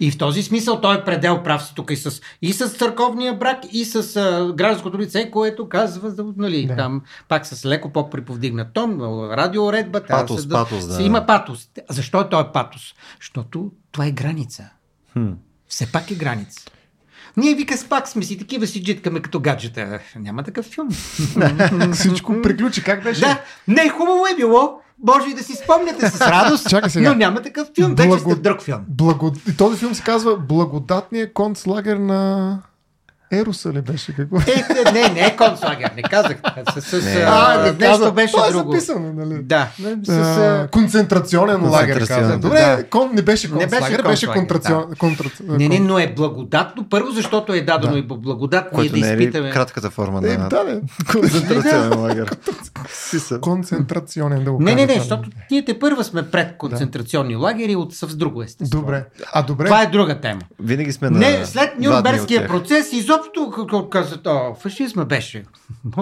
[SPEAKER 2] И в този смисъл той е предел прав си тук и с, и с църковния брак, и с а, гражданското лице, което казва, нали,
[SPEAKER 3] Да.
[SPEAKER 2] там пак с леко по-приповдигнат тон, радиоредба.
[SPEAKER 1] Патос,
[SPEAKER 2] се
[SPEAKER 1] патос, да.
[SPEAKER 2] Има патос. Защо е той патос? Защото това е граница.
[SPEAKER 1] Хм.
[SPEAKER 2] Все пак е граница. Ние вика с пак сме си такива си джиткаме като гаджета. Няма такъв филм.
[SPEAKER 3] Всичко приключи. Как беше?
[SPEAKER 2] да, не хубаво е било. Може и да си спомняте с радост,
[SPEAKER 3] Чакай сега.
[SPEAKER 2] но няма такъв филм. Вече
[SPEAKER 3] Благо-
[SPEAKER 2] сте в друг филм.
[SPEAKER 3] Благо... И този филм се казва Благодатният концлагер на Еруса ли беше? Какво?
[SPEAKER 2] Е, е, не, не е концлагер, не казах. С, с,
[SPEAKER 1] Не.
[SPEAKER 2] а,
[SPEAKER 3] не
[SPEAKER 2] нещо
[SPEAKER 3] каза.
[SPEAKER 2] беше
[SPEAKER 3] Това е
[SPEAKER 2] друго.
[SPEAKER 3] записано, нали?
[SPEAKER 2] Да, с,
[SPEAKER 3] А, концентрационен лагер,
[SPEAKER 1] Концентрационен,
[SPEAKER 3] каза. Добре,
[SPEAKER 2] да.
[SPEAKER 3] кон, не беше
[SPEAKER 2] Не беше
[SPEAKER 3] концлагер, беше
[SPEAKER 2] концлагер,
[SPEAKER 3] контрацион... контра...
[SPEAKER 2] не, не, но е благодатно. Първо, защото е дадено
[SPEAKER 3] Да.
[SPEAKER 2] и благодат, ние
[SPEAKER 1] Което
[SPEAKER 2] да
[SPEAKER 1] не е
[SPEAKER 2] изпитаме.
[SPEAKER 1] кратката форма
[SPEAKER 3] Е,
[SPEAKER 1] на
[SPEAKER 3] да, не.
[SPEAKER 1] концентрационен лагер?
[SPEAKER 3] Концентрационен, да го
[SPEAKER 2] Не, не, не, защото ние те първа сме пред концентрационни лагери от с друго естество.
[SPEAKER 3] Добре. А добре,
[SPEAKER 2] Това е друга тема.
[SPEAKER 1] Винаги сме на
[SPEAKER 2] Не, след Нюрнбергския процес, изобщо какво казват, о, фашизма беше.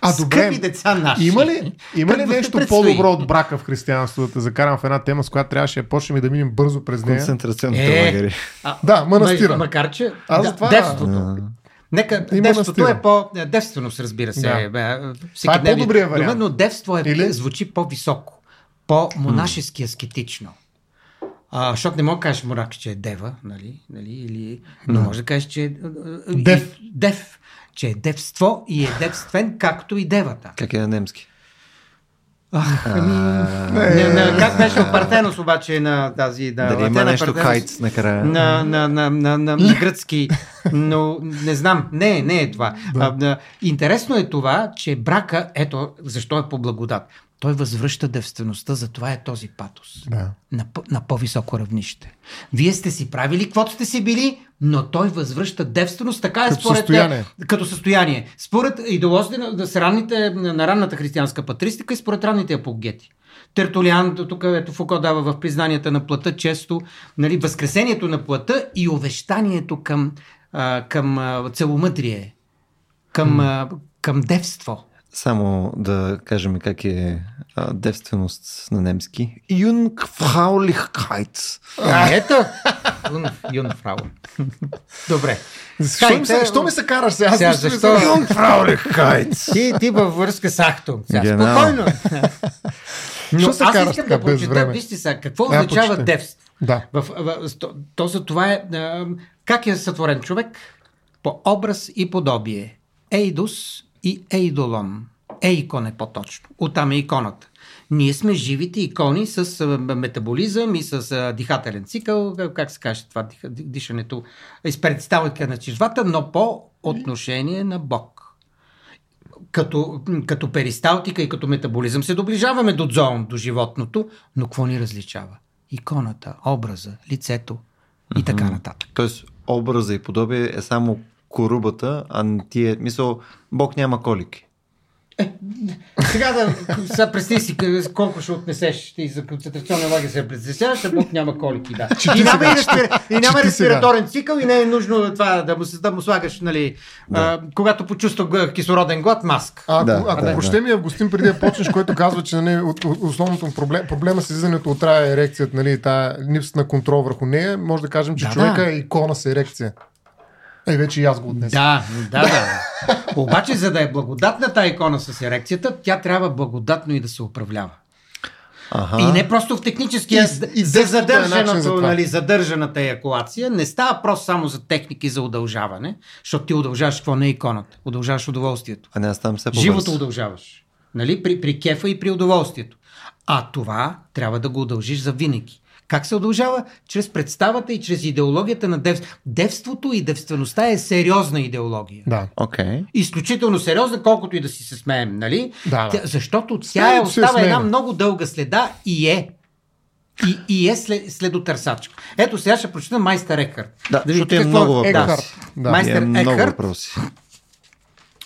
[SPEAKER 3] А, добре.
[SPEAKER 2] Скъпи деца наши.
[SPEAKER 3] Има ли, има ли нещо по-добро от брака в християнството? Да те закарам в една тема, с която трябваше да почнем и да минем бързо през нея.
[SPEAKER 1] Концентрационните
[SPEAKER 2] Е.
[SPEAKER 1] лагери.
[SPEAKER 2] А,
[SPEAKER 3] Да, манастира.
[SPEAKER 2] ма- Макар, че
[SPEAKER 3] Аз
[SPEAKER 2] да,
[SPEAKER 3] затова-
[SPEAKER 2] девството.
[SPEAKER 1] А,
[SPEAKER 2] Нека, девството е по... Девственост, разбира се.
[SPEAKER 3] Да.
[SPEAKER 2] е,
[SPEAKER 3] Това е по-добрия вариант.
[SPEAKER 2] Но девство е,
[SPEAKER 3] Или?
[SPEAKER 2] звучи по-високо. По-монашески аскетично. А, защото не мога да кажеш морак, че е дева, нали? нали? Или... Но може да кажеш, че е... а, и-
[SPEAKER 3] Дев.
[SPEAKER 2] Дев. Че е девство и е девствен, както и девата.
[SPEAKER 1] Как е на немски?
[SPEAKER 2] Ах, ами...
[SPEAKER 1] А,
[SPEAKER 2] Не, не, как беше Партенос обаче на тази... Да,
[SPEAKER 1] Дали има нещо кайт накрая?
[SPEAKER 2] на, на, на, на, на, на гръцки, но не знам, не, не е това. А, интересно е това, че брака, ето защо е по благодат. Той възвръща девствеността, затова е този патос.
[SPEAKER 3] Да.
[SPEAKER 2] На, на по-високо равнище. Вие сте си правили каквото сте си били, но той възвръща девственост, така е
[SPEAKER 3] Като
[SPEAKER 2] според
[SPEAKER 3] състояние.
[SPEAKER 2] като състояние. Според идеолозите на, на, ранните, на ранната християнска патристика и според ранните апологети. Тертулиан, тук ето Фуко дава в признанията на плата често нали, възкресението на плата и увещанието към, а, към а, целомъдрие, към, а, към девство.
[SPEAKER 1] Само да кажем как е а, девственост на немски.
[SPEAKER 2] А, ето! Юн- Юнфрау. Добре.
[SPEAKER 3] Защо, ми се, що ми се караш сега?
[SPEAKER 2] Сега, защо?
[SPEAKER 1] Jungfraulichkeit.
[SPEAKER 2] Ти, ти във връзка с Ахтунг. Спокойно. Но
[SPEAKER 3] Що се
[SPEAKER 2] аз искам да прочета, вижте сега, какво
[SPEAKER 3] Я
[SPEAKER 2] означава
[SPEAKER 3] прочети.
[SPEAKER 2] девство?
[SPEAKER 3] Да.
[SPEAKER 2] В, в, то, то за това е... А, как е сътворен човек? По образ и подобие. Ейдус и ейдолон. Ейкон е по-точно. Оттам е иконата. Ние сме живите икони с метаболизъм и с дихателен цикъл, как се каже това, дишането, из представителка на чижвата, но по отношение на Бог като, като перисталтика и като метаболизъм се доближаваме до зоон, до животното, но какво ни различава? Иконата, образа, лицето и така нататък.
[SPEAKER 1] Тоест, образа и подобие е само корубата, а не ти е... Мисъл, Бог няма колики.
[SPEAKER 2] Сега да, сега представи си колко ще отнесеш ти за концентрационен лагер се притесняваш, а Бог няма колики, да. И няма,
[SPEAKER 3] сега,
[SPEAKER 2] и, и няма респираторен цикъл и не е нужно това да му, да му слагаш, нали, а, когато почувства кислороден глад, маска.
[SPEAKER 3] А, ако,
[SPEAKER 1] Да,
[SPEAKER 3] ако
[SPEAKER 1] да,
[SPEAKER 3] прочете ми Августин преди да почнеш, който казва, че нали, от, от, основното проблем, проблема с излизането от рая е ерекцията, нали, тая липсата на контрол върху нея, може да кажем, че
[SPEAKER 2] Да,
[SPEAKER 3] човека
[SPEAKER 2] да.
[SPEAKER 3] е икона с ерекция. Е, вече и аз го отнесах.
[SPEAKER 2] Да, да, да. Обаче, за да е благодатна тази икона с ерекцията, тя трябва благодатно и да се управлява.
[SPEAKER 1] Аха.
[SPEAKER 2] И не просто в техническия,
[SPEAKER 3] И- и
[SPEAKER 2] за
[SPEAKER 3] детството е
[SPEAKER 2] нали, задържаната еякулация, не става просто само за техники за удължаване, защото ти удължаваш какво не е иконата, удължаваш удоволствието.
[SPEAKER 1] А не, аз там все по
[SPEAKER 2] Живото удължаваш. Нали? При, при кефа и при удоволствието. А това трябва да го удължиш за винаги. Как се удължава? Чрез представата и чрез идеологията на девството. Девството и девствеността е сериозна идеология.
[SPEAKER 3] Да.
[SPEAKER 1] Окей.
[SPEAKER 2] Изключително сериозна, колкото и да си се смеем, нали?
[SPEAKER 3] Да, да.
[SPEAKER 2] Тя, защото тя е, остава една много дълга следа и е. И, и е след, следотърсачка. Ето сега ще прочета Майстер Екхарт.
[SPEAKER 1] Да,
[SPEAKER 2] видите
[SPEAKER 1] защото е много въпроси.
[SPEAKER 3] Екхарт. Да.
[SPEAKER 2] Майстер
[SPEAKER 1] Имам много
[SPEAKER 2] Екхарт,
[SPEAKER 1] въпроси.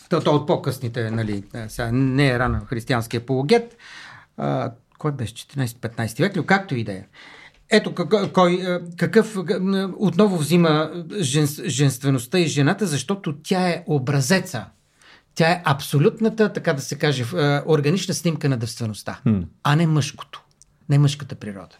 [SPEAKER 2] то, то от по-късните, нали, е, сега не е рано християнски апологет. А, кой беше 14-15 век, ли, както и да е. Ето как- кой, е, какъв е, отново взима жен, женствеността и жената, защото тя е образеца. Тя е абсолютната, така да се каже, е, органична снимка на девствеността, а не мъжкото, не мъжката природа.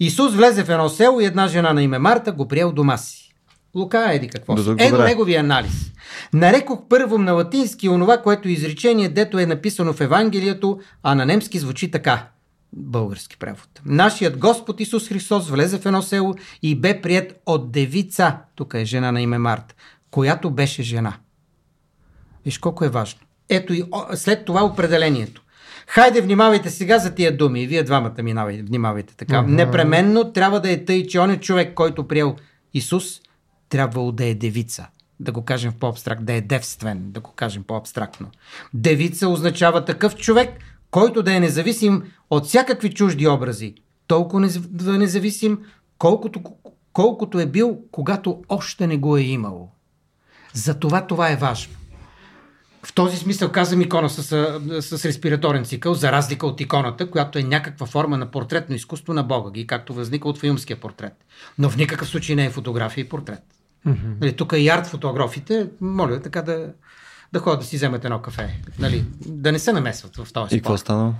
[SPEAKER 2] Исус влезе в едно село и една жена на име Марта го приел дома си. Лука, еди какво си. Ето неговия анализ. Нарекох първо на латински онова, което изречение, дето е написано в Евангелието, а на немски звучи така. Български превод. Нашият Господ Исус Христос влезе в едно село и бе прият от девица, тук е жена на име Марта, която беше жена. Виж колко е важно. Ето и след това определението. Хайде, внимавайте сега за тия думи. И вие двамата минавайте, внимавайте така. Непременно трябва да е тъй, че он е човек, който приел Исус, трябвало да е девица. Да го кажем по-абстракт, да е девствен, да го кажем по-абстрактно. Девица означава такъв човек, който да е независим от всякакви чужди образи. Толкова да е независим, колкото, колкото е бил, когато още не го е имало. Затова това е важно. В този смисъл казвам икона с, с, респираторен цикъл, за разлика от иконата, която е някаква форма на портретно изкуство на Бога ги, както възниква от филмския портрет. Но в никакъв случай не е фотография и портрет. Mm-hmm. Нали, тук и арт фотографите, моля така да, да ходят да си вземат едно кафе. Нали, да не се намесват в този
[SPEAKER 1] И какво
[SPEAKER 2] спор.
[SPEAKER 1] стана?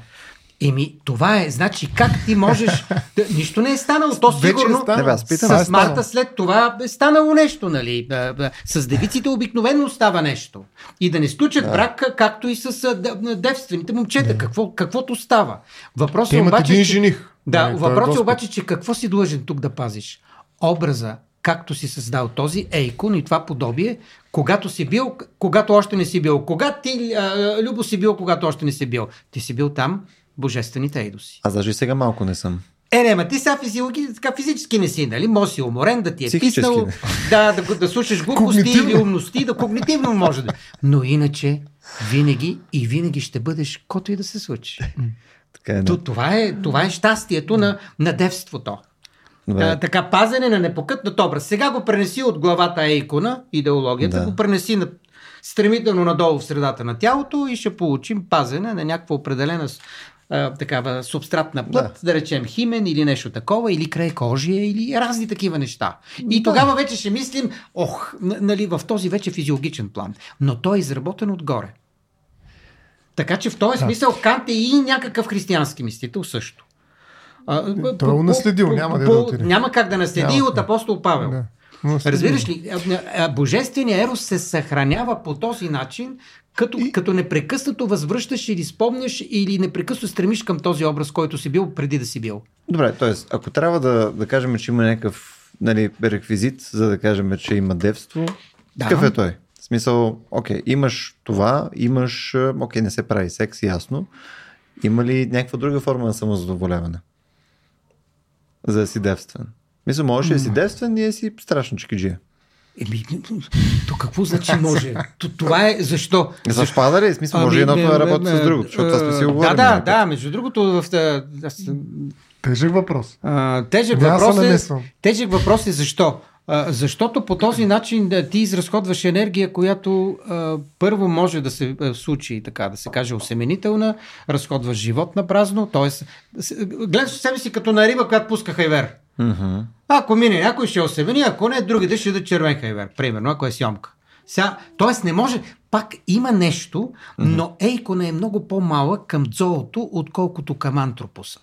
[SPEAKER 2] Еми, това е, значи как ти можеш... да, нищо не е станало, то
[SPEAKER 3] Вече е
[SPEAKER 2] сигурно...
[SPEAKER 3] е
[SPEAKER 2] С Марта след това е станало нещо, нали? А, а, С девиците обикновено става нещо. И да не сключат брак, а, както и с девствените момчета. Какво, каквото става. Въпросът е обаче,
[SPEAKER 3] един
[SPEAKER 2] че-
[SPEAKER 3] жених.
[SPEAKER 2] Да,
[SPEAKER 3] е
[SPEAKER 2] въпросът е обаче, че какво си длъжен тук да пазиш? Образа, както си създал този ейкон и това подобие, когато си бил, когато още не си бил. Кога ти, а, Любо, си бил, когато още не си бил? Ти си бил там, божествените ейдоси.
[SPEAKER 1] Аз даже и сега малко не съм.
[SPEAKER 2] Е, не, ма ти сега физиологи, така физически не си, нали? Може си уморен, да ти е
[SPEAKER 1] Психически
[SPEAKER 2] писнал,
[SPEAKER 1] не.
[SPEAKER 2] да, да, да слушаш глупости или умности, да когнитивно може да. Но иначе, винаги и винаги ще бъдеш, кото и да се случи.
[SPEAKER 1] Така е.
[SPEAKER 2] То,
[SPEAKER 1] Да.
[SPEAKER 2] това, е, това е щастието на, на девството.
[SPEAKER 1] Добре.
[SPEAKER 2] Та, така, пазене на непокътнат образ. Сега го пренеси от главата Ейкона, идеологията,
[SPEAKER 1] Да.
[SPEAKER 2] го пренеси на, стремително надолу в средата на тялото и ще получим пазене на някаква определена а, такава субстратна плът, да. да речем химен или нещо такова, или край кожия, или разни такива неща. И тогава вече ще мислим, ох, нали, в този вече физиологичен план. Но той е изработен отгоре. Така че в този смисъл Кант е и някакъв християнски мислител също. А,
[SPEAKER 3] Той е унаследил,
[SPEAKER 2] по-
[SPEAKER 3] няма
[SPEAKER 2] по-
[SPEAKER 3] да да отиде.
[SPEAKER 2] Няма как да наследи
[SPEAKER 3] Няма
[SPEAKER 2] от апостол Павел.
[SPEAKER 3] Да.
[SPEAKER 2] Разбираш ли, божественият ерос се съхранява по този начин, като, и... като непрекъснато възвръщаш или спомняш или непрекъснато стремиш към този образ, който си бил преди да си бил.
[SPEAKER 1] Добре, т.е. ако трябва да, да кажем, че има някакъв нали, реквизит, за да кажем, че има девство,
[SPEAKER 2] Да.
[SPEAKER 1] какъв е той? В смисъл, окей, имаш това, имаш, окей, не се прави секс, ясно. Има ли някаква друга форма на самозадоволяване? За да си девствен. Мисля, можеш да си девствен и да си страшно чекиджия.
[SPEAKER 2] Еми, то какво значи може? То, това е защо?
[SPEAKER 1] Съвпада ли? Смисъл, може
[SPEAKER 2] Ами,
[SPEAKER 1] едното да работи с другото, защото това сме си.
[SPEAKER 2] Да, да, да. Между другото, в,
[SPEAKER 3] Тежък въпрос.
[SPEAKER 2] а, тежък,
[SPEAKER 3] да
[SPEAKER 2] въпрос е, тежък въпрос е защо? А, защото по този начин да, ти изразходваш енергия, която а, първо може да се а, случи, така да се каже, осеменителна, разходваш живот на празно, т.е. гледаш себе си като на риба, която пуска хайвер.
[SPEAKER 1] Mm-hmm.
[SPEAKER 2] Ако мине някой ще осемени, ако не, другите ще да червен хайвер, примерно, ако е сьомка. Сега, тоест не може, пак има нещо, но Ейкона е много по-малък към дзоото, отколкото към антропоса.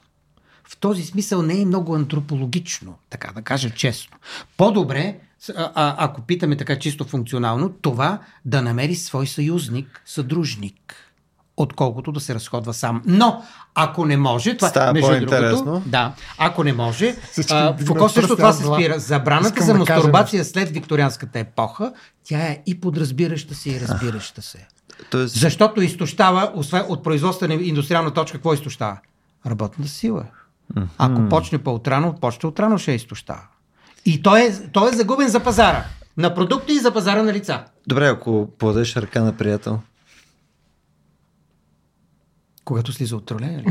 [SPEAKER 2] В този смисъл не е много антропологично, така да кажа честно. По-добре, а, а, ако питаме така чисто функционално, това да намери свой съюзник, съдружник, отколкото да се разходва сам. Но, ако не може, това
[SPEAKER 1] Става
[SPEAKER 2] между
[SPEAKER 1] по-интересно.
[SPEAKER 2] другото, да, ако не може, Фуко също това се спира. Забраната
[SPEAKER 3] Искам
[SPEAKER 2] за
[SPEAKER 3] да кажа
[SPEAKER 2] мастурбация след викторианската епоха, тя е и подразбираща се, и разбираща се.
[SPEAKER 1] Тоест,
[SPEAKER 2] Защото изтощава, освен от производствена индустриална точка, какво изтощава? Работната сила. Ако почне по-утрано, почне утрано ще я изтощава. И той е, той е загубен за пазара. На продукти и за пазара на лица.
[SPEAKER 1] добре, ако подадеш ръка на приятел.
[SPEAKER 2] Когато слиза от тролея. ли?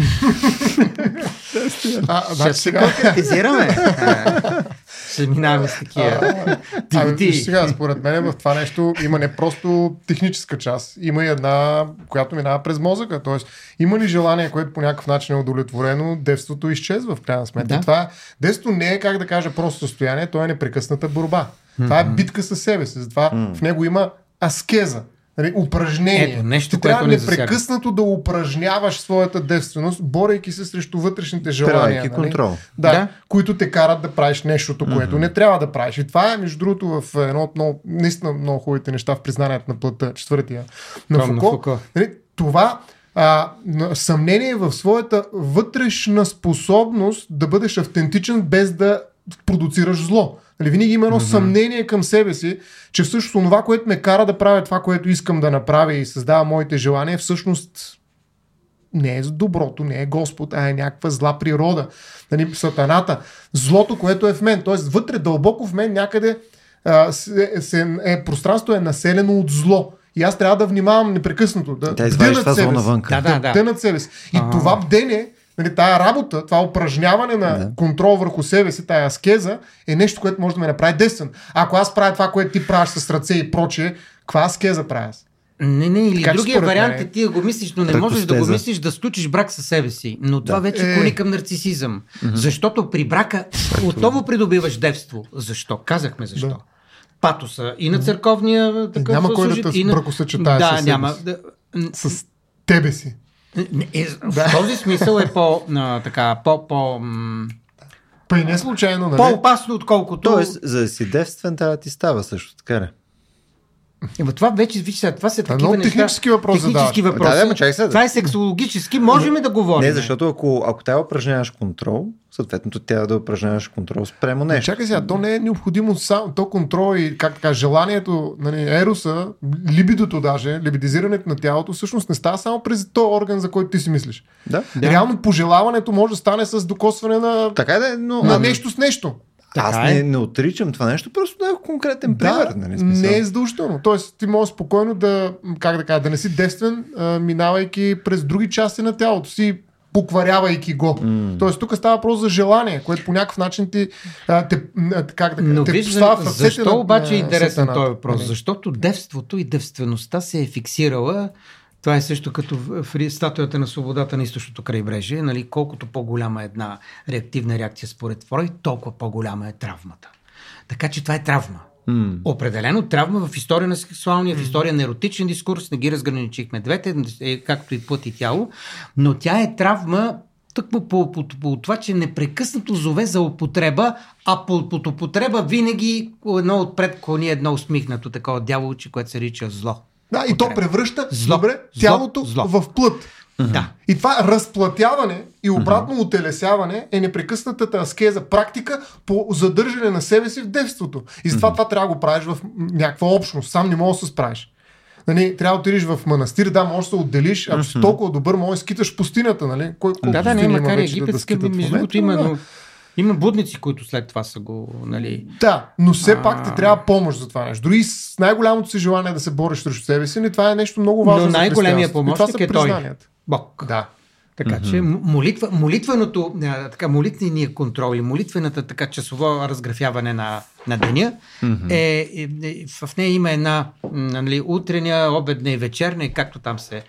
[SPEAKER 3] А, значи
[SPEAKER 2] се
[SPEAKER 3] сега,
[SPEAKER 2] конкретизираме. А, Ще минаваме с такива.
[SPEAKER 3] Ами, сега, според мен в това нещо има не просто техническа част, има и една, която минава през мозъка. Тоест, има ли желание, което по някакъв начин е удовлетворено, девството изчезва в крайна сметка.
[SPEAKER 2] Да.
[SPEAKER 3] Това, девството не е, как да кажа, просто състояние, то е непрекъсната борба. Това е битка със себе си. Затова в него има аскеза. Нали, упражнение.
[SPEAKER 2] Ето, нещо,
[SPEAKER 3] Ти трябва непрекъснато да упражняваш своята девственост, борейки се срещу вътрешните желания. Нали?
[SPEAKER 1] контрол.
[SPEAKER 3] Да,
[SPEAKER 2] Да.
[SPEAKER 3] които те карат да правиш нещото, което mm-hmm. не трябва да правиш. И това е, между другото, в едно от много, наистина много хубавите неща в признанието на плътта, четвъртия на Фуко.
[SPEAKER 2] Фуко.
[SPEAKER 3] Нали, това а, съмнение в своята вътрешна способност да бъдеш автентичен без да продуцираш зло. Нали, винаги има едно mm-hmm. съмнение към себе си, че всъщност това, което ме кара да правя това, което искам да направя и създава моите желания, всъщност не е доброто, не е Господ, а е някаква зла природа. Нали, сатаната. Злото, което е в мен. Тоест, вътре дълбоко в мен някъде а, се, се, е, пространство е населено от зло. И аз трябва да внимавам непрекъснато. Да,
[SPEAKER 1] Да извадиш.
[SPEAKER 2] Да, да, да.
[SPEAKER 3] Над себе си. И
[SPEAKER 2] А.
[SPEAKER 3] това бдене, нали, тая работа, това упражняване на
[SPEAKER 1] Да.
[SPEAKER 3] контрол върху себе си, тая аскеза, е нещо, което може да ме направи десен. Ако аз правя това, което ти правиш с ръце и прочее, каква аскеза правя аз?
[SPEAKER 2] Не, не, или
[SPEAKER 3] Така че
[SPEAKER 2] другия вариант е ти да го мислиш, но не можеш да го мислиш да сключиш брак със себе си. Но това вече
[SPEAKER 3] Е.
[SPEAKER 2] клони към нарцисизъм. Защото при брака отново придобиваш девство. Защо? Казахме защо.
[SPEAKER 3] Да.
[SPEAKER 2] Патоса и на църковния такъв
[SPEAKER 3] няма кой да те
[SPEAKER 2] и на-
[SPEAKER 3] бракосъчетае
[SPEAKER 2] Да,
[SPEAKER 3] със себе
[SPEAKER 2] няма.
[SPEAKER 3] си.
[SPEAKER 2] Да,
[SPEAKER 3] С тебе си.
[SPEAKER 2] Не, е, в този смисъл е по, а, така, по, по, м,
[SPEAKER 3] Па и не случайно, нали?
[SPEAKER 2] по-опасно, отколкото...
[SPEAKER 1] Тоест, за да си девствен, трябва да ти става също, така ли?
[SPEAKER 2] Ема това вече, виж сега, това са
[SPEAKER 3] Това е
[SPEAKER 2] такива
[SPEAKER 3] много
[SPEAKER 2] неща.
[SPEAKER 3] технически въпрос
[SPEAKER 2] Технически въпроси.
[SPEAKER 1] Да, да, чакай сега.
[SPEAKER 2] Това е сексологически. Можем ли да говорим?
[SPEAKER 1] Не, защото ако, ако тя упражняваш контрол, съответно трябва да упражняваш контрол спрямо нещо.
[SPEAKER 3] Чакай сега, то не е необходимо само то контрол и как така, желанието, нали, ероса, либидото даже, либидизирането на тялото, всъщност не става само през този орган, за който ти си мислиш.
[SPEAKER 1] Да.
[SPEAKER 3] Реално пожелаването може да стане с докосване на,
[SPEAKER 1] Така е, да, е, но
[SPEAKER 3] на
[SPEAKER 1] ами,
[SPEAKER 3] нещо с нещо.
[SPEAKER 1] Аз
[SPEAKER 2] Така е.
[SPEAKER 1] не, не отричам това нещо, просто да е конкретен пример.
[SPEAKER 3] да,
[SPEAKER 1] нали, смисъл.
[SPEAKER 3] не е задължително. Тоест, ти можеш спокойно да, как да кажа, да не си девствен, а, минавайки през други части на тялото си, покварявайки го. Mm. Тоест, тук става въпрос за желание, което по някакъв начин ти, а, те, а, как да
[SPEAKER 2] Но
[SPEAKER 3] те
[SPEAKER 2] виждам,
[SPEAKER 3] поставя в ръцете
[SPEAKER 2] защо
[SPEAKER 3] на-
[SPEAKER 2] обаче е интересен този въпрос?
[SPEAKER 3] Нали?
[SPEAKER 2] Защото девството и девствеността се е фиксирала това е също като статуята на свободата на източното крайбрежие. Нали, колкото по-голяма е една реактивна реакция според Фройд, толкова по-голяма е травмата. Така че това е травма.
[SPEAKER 1] М.
[SPEAKER 2] Определено травма в история на сексуалния, в история на еротичен дискурс, не ги разграничихме двете, е, както и плът и тяло, но тя е травма тъкмо по, по, по, по това, че непрекъснато зове за употреба, а по, по употреба винаги едно отпред клони едно усмихнато такова дяволче, което се рича зло.
[SPEAKER 3] Да, и то превръща
[SPEAKER 2] Зло.
[SPEAKER 3] добре,
[SPEAKER 2] Зло.
[SPEAKER 3] тялото
[SPEAKER 2] Зло.
[SPEAKER 3] в плът.
[SPEAKER 2] Да.
[SPEAKER 3] И това разплатяване и обратно утелесяване е непрекъснатата аскеза, практика по задържане на себе си в девството. И затова това трябва да го правиш в някаква общност. Сам не можеш да се справиш. Нали, трябва да отидеш в манастир, да, можеш да се отделиш. Ако си толкова добър, можеш да скиташ пустинята. Нали? Кой,
[SPEAKER 2] Да, да, не, макар и
[SPEAKER 3] вече да- да
[SPEAKER 2] египетска,
[SPEAKER 3] скитат
[SPEAKER 2] между другото има,
[SPEAKER 3] но да.
[SPEAKER 2] но, има будници, които след това са го, нали...
[SPEAKER 3] Да, но все
[SPEAKER 2] А.
[SPEAKER 3] пак ти трябва помощ за това нещо. Дори с най-голямото си желание да се бориш срещу себе си, не, това е нещо много важно.
[SPEAKER 2] Но
[SPEAKER 3] за
[SPEAKER 2] най-големия
[SPEAKER 3] християнството. И това
[SPEAKER 2] помощник е той. Бог.
[SPEAKER 3] Да.
[SPEAKER 2] Така че м- молитва, молитвеното, така, молитвения контрол или молитвената така часово разграфяване на, на деня, mm-hmm. е, е, в нея има една нали, утрения, обедна и вечерна, както там се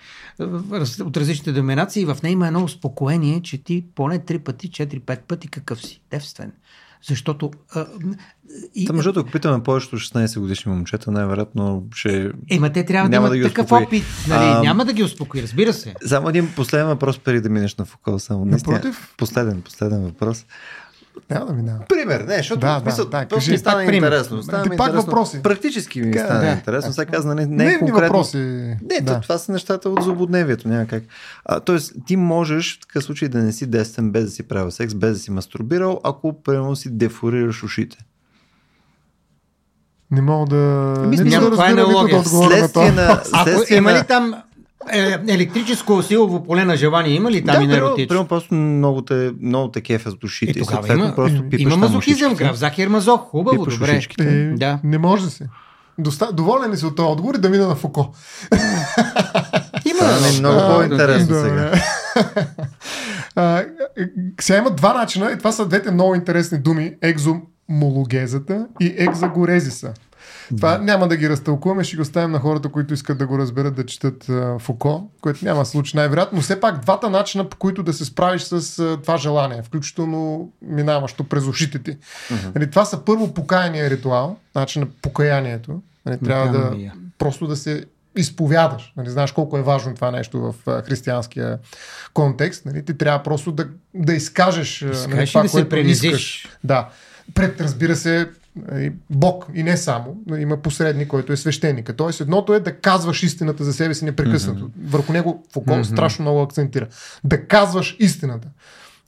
[SPEAKER 2] от различните доминации, в нея има едно успокоение, че ти поне три пъти, четири-пет пъти какъв си, девствен. Защото. А,
[SPEAKER 1] и, Та, между ако питаме повечето 16 годишни момчета, най-вероятно ще.
[SPEAKER 2] Ема те трябва Няма да имат да такъв успокои. опит. Нали? А, Няма да ги успокои, разбира се.
[SPEAKER 1] Само един последен въпрос, преди да минеш на Фукал. Само.
[SPEAKER 3] Напротив.
[SPEAKER 1] Последен, последен въпрос.
[SPEAKER 3] Няма да минава.
[SPEAKER 1] Пример, не, защото да,
[SPEAKER 3] да, да,
[SPEAKER 1] кажи, ми стана
[SPEAKER 3] пример.
[SPEAKER 1] интересно. Стана
[SPEAKER 3] Ти пак интересно. въпроси.
[SPEAKER 1] Практически ми стана да. интересно. Сега каза, не, не
[SPEAKER 3] е
[SPEAKER 1] конкретно.
[SPEAKER 3] въпроси.
[SPEAKER 1] Не, да. това са нещата от злободневието. Няма как. А, тоест, ти можеш в такъв случай да не си десен без да си правил секс, без да си мастурбирал, ако прямо си дефорираш ушите.
[SPEAKER 3] Не мога да.
[SPEAKER 2] Мисля, не няма, да разбира, е да следствие на, следствие Ако, има ли там е, електрическо силово поле на желание има ли там
[SPEAKER 1] да,
[SPEAKER 2] и на
[SPEAKER 1] Прямо просто много те, много те кефа с душите.
[SPEAKER 2] Е, тогава има, просто има мазохизъм, граф Захер Мазох, хубаво,
[SPEAKER 3] пипаш
[SPEAKER 2] добре.
[SPEAKER 3] Е, да. Не може да се. Доста... Доволен ли си от този отговор и да мина на Фуко?
[SPEAKER 1] Има да, много по-интересно да, сега.
[SPEAKER 3] а, сега има два начина и това са двете много интересни думи. Екзомологезата и екзагорезиса. Това няма да ги разтълкуваме, ще го оставим на хората, които искат да го разберат, да четат Фуко, което няма случай най-вероятно, но все пак двата начина, по които да се справиш с това желание, включително минаващо през ушите ти. Uh-huh. Нали, това са първо покаяния ритуал, начин на покаянието. Нали, трябва да просто да се изповядаш. Нали, знаеш колко е важно това нещо в а, християнския контекст. Нали, ти трябва просто да, да изкажеш
[SPEAKER 2] нали, това, да което искаш.
[SPEAKER 3] Да. Пред, разбира се, Бог и не само, има посредник, който е свещеник. Тоест, едното е да казваш истината за себе си непрекъснато. Mm-hmm. Върху него Фуко mm-hmm. страшно много акцентира. Да казваш истината.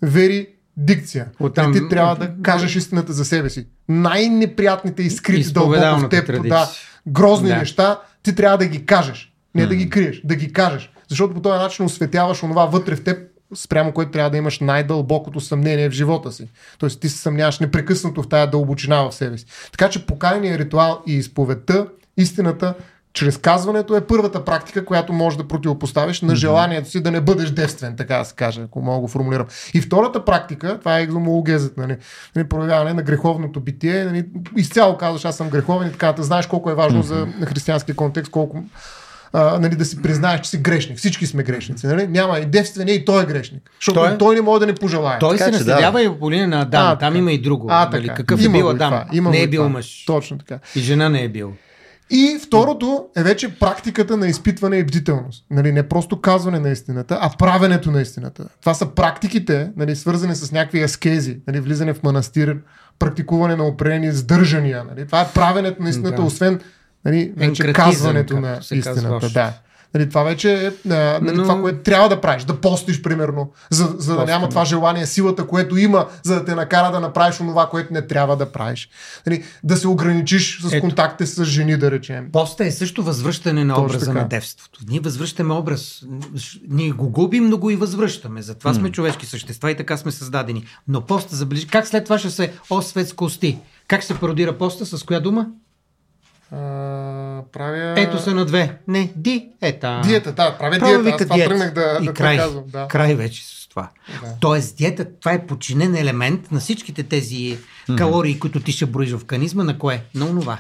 [SPEAKER 3] Вери дикция. Оттам... Ти трябва да кажеш истината за себе си. Най-неприятните изкрити дълбоко в теб, да, грозни да. неща, ти трябва да ги кажеш. Не mm-hmm. да ги криеш, да ги кажеш. Защото по този начин осветяваш онова вътре в теб, спрямо което трябва да имаш най-дълбокото съмнение в живота си. Тоест ти се съмняваш непрекъснато в тая дълбочина в себе си. Така че покаяния ритуал и изповедта, истината, чрез казването е първата практика, която може да противопоставиш на желанието си да не бъдеш девствен, така да се каже, ако мога го формулирам. И втората практика, това е екзомологезът, нали, нали, проявяване на греховното битие. Нали, изцяло казваш, аз съм греховен и така, да знаеш колко е важно за християнския контекст, колко а, нали, да си признаеш, че си грешник. Всички сме грешници. Нали? Няма и девствения, и той е грешник. Защото той, е... той не може да не пожелае.
[SPEAKER 2] Той така, се наследява да. и по линия на Адам. А, Там има и друго. А, нали? Какъв има е бил Адам? Има не е бил това. мъж.
[SPEAKER 3] Точно така.
[SPEAKER 2] И жена не е бил.
[SPEAKER 3] И второто е вече практиката на изпитване и бдителност. Нали, не просто казване на истината, а правенето на истината. Това са практиките, нали, свързани с някакви аскези, нали, влизане в манастир, практикуване на определени сдържания. Нали. Това е правенето на истината, да. освен Нали, вече казването на истината. Да. Нали, това вече е нали, Но... това, което трябва да правиш. Да постиш, примерно, за, за да няма това желание, силата, което има, за да те накара да направиш това, което не трябва да правиш. Нали, да се ограничиш с Ето. контакти с жени, да речем.
[SPEAKER 2] Поста е също възвръщане на Точно образа така. на девството. Ние възвръщаме образ. Ние го губим, но го и възвръщаме. Затова mm. сме човешки същества и така сме създадени. Но поста забележи. Как след това ще се освет с кости? Как се пародира поста? С коя дума?
[SPEAKER 3] А, правя...
[SPEAKER 2] Ето са на две. Не, ди, ета.
[SPEAKER 3] Диета, да, правя Право диета. Аз това диета. тръгнах да,
[SPEAKER 2] и
[SPEAKER 3] да
[SPEAKER 2] край,
[SPEAKER 3] казвам. Да.
[SPEAKER 2] Край вече с това. Да. Тоест, диета, това е подчинен елемент на всичките тези mm-hmm. калории, които ти ще броиш в канизма. На кое? На онова.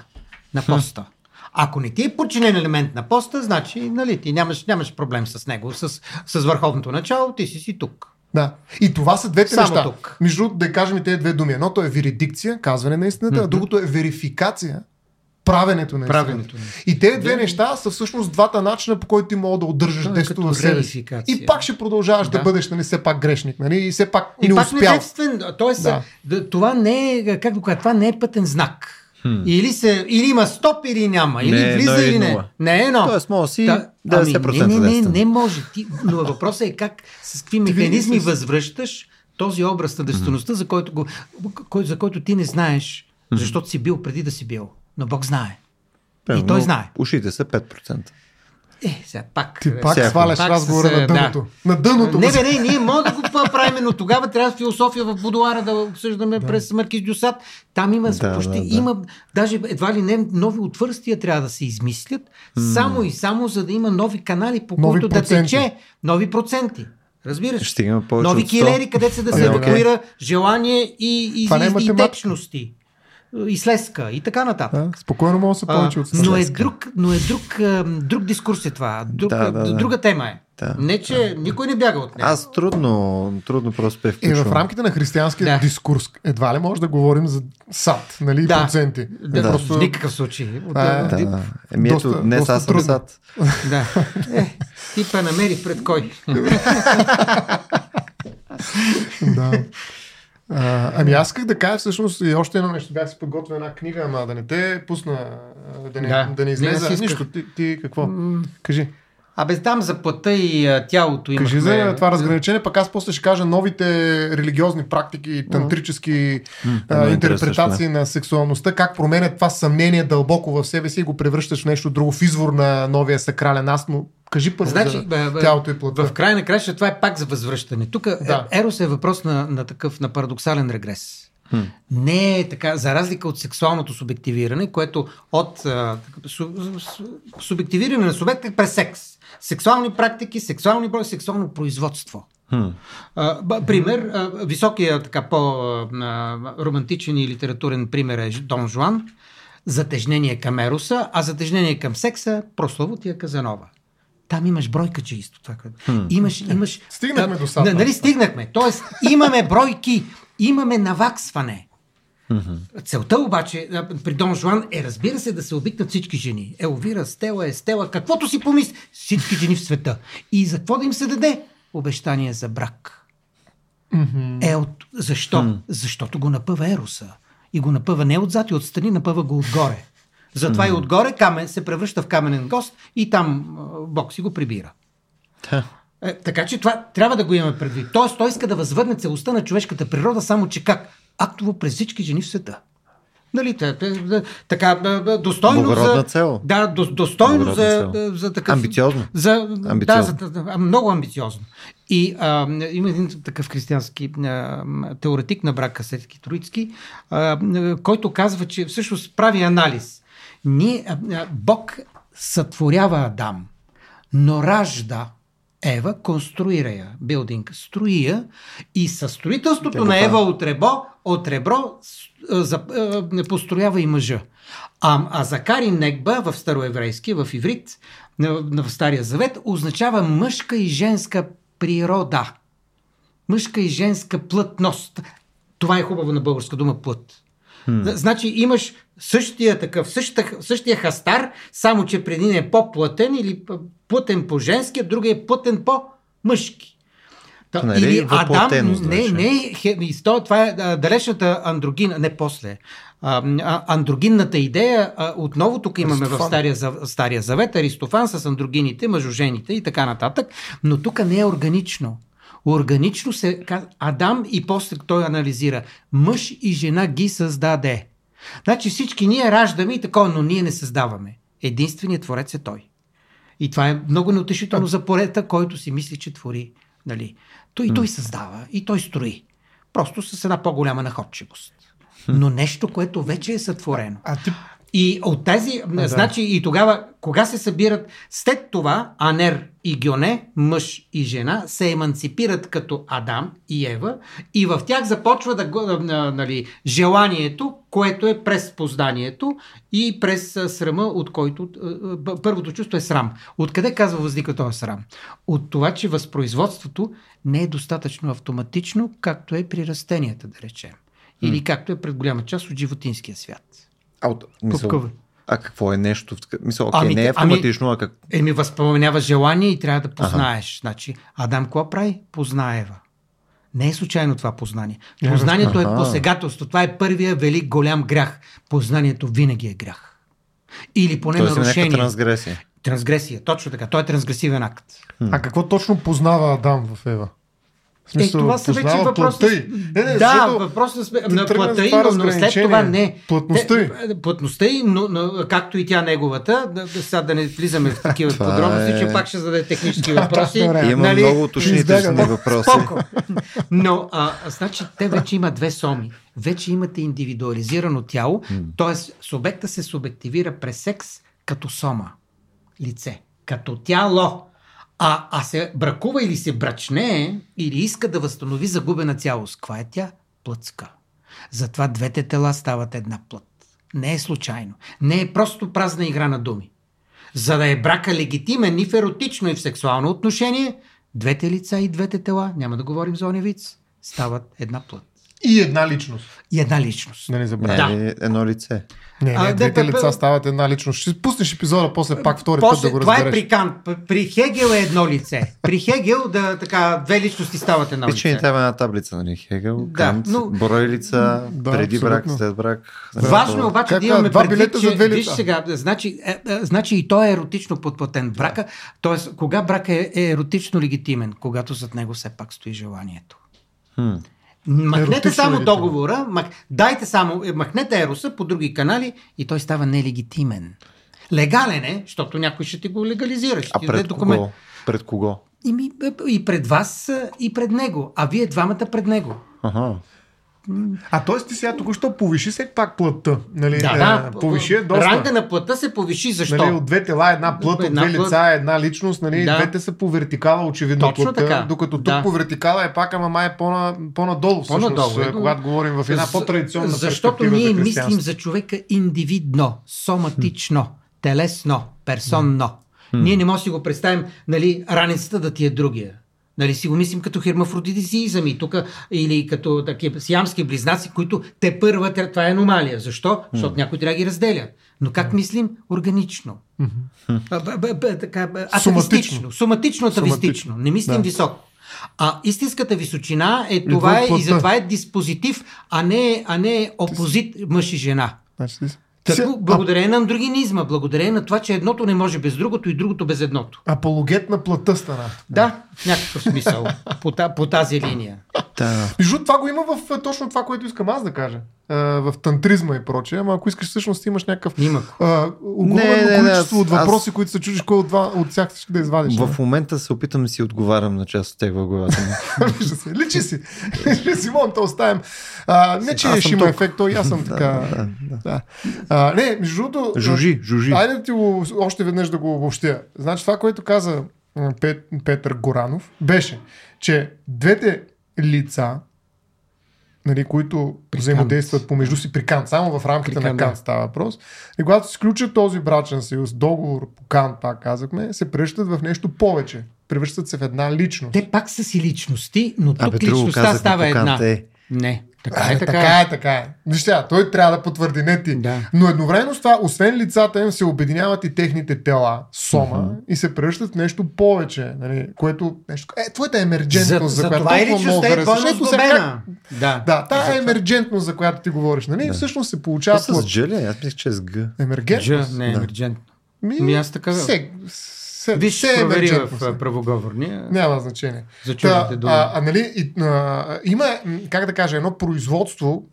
[SPEAKER 2] На поста. Ако не ти е подчинен елемент на поста, значи нали, ти нямаш, нямаш проблем с него, с, с върховното начало, ти си си тук.
[SPEAKER 3] Да. И това са двете Само неща. Тук. Между да кажем и тези две думи. Едното е веридикция, казване на истината, mm-hmm. а другото е верификация, правенето на правенето. И тези две неща са всъщност двата начина, по които ти мога да удържаш е детството в себе си. И пак ще продължаваш да, да бъдеш нали, все пак грешник. Нали, и все пак и не пак успял.
[SPEAKER 2] Тоест, да. това не е, как да кажа, това не е пътен знак. Хм. Или, се, или има стоп, или няма. Или не, влиза, или не. Не е но.
[SPEAKER 1] Тоест, може си
[SPEAKER 2] да, ами, не, не, не, не може. Ти, но въпросът е как, с какви механизми възвръщаш този образ на действеността, за който, го, кой, за който ти не знаеш, защото си бил преди да си бил. Но Бог знае. Певно, и той знае.
[SPEAKER 1] Ушите са 5%.
[SPEAKER 2] Е, сега пак.
[SPEAKER 3] Ти пак сега, сваляш пак разговора с, на дъното. Да. На дъното.
[SPEAKER 2] Не, бе, не, ние можем да го правим, но тогава трябва философия в Будуара да обсъждаме да. през Маркиз Дюсад. Там има да, почти, да, да. има, даже едва ли не, нови отвърстия трябва да се измислят, mm. само и само за да има нови канали, по които да тече нови проценти. Разбираш?
[SPEAKER 1] Ще има
[SPEAKER 2] нови килери, където се да се евакуира желание и, и, и, и течности. И слезка и така нататък.
[SPEAKER 3] Да, спокойно може да се получи от
[SPEAKER 2] но е друг, но е друг, друг дискурс е това. Друг,
[SPEAKER 1] Да, да, да.
[SPEAKER 2] Друга тема е.
[SPEAKER 1] Да,
[SPEAKER 2] не, че никой не бяга от нея.
[SPEAKER 1] Аз трудно, трудно просто пе
[SPEAKER 3] И в рамките на християнския
[SPEAKER 2] Да.
[SPEAKER 3] дискурс едва ли може да говорим за сад, нали,
[SPEAKER 2] Да.
[SPEAKER 3] проценти.
[SPEAKER 2] да,
[SPEAKER 3] Просто...
[SPEAKER 2] В никакъв случай. От,
[SPEAKER 3] А,
[SPEAKER 2] а,
[SPEAKER 1] Да. Еми ето,
[SPEAKER 3] Доста-
[SPEAKER 1] днес
[SPEAKER 3] доста
[SPEAKER 1] аз съм сад.
[SPEAKER 2] да. Е, ти па намери пред кой.
[SPEAKER 3] да. А, ами аз исках да кажа всъщност и още едно нещо. Бях си подготвил една книга, ама да не те пусна, да не,
[SPEAKER 2] Да.
[SPEAKER 3] да. не излезе. Нищо. Ти, ти какво? Кажи.
[SPEAKER 2] Абе, там за плътта и а, тялото имахме...
[SPEAKER 3] Кажи за това разграничение, пък аз после ще кажа новите религиозни практики, тантрически а,
[SPEAKER 1] много
[SPEAKER 3] интерпретации на сексуалността, как променят това съмнение дълбоко в себе си и го превръщаш в нещо друго, в извор на новия сакрален аз, но кажи първо
[SPEAKER 2] Значи,
[SPEAKER 3] за
[SPEAKER 2] бе, бе,
[SPEAKER 3] тялото и плътта.
[SPEAKER 2] В края на краща това е пак за възвръщане. Тук
[SPEAKER 3] Да.
[SPEAKER 2] да. Ерос е въпрос на, на такъв на парадоксален регрес. Не е така, за разлика от сексуалното субективиране, което от а, су, су, субективиране на субекта през секс. Сексуални практики, сексуални брои, сексуално производство.
[SPEAKER 1] Хм.
[SPEAKER 2] А, пример, а, високия така по-романтичен и литературен пример е Дон Жуан, затежнение към Ероса, а затежнение към секса, прословутия Казанова. Там имаш бройкаджийство. Това, което... Имаш, имаш...
[SPEAKER 3] Стигнахме
[SPEAKER 2] а,
[SPEAKER 3] до сам.
[SPEAKER 2] н- Нали стигнахме? Тоест, имаме бройки, имаме наваксване. Целта обаче при Дон Жуан е, разбира се, да се обикнат всички жени. Елвира, Стела, Естела, каквото си помисли. Всички жени в света. И за какво да им се даде? Обещание за брак. Е, от... защо? Защото го напъва Ероса. И го напъва не отзад и отстрани, напъва го отгоре. Затова и отгоре камен се превръща в каменен гост и там Бог си го прибира.
[SPEAKER 1] Да.
[SPEAKER 2] Е, така че това трябва да го имаме предвид. Тоест, той иска да възвърне целостта на човешката природа, само че как? Актово през всички жени в света. Нали, та, та, така, достойно
[SPEAKER 1] Благородна
[SPEAKER 2] за...
[SPEAKER 1] цел.
[SPEAKER 2] Да, до, достойно
[SPEAKER 1] Благородна
[SPEAKER 2] за,
[SPEAKER 1] цел.
[SPEAKER 2] за такъв...
[SPEAKER 1] Амбициозно.
[SPEAKER 2] За,
[SPEAKER 1] Амбициозно.
[SPEAKER 2] Да, за, много амбициозно. И а, има един такъв християнски а, теоретик на брака Сетки Троицки, а, който казва, че всъщност прави анализ. Ние, а, Бог сътворява Адам, но ражда Ева, конструира я, билдинг, строи я и със строителството на Ева от ребро, от ребро за, построява и мъжа. А, а Закари Негба в староеврейски, в иврит, в Стария завет, означава мъжка и женска природа. Мъжка и женска плътност. Това е хубаво на българска дума плът. Hmm. Значи имаш същия такъв, същия, същия хастар, само че преди е по-плътен или плътен по-женски, а другия е плътен по-мъжки. Та,
[SPEAKER 1] Нали,
[SPEAKER 2] или Адам,
[SPEAKER 1] въплътеност
[SPEAKER 2] не, не, хе, то, това е а, далечната андрогина, не после. А, а, андрогинната идея, а, отново тук имаме в
[SPEAKER 3] Аристофан.
[SPEAKER 2] Стария, Зав- Стария завет, Аристофан с андрогините, мъжожените и така нататък, но тук не е органично. Органично се казва Адам и после той анализира. Мъж и жена ги създаде. Значи всички ние раждаме и такова, но ние не създаваме. Единственият творец е той. И това е много неутешително за порета, който си мисли, че твори. Нали? Той, и той създава, и той строи. Просто с една по-голяма находчивост. Но нещо, което вече е сътворено.
[SPEAKER 3] А ти
[SPEAKER 2] И от тези, да. значи и тогава, кога се събират, след това Анер и Гьоне, мъж и жена, се еманципират като Адам и Ева и в тях започва да, нали, желанието, което е през познанието и през срама, от който първото чувство е срам. Откъде казва въздика този срам? От това, че възпроизводството не е достатъчно автоматично, както е при растенията, да речем. Или както е пред голяма част от животинския свят.
[SPEAKER 1] Мисъл,
[SPEAKER 2] е?
[SPEAKER 1] а какво е нещо? Мисъл, окей,
[SPEAKER 2] Ами,
[SPEAKER 1] не е
[SPEAKER 2] ами-
[SPEAKER 1] автоматично, а как...
[SPEAKER 2] Еми, възпоменява желание и трябва да познаеш. Значи, Адам какво прави? Позна Ева. Не е случайно това познание. Познанието е
[SPEAKER 1] Аха.
[SPEAKER 2] посегателство. Това е първия велик голям грях. Познанието винаги е грях. Или поне
[SPEAKER 1] Тоест
[SPEAKER 2] нарушение.
[SPEAKER 1] някаква трансгресия.
[SPEAKER 2] Трансгресия, точно така. Той е трансгресивен акт.
[SPEAKER 3] А какво точно познава Адам в Ева? В
[SPEAKER 2] Е, това са вече
[SPEAKER 3] познава
[SPEAKER 2] въпроси.
[SPEAKER 3] плътта й. Не, не,
[SPEAKER 2] да,
[SPEAKER 3] защото
[SPEAKER 2] въпросът сме-
[SPEAKER 3] ти
[SPEAKER 2] на
[SPEAKER 3] тръгна
[SPEAKER 2] плътта
[SPEAKER 3] с
[SPEAKER 2] й,
[SPEAKER 3] това
[SPEAKER 2] но, но след това не.
[SPEAKER 3] Плътността й.
[SPEAKER 2] Те- Плътността й, но, но, както и тя неговата, да, да, сега да не влизаме в такива
[SPEAKER 1] Това
[SPEAKER 2] подробности,
[SPEAKER 1] е-
[SPEAKER 2] че пак ще зададе технически въпроси.
[SPEAKER 1] Има
[SPEAKER 2] нали?
[SPEAKER 1] много уточнителни въпроси.
[SPEAKER 2] Споко. Но, а, значи, те вече има две соми. Вече имате индивидуализирано тяло, т.е. субекта се субективира през секс като сома. Лице. Като тяло. А, а се бракува или се брачне, или иска да възстанови загубена цялост. Каква е тя? Плъцка. Затова двете тела стават една плът. Не е случайно. Не е просто празна игра на думи. За да е брака легитимен и в еротично и в сексуално отношение, двете лица и двете тела, няма да говорим за оневиц, стават една плът.
[SPEAKER 3] И една личност.
[SPEAKER 2] И една личност.
[SPEAKER 3] Да не
[SPEAKER 1] Не,
[SPEAKER 3] забравяй.
[SPEAKER 2] Да.
[SPEAKER 1] е едно лице.
[SPEAKER 3] Не, не,
[SPEAKER 2] А, да,
[SPEAKER 3] двете
[SPEAKER 2] да,
[SPEAKER 3] лица
[SPEAKER 2] да.
[SPEAKER 3] стават една личност. Ще пуснеш епизода после пак втори път
[SPEAKER 2] После,
[SPEAKER 3] да го
[SPEAKER 2] това е
[SPEAKER 3] разбереш.
[SPEAKER 2] при Кант. При Хегел е едно лице. При Хегел да, така, две личности стават едно
[SPEAKER 1] Виж,
[SPEAKER 2] лице.
[SPEAKER 1] трябва една таблица, нали? Хегел,
[SPEAKER 2] Да,
[SPEAKER 1] Кант,
[SPEAKER 2] но-
[SPEAKER 1] брой лица,
[SPEAKER 3] Да,
[SPEAKER 1] преди брак,
[SPEAKER 3] абсолютно.
[SPEAKER 1] след брак.
[SPEAKER 2] Важно е обаче
[SPEAKER 3] Как
[SPEAKER 2] да
[SPEAKER 3] е,
[SPEAKER 2] имаме
[SPEAKER 3] два
[SPEAKER 2] предвид,
[SPEAKER 3] билета
[SPEAKER 2] че,
[SPEAKER 3] за две
[SPEAKER 2] виж
[SPEAKER 3] лица.
[SPEAKER 2] сега, значи, е, е, значи и той е еротично подплатен брака, т.е. кога брак е, е еротично легитимен? Когато зад него все пак стои желанието.
[SPEAKER 1] Хм.
[SPEAKER 2] Махнете
[SPEAKER 3] Еротично
[SPEAKER 2] само
[SPEAKER 3] легитимен.
[SPEAKER 2] договора, мах, дайте само, е, махнете ероса по други канали и той става нелегитимен. Легален е, защото някой ще ти го легализира. Ще
[SPEAKER 1] А
[SPEAKER 2] ти
[SPEAKER 1] пред
[SPEAKER 2] документ.
[SPEAKER 1] кого? Пред кого?
[SPEAKER 2] И, е, и пред вас, е, и пред него. А вие двамата пред него.
[SPEAKER 1] Ага.
[SPEAKER 3] А т.е. ти сега току-що повиши все пак плътта. Нали?
[SPEAKER 2] Да,
[SPEAKER 3] Е,
[SPEAKER 2] да.
[SPEAKER 3] Повиши е доста.
[SPEAKER 2] Ранга на плътта се повиши. Защо?
[SPEAKER 3] Нали, от две тела една плът, от
[SPEAKER 2] Една
[SPEAKER 3] две
[SPEAKER 2] плът.
[SPEAKER 3] лица една личност, нали,
[SPEAKER 2] Да.
[SPEAKER 3] двете са по вертикала, очевидно
[SPEAKER 2] Точно
[SPEAKER 3] плътта,
[SPEAKER 2] така.
[SPEAKER 3] докато тук
[SPEAKER 2] Да.
[SPEAKER 3] по вертикала е пак, ама май е по-на, по-надолу, всъщност,
[SPEAKER 2] е, но-
[SPEAKER 3] когато говорим в една по-традиционна
[SPEAKER 2] Защото ние
[SPEAKER 3] за
[SPEAKER 2] мислим за човека индивидно, соматично, телесно, персонно. Ние не можем да си го представим, нали, раницата да ти е другия. Нали, си го мислим като хермафродитизъм и тук, или като такива сиамски близнаци, които те първа, това е аномалия. Защо? Защото някой трябва да ги разделя. Но как мислим? Органично. Атавистично. Соматично, атавистично. Не мислим
[SPEAKER 3] Да.
[SPEAKER 2] високо. А истинската височина е това е,
[SPEAKER 3] от
[SPEAKER 2] и затова е диспозитив, а не, а не опозит мъж и жена.
[SPEAKER 3] Значи, Сега,
[SPEAKER 2] благодарение на андрогинизма, благодарение на това, че едното не може без другото и другото без едното.
[SPEAKER 3] а- Апологет на плътта стана.
[SPEAKER 2] Да, в някакъв смисъл по, по тази линия.
[SPEAKER 1] Да.
[SPEAKER 3] Между това го има в е, точно това, което искам аз да кажа. А, в тантризма и прочее, ама ако искаш всъщност имаш някакъв
[SPEAKER 2] Има.
[SPEAKER 3] а, огромно
[SPEAKER 1] Не, не, не,
[SPEAKER 3] количество
[SPEAKER 1] аз-
[SPEAKER 3] от въпроси, които се чудиш кой от, два, от тях ще да извадиш.
[SPEAKER 1] В момента се опитам да си отговарям на част от тях в главата ми.
[SPEAKER 3] Се. Личи си. Личи си, можем да оставим. А, не, че
[SPEAKER 1] Аз
[SPEAKER 3] ще има ефект, той и аз съм така. да, А, не, между другото.
[SPEAKER 1] Жужи, жужи.
[SPEAKER 3] Айде да ти го, още веднъж да го обобщя. Значи това, което каза Пет, Петър Горанов, беше, че двете лица, нали, които взаимодействат помежду си при Кант, само в рамките
[SPEAKER 2] При
[SPEAKER 3] на
[SPEAKER 2] Кант, да.
[SPEAKER 3] става въпрос, и когато се сключат този брачен съюз, договор по Кант, пак казахме, се превръщат в нещо повече. Превръщат се в една личност.
[SPEAKER 2] Те пак са си личности, но тук
[SPEAKER 1] Абе,
[SPEAKER 2] личността
[SPEAKER 1] казах
[SPEAKER 2] става една.
[SPEAKER 1] е.
[SPEAKER 2] Не, така
[SPEAKER 3] А,
[SPEAKER 2] е, така,
[SPEAKER 3] така е, така е. Виж сега, той трябва да потвърди, не ти.
[SPEAKER 2] Да.
[SPEAKER 3] Но едновременно с това, освен лицата им, се обединяват и техните тела, сома, и се превръщат в нещо повече. Нали, което, нещо, е, твоята емерджентност, за,
[SPEAKER 2] за, за
[SPEAKER 3] която
[SPEAKER 2] това
[SPEAKER 3] много
[SPEAKER 2] е
[SPEAKER 3] харесваш.
[SPEAKER 2] двойно
[SPEAKER 3] Ето сега как-.
[SPEAKER 2] Да.
[SPEAKER 3] Да, тая
[SPEAKER 2] Затова-
[SPEAKER 3] емерджентност, за която ти говориш, нали,
[SPEAKER 1] Да.
[SPEAKER 3] всъщност се
[SPEAKER 1] Това
[SPEAKER 3] получава
[SPEAKER 1] с
[SPEAKER 3] плът.
[SPEAKER 1] Джели, аз мисля, че е с Г.
[SPEAKER 2] Джа,
[SPEAKER 3] Емергентност.
[SPEAKER 2] не,
[SPEAKER 1] Да.
[SPEAKER 2] емерджентно.
[SPEAKER 3] Ми,
[SPEAKER 2] Ми аз така-
[SPEAKER 3] Се, се,
[SPEAKER 2] Виж,
[SPEAKER 3] се
[SPEAKER 2] провери в
[SPEAKER 3] е.
[SPEAKER 2] правоговорния.
[SPEAKER 3] Няма значение.
[SPEAKER 2] За
[SPEAKER 3] Та,
[SPEAKER 2] думи.
[SPEAKER 3] а, а, нали, и, а, има, как да кажа, едно производство,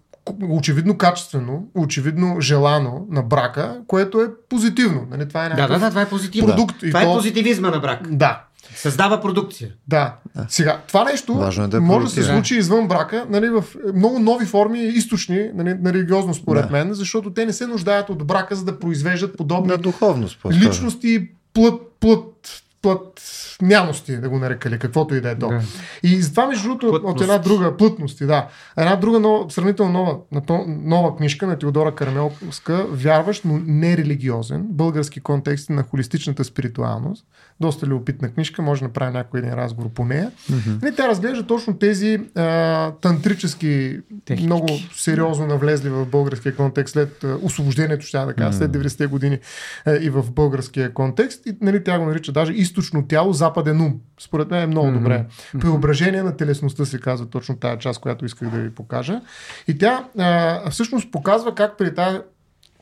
[SPEAKER 3] очевидно качествено, очевидно желано на брака, което е позитивно. Нали, това е
[SPEAKER 2] Да, да, да, това е позитивно.
[SPEAKER 3] продукт.
[SPEAKER 2] Това
[SPEAKER 3] то...
[SPEAKER 2] е позитивизма на брак.
[SPEAKER 3] Да,
[SPEAKER 2] Създава продукция.
[SPEAKER 3] да. Сега, това нещо
[SPEAKER 1] Важно е да е
[SPEAKER 3] може да се случи извън брака, нали, в много нови форми, източни, нали, на религиозно според
[SPEAKER 1] Да.
[SPEAKER 3] мен, защото те не се нуждаят от брака, за да произвеждат подобни
[SPEAKER 1] На духовност. по-скоро.
[SPEAKER 3] личности, плът, плът, плът, няности, да го нарека, или каквото и да е то.
[SPEAKER 2] Да.
[SPEAKER 3] И затова, между другото,
[SPEAKER 2] Плътност.
[SPEAKER 3] от една друга, плътности, да, една друга нова, сравнително нова, нова книжка на Теодора Карамелска, вярващ, но не религиозен, български контекст на холистичната спиритуалност. Доста любопитна книжка, може да направим някой един разговор по нея. Mm-hmm. Тя разглежда точно тези а, тантрически,
[SPEAKER 2] Техники.
[SPEAKER 3] много сериозно навлезли в българския контекст след а, освобождението, ще да кажа, след 90-те години а, и в българския контекст. И нали, тя го нарича даже източно тяло, западен ум. Според мен е много
[SPEAKER 2] Мгм.
[SPEAKER 3] добре. Преображение на телесността се казва точно тази част, която исках да ви покажа. И тя а, всъщност показва как при тази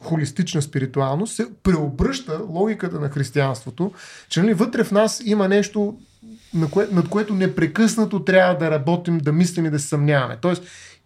[SPEAKER 3] холистична спиритуалност се преобръща логиката на християнството, че нали, вътре в нас има нещо, на кое, над което непрекъснато трябва да работим, да мислим и да се съмняваме. Тоест,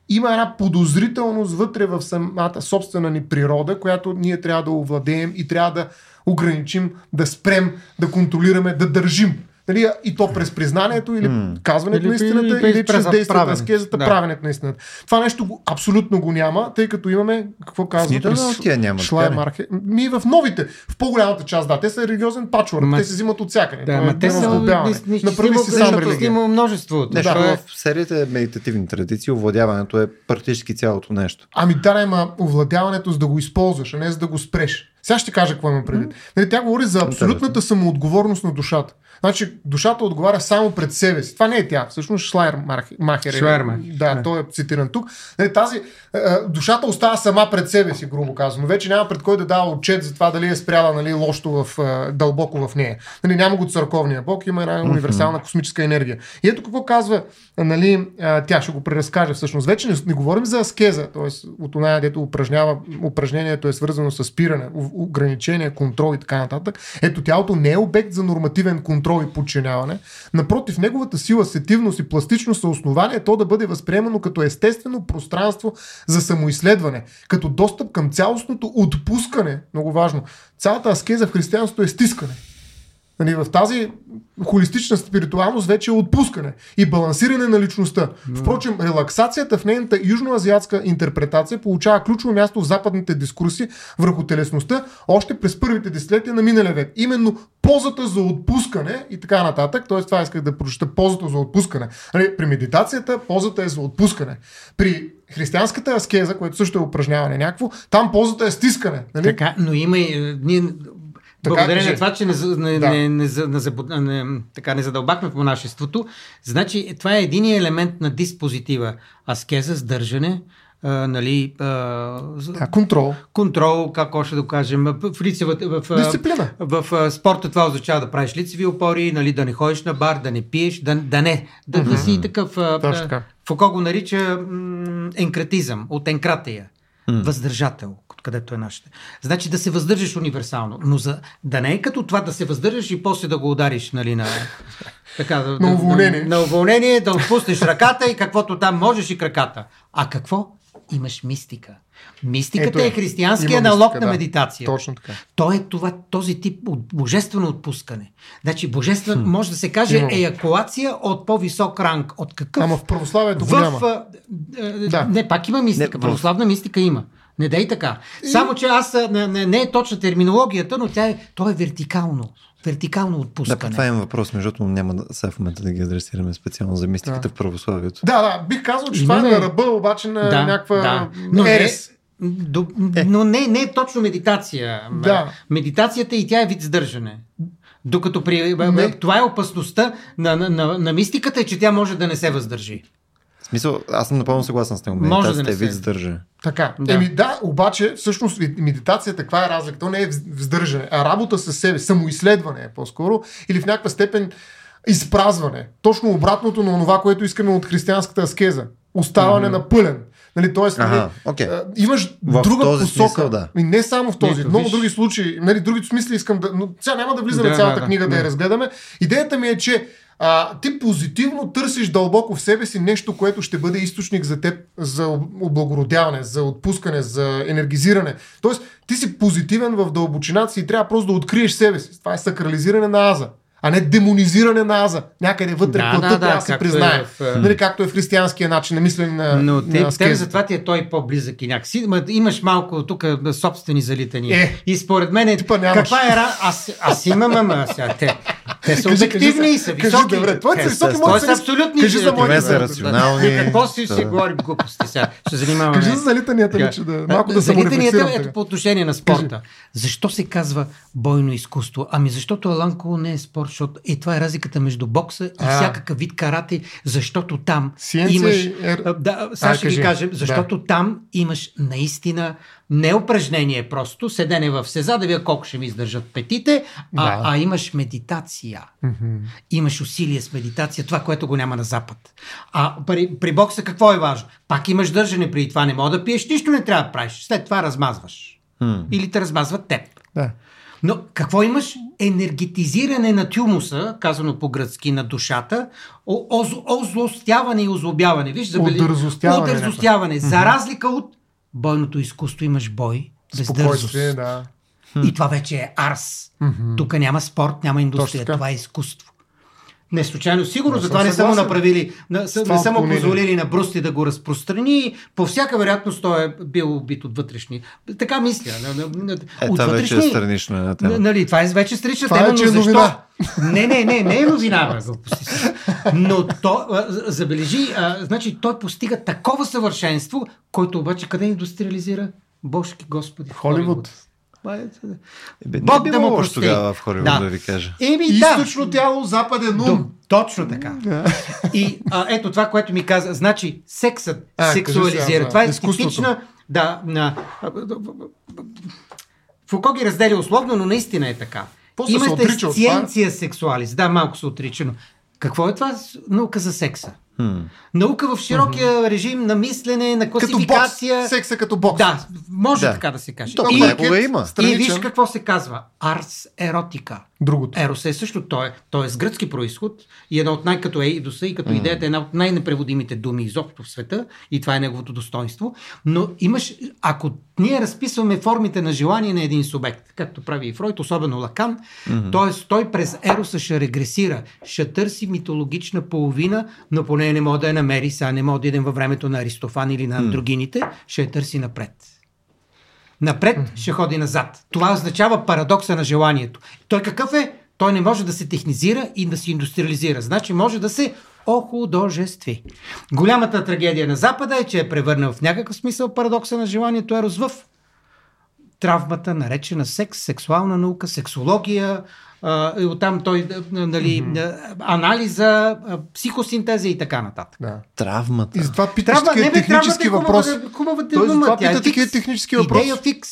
[SPEAKER 3] има една подозрителност вътре в самата собствена ни природа, която ние трябва да овладеем и трябва да ограничим, да спрем, да контролираме, да държим. Нали, и то през признанието или казването
[SPEAKER 2] Или
[SPEAKER 3] на истината,
[SPEAKER 2] при-
[SPEAKER 3] или,
[SPEAKER 2] през
[SPEAKER 3] чрез действията на
[SPEAKER 2] правенето.
[SPEAKER 3] аскезата,
[SPEAKER 2] Да.
[SPEAKER 3] правенето на истината. Това нещо го, абсолютно го няма, тъй като имаме, какво казвате?
[SPEAKER 1] от тия няма?
[SPEAKER 3] Шлаймархе. Ми в новите, в по-голямата част, да, те са религиозен патчворк,
[SPEAKER 2] Ма-
[SPEAKER 3] те се взимат от всякъде.
[SPEAKER 2] Да,
[SPEAKER 3] е
[SPEAKER 2] ма те са.
[SPEAKER 3] Направи си сам религия.
[SPEAKER 2] има множество.
[SPEAKER 1] Нещо
[SPEAKER 2] Това е-
[SPEAKER 1] в серията медитативни традиции, овладяването е практически цялото нещо.
[SPEAKER 3] Ами да, да, има овладяването за да го използваш, а не за да го спреш. Сега ще кажа какво има предвид. Нали, тя говори за абсолютната самоотговорност на душата. Значи, душата отговаря само пред себе си. Това не е тя. Всъщност Шлайер Махер. е-
[SPEAKER 2] Шлайермахер,
[SPEAKER 3] Да,
[SPEAKER 2] да.
[SPEAKER 3] той е цитиран тук. Нали, тази, е, е, душата остава сама пред себе си, грубо казано. Вече няма пред кой да дава отчет за това дали е спряла нали, лошото в, е, дълбоко в нея. Нали, няма го църковния бог, има една универсална космическа енергия. И ето какво казва нали, тя, ще го преразкаже всъщност. Вече не, не говорим за аскеза, т.е. от оная, дето упражнява, упражнението е свързано с спиране, ограничение, контрол и така нататък. Ето тялото не е обект за нормативен контрол и подчиняване. Напротив, неговата сила, сетивност и пластичност са основание то да бъде възприемано като естествено пространство за самоизследване, като достъп към цялостното отпускане, много важно. Цялата аскеза в християнството е стискане. Нали, в тази холистична спиритуалност вече е отпускане и балансиране на личността. Впрочем, релаксацията в нейната южноазиатска интерпретация получава ключово място в западните дискурси върху телесността още през първите десетилетия на миналия век. Именно позата за отпускане и така нататък, т.е. това исках да прочета позата за отпускане. Нали, при медитацията позата е за отпускане. При християнската аскеза, което също е упражняване някакво, там позата е стискане. Нали?
[SPEAKER 2] Така, но има и... е, Ние, благодарение
[SPEAKER 3] кажи.
[SPEAKER 2] на това, че не, за- не,
[SPEAKER 3] Да.
[SPEAKER 2] не, не, не, не, така, не задълбахме в монашеството, значи това е един елемент на диспозитива. Аскеза, сдържане, а, нали, а,
[SPEAKER 3] Да, контрол.
[SPEAKER 2] контрол, как още да кажем, в, в, лицева, в, в,
[SPEAKER 3] Дисциплина.
[SPEAKER 2] в, в спорта това означава да правиш лицеви опори, нали, да не ходиш на бар, да не пиеш, да, да не, да, да си такъв...
[SPEAKER 3] Точно така.
[SPEAKER 2] Фуко го нарича м, енкратизъм, от енкратия. Въздържател, където е нашата. Значи да се въздържаш универсално, но за, да не е като това да се въздържаш и после да го удариш нали, на, така, да, да-
[SPEAKER 3] уволнение.
[SPEAKER 2] На, на уволнение, да отпуснеш ръката и каквото там можеш и краката. А какво? Имаш мистика. Мистиката
[SPEAKER 3] Ето
[SPEAKER 2] е
[SPEAKER 3] е.
[SPEAKER 2] християнския
[SPEAKER 3] Има
[SPEAKER 2] налог
[SPEAKER 3] мистика,
[SPEAKER 2] на
[SPEAKER 3] да.
[SPEAKER 2] медитация.
[SPEAKER 3] Точно така.
[SPEAKER 2] То е това, този тип от божествено отпускане. Значи божествено, може да се каже
[SPEAKER 3] Има.
[SPEAKER 2] еякулация от по-висок ранг. От какъв?
[SPEAKER 3] Ама в православието
[SPEAKER 2] в,
[SPEAKER 3] няма.
[SPEAKER 2] а, а,
[SPEAKER 3] Да.
[SPEAKER 2] Не, пак има мистика.
[SPEAKER 1] Не,
[SPEAKER 2] Православна мистика има. Не дай така. Само, че аз не, не, не е точна терминологията, но тя е, то е вертикално. Вертикално
[SPEAKER 1] Да,
[SPEAKER 2] отпускане.
[SPEAKER 1] това имам въпрос, между другото, няма да, сега в момента да ги адресираме специално за мистиката
[SPEAKER 3] Да.
[SPEAKER 1] в православието.
[SPEAKER 3] Да, да, бих казал, че това е
[SPEAKER 2] Имаме-
[SPEAKER 3] на ръба, обаче на
[SPEAKER 2] да,
[SPEAKER 3] някаква
[SPEAKER 2] да. Но не,
[SPEAKER 3] ерес.
[SPEAKER 2] до, но не, не е точно медитация.
[SPEAKER 3] Да.
[SPEAKER 2] Медитацията и тя е вид сдържане. Докато при,
[SPEAKER 3] Не.
[SPEAKER 2] това е опасността на, на, на, на мистиката, е, че тя може да не се въздържи.
[SPEAKER 1] В смисъл, аз съм напълно съгласен с него.
[SPEAKER 2] Може да
[SPEAKER 1] е вид сдържане.
[SPEAKER 3] Така.
[SPEAKER 2] Да.
[SPEAKER 3] Да. Еми да, обаче, всъщност медитацията, каква е разлика? То не е вз- вздържане, а работа с себе, самоизследване е по-скоро, или в някаква степен изпразване. Точно обратното на това, което искаме от християнската аскеза. Оставане mm-hmm. на пълен. Нали, тоест,
[SPEAKER 1] Аха,
[SPEAKER 3] нали, а, имаш
[SPEAKER 1] В
[SPEAKER 3] друга
[SPEAKER 1] този
[SPEAKER 3] посока.
[SPEAKER 1] смисъл, да.
[SPEAKER 3] И не само в този,
[SPEAKER 2] Ето,
[SPEAKER 3] много
[SPEAKER 2] виж.
[SPEAKER 3] други случаи. Нали, другите смисли искам да. Но сега няма да влизаме
[SPEAKER 2] Да,
[SPEAKER 3] цялата
[SPEAKER 2] да, да.
[SPEAKER 3] книга да, я
[SPEAKER 2] Да.
[SPEAKER 3] разгледаме. Идеята ми е, че а, ти позитивно търсиш дълбоко в себе си нещо, което ще бъде източник за теб за облагородяване, за отпускане, за енергизиране. Тоест, ти си позитивен в дълбочината си и трябва просто да откриеш себе си. Това е сакрализиране на аза. А не демонизиране на аза. Някъде вътре
[SPEAKER 2] Да,
[SPEAKER 3] плътта
[SPEAKER 2] да, да,
[SPEAKER 3] да се
[SPEAKER 2] е
[SPEAKER 3] признае.
[SPEAKER 2] в, а,
[SPEAKER 3] Нали, както е в християнския начин на мислене на,
[SPEAKER 2] Но
[SPEAKER 3] на
[SPEAKER 2] те, те
[SPEAKER 3] аскезата.
[SPEAKER 2] затова ти е той по-близък и някакси. Ма, имаш малко тук собствени залитания.
[SPEAKER 3] Е,
[SPEAKER 2] и според мен е, каква е ра... Аз, аз имам, ама сега те, те са
[SPEAKER 3] Кажи,
[SPEAKER 2] обективни
[SPEAKER 3] кажи
[SPEAKER 2] и са
[SPEAKER 3] кажи,
[SPEAKER 2] високи.
[SPEAKER 3] добре, твоите
[SPEAKER 2] Те
[SPEAKER 3] са високи, моите
[SPEAKER 2] те
[SPEAKER 3] са
[SPEAKER 2] абсолютни.
[SPEAKER 3] Кажи за моите
[SPEAKER 1] Те
[SPEAKER 3] са
[SPEAKER 1] рационални.
[SPEAKER 2] Какво си ще говорим глупости сега? Ще занимаваме.
[SPEAKER 3] Кажи за залитанията ми, че да, малко да
[SPEAKER 2] Залитанията, ето
[SPEAKER 3] сега.
[SPEAKER 2] по отношение на спорта. Защо се казва бойно изкуство? Ами защото Аланко не е спорт, защото и това е разликата между бокса и
[SPEAKER 3] А.
[SPEAKER 2] всякакъв вид карате, защото там
[SPEAKER 3] Сиенция
[SPEAKER 2] имаш... А, Да, сега ще ви
[SPEAKER 3] кажи.
[SPEAKER 2] кажем,
[SPEAKER 3] Да.
[SPEAKER 2] защото там имаш наистина не упражнение просто, седене в сеза, да видя колко ще ми издържат петите, а,
[SPEAKER 3] Да.
[SPEAKER 2] а имаш медитация. Имаш усилие с медитация, това, което го няма на Запад. А при, при бокса какво е важно? Пак имаш държане при това, не мога да пиеш, нищо не трябва да правиш. След това размазваш.
[SPEAKER 1] М.
[SPEAKER 2] Или те размазват теб.
[SPEAKER 3] Да.
[SPEAKER 2] Но какво имаш? Енергетизиране на тюмуса, казано по-гръцки, на душата, оз- озлостяване и озлобяване. Виж, забели...
[SPEAKER 3] Отързостяване.
[SPEAKER 2] За разлика от бойното изкуство имаш бой, бездързост.
[SPEAKER 3] да.
[SPEAKER 2] И това вече е арс. Тук няма спорт, няма индустрия. Това е изкуство. Не случайно, сигурно,
[SPEAKER 3] Не съм
[SPEAKER 2] затова не са му направили, не са му позволили на Брусти да го разпространи. По всяка вероятност той е бил убит от вътрешни. Така мисля.
[SPEAKER 1] Е,
[SPEAKER 2] от
[SPEAKER 1] това вече е
[SPEAKER 2] вътрешни-
[SPEAKER 1] странична
[SPEAKER 2] Н-
[SPEAKER 1] тема.
[SPEAKER 2] Нали, това е вече странична
[SPEAKER 3] Това е,
[SPEAKER 2] тема,
[SPEAKER 3] че
[SPEAKER 2] но
[SPEAKER 3] е
[SPEAKER 2] защо?
[SPEAKER 3] новина.
[SPEAKER 2] Не, не, не, не е новина. Но то, забележи, а, значи той постига такова съвършенство, който обаче къде индустриализира? Божки господи. в
[SPEAKER 3] Холивуд.
[SPEAKER 2] Това е-
[SPEAKER 1] Е, бе,
[SPEAKER 2] Бог
[SPEAKER 1] не
[SPEAKER 2] да му прости.
[SPEAKER 1] тогава в Холивуд,
[SPEAKER 2] Да.
[SPEAKER 1] да. ви кажа.
[SPEAKER 2] Еми, да.
[SPEAKER 3] Източно тяло, западен ум.
[SPEAKER 2] До, точно така. И а, ето това, което ми каза. Значи, сексът
[SPEAKER 3] А,
[SPEAKER 2] сексуализира.
[SPEAKER 3] сега
[SPEAKER 2] това е
[SPEAKER 3] изкуството.
[SPEAKER 2] типична. Да, на. Фуко ги разделя условно, но наистина е така.
[SPEAKER 3] После се
[SPEAKER 2] Имате
[SPEAKER 3] отрича от
[SPEAKER 2] сциенция сексуалис. Да, малко се отрича, но какво е това наука за секса? Наука в широкия режим на мислене, на
[SPEAKER 3] Като бокс.
[SPEAKER 2] класификация.
[SPEAKER 3] Секса като бокс.
[SPEAKER 2] Да, може
[SPEAKER 1] Да.
[SPEAKER 2] така да се каже.
[SPEAKER 1] То
[SPEAKER 2] И-
[SPEAKER 1] понякога има.
[SPEAKER 2] и виж какво се казва. Арс еротика.
[SPEAKER 3] Другото.
[SPEAKER 2] Ерос е също, той е, той е с гръцки происход и една от най- като Ейдоса и като идеята е една от най-непреводимите думи изобщо в света и това е неговото достоинство. Но имаш, ако ние разписваме формите на желание на един субект, както прави и Фройд, особено Лакан, т.е. той през Ероса ще регресира, ще търси митологична половина, но поне не може да я намери, сега не може да идем във времето на Аристофан или на андрогините, ще я търси напред. Напред ще ходи назад. Това означава парадокса на желанието. Той какъв е? Той не може да се технизира и да се индустриализира. Значи може да се охудожестви. Голямата трагедия на Запада е, че е превърнал в някакъв смисъл парадокса на желанието Ерос в травмата, наречена секс, сексуална наука, сексология, а, и оттам той, нали, а, анализа, психосинтеза и така нататък.
[SPEAKER 3] Да.
[SPEAKER 1] Травмата.
[SPEAKER 3] И затова питаш
[SPEAKER 2] Трябва,
[SPEAKER 3] такива
[SPEAKER 2] не бе,
[SPEAKER 3] технически
[SPEAKER 2] технически
[SPEAKER 3] въпроси.
[SPEAKER 2] Хубава, хубава
[SPEAKER 3] Той
[SPEAKER 2] дума,
[SPEAKER 3] затова
[SPEAKER 2] тя е
[SPEAKER 3] пита такива
[SPEAKER 2] фикс.
[SPEAKER 3] технически въпроси.
[SPEAKER 2] Идея фикс.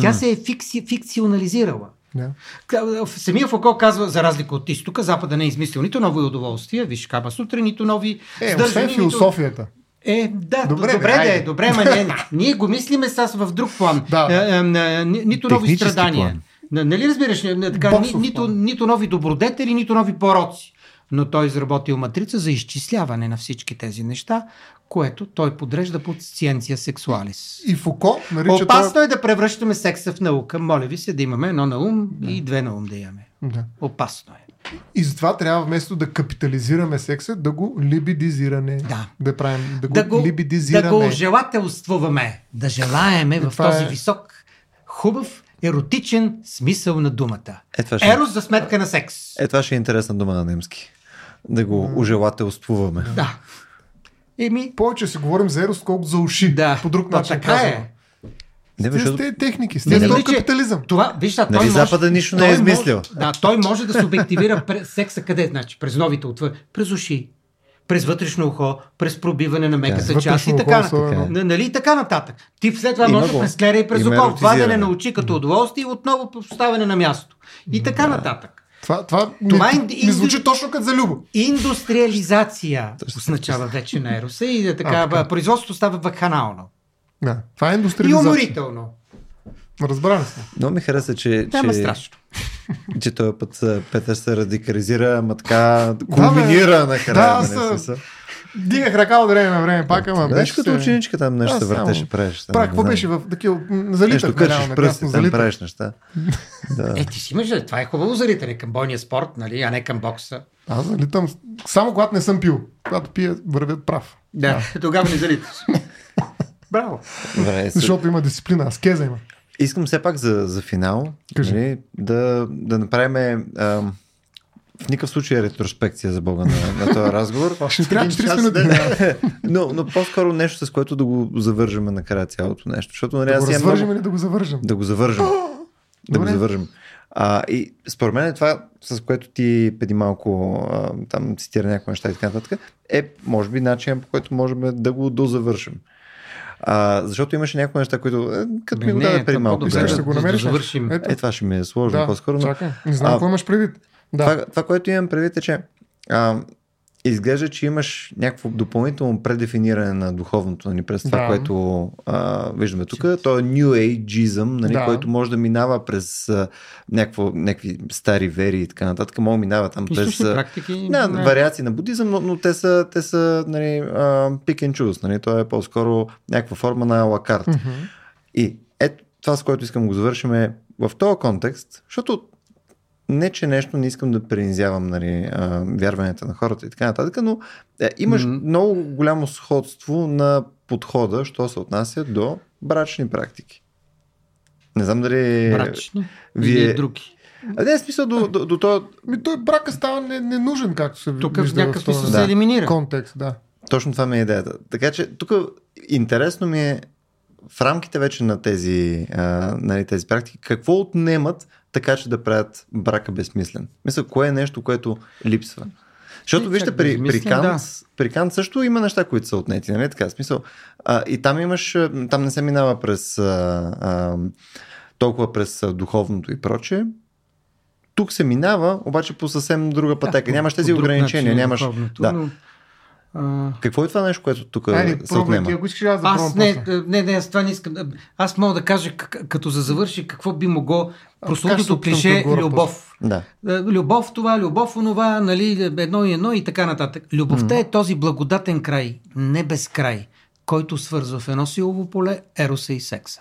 [SPEAKER 2] Тя се е фикси, фикционализирала.
[SPEAKER 3] Да.
[SPEAKER 2] Ка- Самия Фуко казва, за разлика от изтока, Запада не е измислил нито нови удоволствия, виж Каба Сутра, нито нови
[SPEAKER 3] Е, освен философията.
[SPEAKER 2] Е, да,
[SPEAKER 3] Добре,
[SPEAKER 2] добре, да е, добре, ма не, ние го мислиме сега в друг план.
[SPEAKER 3] Да.
[SPEAKER 2] Е, е, е, ни- нито нови страдания.
[SPEAKER 1] план.
[SPEAKER 2] Нали разбираш, не- не, така, ни, нито, нито нови добродетели, нито нови пороци. Но той изработил матрица за изчисляване на всички тези неща, което той подрежда под сциенция сексуалис.
[SPEAKER 3] И Фуко нарича
[SPEAKER 2] Опасно е да превръщаме секса в наука. Моля ви се да имаме едно на ум и две на ум да имаме.
[SPEAKER 3] Да.
[SPEAKER 2] Опасно е.
[SPEAKER 3] И затова трябва вместо да капитализираме секса, да го либидизираме.
[SPEAKER 2] Да.
[SPEAKER 3] Да правим, да го,
[SPEAKER 2] Да го,
[SPEAKER 3] либидизираме.
[SPEAKER 2] да го желателствуваме, да желаеме в
[SPEAKER 3] това
[SPEAKER 2] този
[SPEAKER 3] е-
[SPEAKER 2] висок, хубав, еротичен смисъл на думата.
[SPEAKER 1] Е, това ще-
[SPEAKER 2] Ерос за сметка на секс.
[SPEAKER 1] Е, това ще е интересна дума на немски. Да го ожелателствуваме.
[SPEAKER 2] Да. Еми,
[SPEAKER 3] Повече си говорим за ерос, колкото за уши.
[SPEAKER 2] да.
[SPEAKER 3] По друг начин
[SPEAKER 2] така
[SPEAKER 3] казано.
[SPEAKER 2] е.
[SPEAKER 1] Не, защото...
[SPEAKER 3] тези техники, с
[SPEAKER 2] Не,
[SPEAKER 3] тези
[SPEAKER 2] нали,
[SPEAKER 3] този капитализъм.
[SPEAKER 2] Това, виж, а, той
[SPEAKER 1] Нали
[SPEAKER 2] може,
[SPEAKER 1] Запада нищо не е измислил?
[SPEAKER 2] Може, да, той може да през секса къде? Значи, през новите отвър, през уши, през вътрешно ухо, през пробиване на меката
[SPEAKER 3] Да.
[SPEAKER 2] част и така,
[SPEAKER 3] ухо особено.
[SPEAKER 2] нататък. Н- нали, и така нататък. Ти след това може
[SPEAKER 1] го.
[SPEAKER 2] през склера и през око, вадене на очи като удоволствие и отново поставяне на място. И така нататък.
[SPEAKER 3] Това, това,
[SPEAKER 2] Това
[SPEAKER 3] ми,
[SPEAKER 2] инди-
[SPEAKER 3] ми звучи точно като за Любо.
[SPEAKER 2] Индустриализация означава вече на Ероса и е така,
[SPEAKER 3] А, така.
[SPEAKER 2] производството става вакханално.
[SPEAKER 3] Да. Това е
[SPEAKER 2] И
[SPEAKER 3] индустриализация.
[SPEAKER 2] уморително.
[SPEAKER 3] Разбрали се.
[SPEAKER 1] Много ми хареса, че,
[SPEAKER 2] Няма
[SPEAKER 1] че,
[SPEAKER 2] страшно.
[SPEAKER 1] че този път Петър се радикализира, ама така кулминира накрая.
[SPEAKER 3] Да,
[SPEAKER 1] нали,
[SPEAKER 3] аз,
[SPEAKER 1] смисъл.
[SPEAKER 2] Е,
[SPEAKER 3] Дигах ръка от време на време, пак, ама
[SPEAKER 1] Знаеш
[SPEAKER 3] беше
[SPEAKER 1] като
[SPEAKER 3] се-
[SPEAKER 1] ученичка там нещо
[SPEAKER 3] Да,
[SPEAKER 1] се въртеше, правиш. там, не
[SPEAKER 3] какво беше в такива... Залитах
[SPEAKER 1] Нещо кършиш
[SPEAKER 3] наляво,
[SPEAKER 1] пръсти, там
[SPEAKER 3] залитах.
[SPEAKER 1] правиш неща. Да.
[SPEAKER 2] Е, ти си имаш, това е хубаво заритане към бойния спорт, нали, а не към бокса.
[SPEAKER 3] Аз залитам само когато не съм пил. Когато пия, вървят прав.
[SPEAKER 2] Да, тогава не залиташ. Браво.
[SPEAKER 1] Добре,
[SPEAKER 3] Защото има дисциплина, аскеза има.
[SPEAKER 1] Искам все пак за, за финал
[SPEAKER 3] Кажи.
[SPEAKER 1] нали, да, да направим ам, в никакъв случай ретроспекция за Бога на, на този разговор.
[SPEAKER 3] Ще ни трябва
[SPEAKER 1] Един
[SPEAKER 3] 40
[SPEAKER 1] час,
[SPEAKER 3] минути.
[SPEAKER 1] да. но, но по-скоро нещо, с което да го завържем накрая цялото нещо. Защото нали,
[SPEAKER 3] Да го
[SPEAKER 1] много-
[SPEAKER 3] или да го завържем?
[SPEAKER 1] Да го завържем. да го завържем. А, и според мен това, с което ти преди малко а, там цитира някои неща и така нататък, е може би начин, по който можем да го дозавършим. А, защото имаше някои неща, които, е, като ми го даде преди малко.
[SPEAKER 3] Искаш да го намериш?
[SPEAKER 2] Да завършим.
[SPEAKER 3] Ето,
[SPEAKER 1] Е, това ще ми е сложно
[SPEAKER 3] да,
[SPEAKER 1] по-скоро. Но,
[SPEAKER 3] чакай. Не знам
[SPEAKER 1] А,
[SPEAKER 3] какво имаш предвид. Да.
[SPEAKER 1] това, това, което имам предвид е, че а, изглежда, че имаш някакво допълнително предефиниране на духовното нали, през това,
[SPEAKER 3] Да.
[SPEAKER 1] което а, виждаме тук. То е New Ageism, нали,
[SPEAKER 3] Да.
[SPEAKER 1] който може да минава през а, някакво, някакви стари вери и така нататък. Може да минава там през...
[SPEAKER 2] Практики.
[SPEAKER 1] Да,
[SPEAKER 2] не.
[SPEAKER 1] вариации на будизъм, но, но те са, те са нали, а, pick and choose. Нали? То е по-скоро някаква форма на лакарт.
[SPEAKER 3] Мгм.
[SPEAKER 1] И ето това, с което искам да го завършим е в този контекст, защото не, че нещо не искам да принизявам нали, а, вярванията на хората и така нататък, но е, имаш
[SPEAKER 2] М.
[SPEAKER 1] много голямо сходство на подхода, що се отнася до брачни практики. Не знам дали...
[SPEAKER 2] Брачни
[SPEAKER 1] вие-
[SPEAKER 2] или други.
[SPEAKER 1] А не, смисъл до, до, до този...
[SPEAKER 3] Ми, той брака става не- ненужен, както се
[SPEAKER 2] Тук в
[SPEAKER 3] вижда
[SPEAKER 2] някакъв смисъл
[SPEAKER 3] този
[SPEAKER 2] се
[SPEAKER 1] Да.
[SPEAKER 2] елиминира.
[SPEAKER 3] контекст. Да.
[SPEAKER 1] Точно това ми е идеята. Така че тук интересно ми е в рамките вече на тези, а, нали, тези практики, какво отнемат така, че да правят брака безсмислен? Мисля, кое е нещо, което липсва? Защото
[SPEAKER 2] Не,
[SPEAKER 1] вижте, при, при, Кант,
[SPEAKER 2] да.
[SPEAKER 1] при Кант също има неща, които са отнети, нали така? Смисъл, а, и там имаш, там не се минава през а, а, толкова през духовното и прочее. Тук се минава, обаче по съвсем друга пътека.
[SPEAKER 2] по-
[SPEAKER 1] нямаш
[SPEAKER 2] по
[SPEAKER 1] тези ограничения,
[SPEAKER 2] начин е
[SPEAKER 1] нямаш...
[SPEAKER 2] духовното,
[SPEAKER 1] Да.
[SPEAKER 2] но, а,
[SPEAKER 1] Какво е това нещо, което тук
[SPEAKER 3] Айде,
[SPEAKER 1] се отнема?
[SPEAKER 3] ти, ако искаш аз да
[SPEAKER 2] Аз не, не, не, аз това не искам. Аз мога да кажа, като за завърши, какво би могло
[SPEAKER 3] опитам
[SPEAKER 2] клише любов.
[SPEAKER 1] Да.
[SPEAKER 2] Е, Любов това, любов онова, нали, едно и едно и така нататък. Любовта е този благодатен край, не безкрай, който свързва в едно силово поле ероса и секса.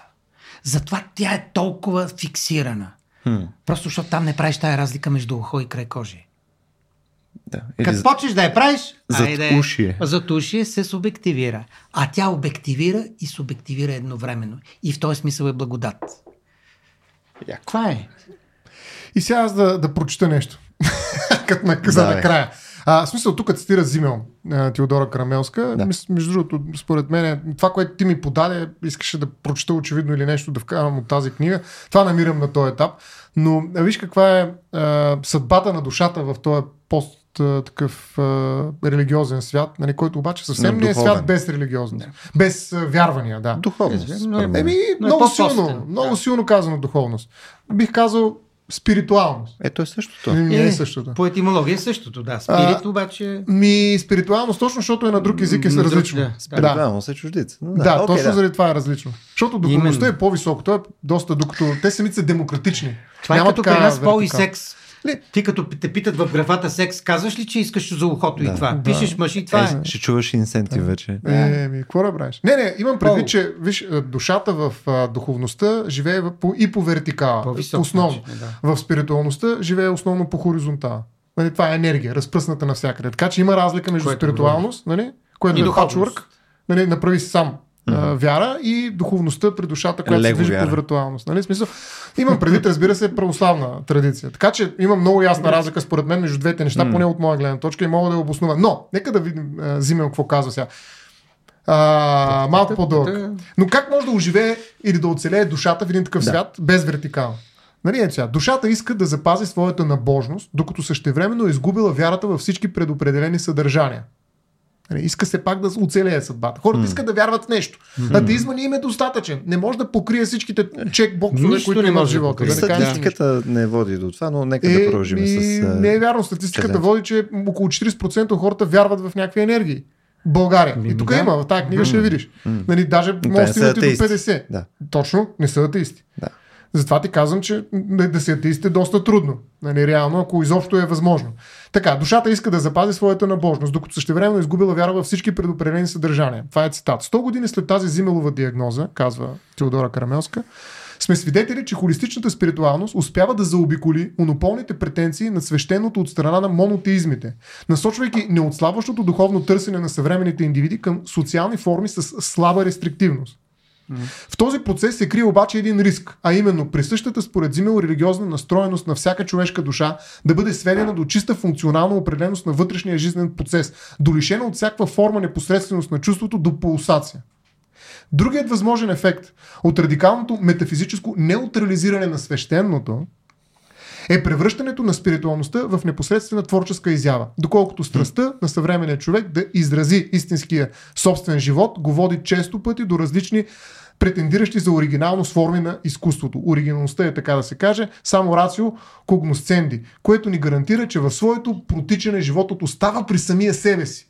[SPEAKER 2] Затова тя е толкова фиксирана.
[SPEAKER 1] Хм,
[SPEAKER 2] Просто защото там не правиш тая разлика между ухо и край кожи.
[SPEAKER 1] Да. Или
[SPEAKER 2] Като
[SPEAKER 1] за-
[SPEAKER 2] почнеш да я правиш,
[SPEAKER 1] Зад
[SPEAKER 2] айде,
[SPEAKER 1] ушие.
[SPEAKER 2] Зад ушие се субективира. А тя обективира и субективира едновременно. И в този смисъл е благодат.
[SPEAKER 1] Яко.
[SPEAKER 2] Това е.
[SPEAKER 3] И сега аз да, да прочета нещо. Като на, за
[SPEAKER 1] Давай.
[SPEAKER 3] накрая. А, в смисъл, тук цитира Зимел, Теодора Карамелска.
[SPEAKER 1] Да.
[SPEAKER 3] Да. Между другото, според мен, това, което ти ми подаде, искаше да прочета очевидно или нещо да вкарам от тази книга. Това намирам на този етап. Но виж каква е а, съдбата на душата в този пост а, такъв а, религиозен свят, нали, който обаче съвсем
[SPEAKER 1] Но
[SPEAKER 3] не е
[SPEAKER 1] духовен.
[SPEAKER 3] свят без религиозност. Без а, вярвания, да.
[SPEAKER 1] Духовност.
[SPEAKER 2] Еми,
[SPEAKER 1] според мен.
[SPEAKER 3] Еми,
[SPEAKER 2] Но е
[SPEAKER 3] много
[SPEAKER 2] по-постен.
[SPEAKER 3] силно, много
[SPEAKER 2] Да.
[SPEAKER 3] силно казано духовност. Бих казал спиритуалност.
[SPEAKER 1] Ето е същото.
[SPEAKER 3] Не, не е същото.
[SPEAKER 2] По етимология е същото, да. Спирит обаче...
[SPEAKER 3] Ми, спиритуалност, точно защото е на друг език е
[SPEAKER 2] На друг,
[SPEAKER 3] различно.
[SPEAKER 2] да.
[SPEAKER 3] Да,
[SPEAKER 1] Спиритуално се чуждица. Но
[SPEAKER 3] да, да
[SPEAKER 1] окей,
[SPEAKER 3] точно заради това е различно. Защото духовността
[SPEAKER 2] Именно.
[SPEAKER 3] е по-високо. Той е доста, докато те самите са демократични.
[SPEAKER 2] Това е
[SPEAKER 3] Няма
[SPEAKER 2] като при нас пол и секс.
[SPEAKER 3] Не.
[SPEAKER 2] Ти като те питат в графата секс, казваш ли, че искаш за ухото
[SPEAKER 1] Да.
[SPEAKER 2] и това?
[SPEAKER 3] Да.
[SPEAKER 2] Пишеш мъж и това е.
[SPEAKER 1] Е, ще чуваш инсентив вече.
[SPEAKER 3] Е, ми, какво да правиш? Не, не, имам предвид, че виж, душата в а, духовността живее по, и по вертикала.
[SPEAKER 2] По-висок
[SPEAKER 3] Основно.
[SPEAKER 2] начин, да.
[SPEAKER 3] В спиритуалността живее основно по хоризонтала. Нали, това е енергия, разпръсната навсякъде. Така че има разлика между
[SPEAKER 2] Което
[SPEAKER 3] спиритуалност, нали, което
[SPEAKER 2] И
[SPEAKER 3] е пачворк, нали, направи си сам а, вяра и духовността при душата, която
[SPEAKER 1] Лего
[SPEAKER 3] се движи
[SPEAKER 1] вяра.
[SPEAKER 3] по виртуалност. Нали? Смисъл, имам предвид, разбира се, православна традиция. Така че има много ясна разлика според мен между двете неща, поне от моя гледна точка и мога да я обоснува. Но, нека да видим а, Зимел какво казва сега. А, малко по-дълъг. Но как може да оживее или да оцелее душата в един такъв
[SPEAKER 1] Да.
[SPEAKER 3] свят без вертикал? Нали, ето сега, душата иска да запази своята набожност, докато същевременно е изгубила вярата във всички предопределени съдържания. Нали, иска се пак да оцелее съдбата. Хората искат да вярват в нещо. Атеизма не им е достатъчен. Не може да покрие всичките чекбоксове,
[SPEAKER 2] Нищо
[SPEAKER 3] които
[SPEAKER 2] не
[SPEAKER 3] има в
[SPEAKER 2] може да
[SPEAKER 3] живота.
[SPEAKER 2] покрие.
[SPEAKER 3] Да не.
[SPEAKER 1] Статистиката води до това, но нека
[SPEAKER 3] Е,
[SPEAKER 1] да продължим с...
[SPEAKER 3] Не е вярно. Статистиката
[SPEAKER 1] Чезен.
[SPEAKER 3] води, че около 40% от хората вярват в някакви енергии. В България.
[SPEAKER 2] Ми,
[SPEAKER 3] и тук
[SPEAKER 2] да.
[SPEAKER 3] има, в тази книга ще видиш. Нали, даже може да до
[SPEAKER 1] атеисти.
[SPEAKER 3] 50.
[SPEAKER 1] Да.
[SPEAKER 3] Точно, не са атеисти.
[SPEAKER 1] Да.
[SPEAKER 3] Затова ти казвам, че да да си атеист е доста трудно. Нали, реално, ако изобщо е възможно. Така, душата иска да запази своята набожност, докато същевременно е изгубила вяра във всички предопределени съдържания. Това е цитат. 100 години след тази Зимелова диагноза, казва Теодора Карамелска, сме свидетели, че холистичната спиритуалност успява да заобиколи монополните претенции на свещеното от страна на монотеизмите, насочвайки неотслабващото духовно търсене на съвременните индивиди към социални форми с слаба рестриктивност. В този процес се крие обаче един риск, а именно присъщата според Зимел религиозна настроеност на всяка човешка душа да бъде сведена до чиста функционална определеност на вътрешния жизнен процес, долишена от всякаква форма непосредственост на чувството до пулсация. Другият възможен ефект от радикалното метафизическо неутрализиране на свещеното е превръщането на спиритуалността в непосредствена творческа изява, доколкото страстта на съвременния човек да изрази истинския собствен живот го води често пъти до различни претендиращи за оригиналност форми на изкуството. Оригиналността е, така да се каже, само рацио когносценди, което ни гарантира, че в своето протичане животът остава при самия себе си.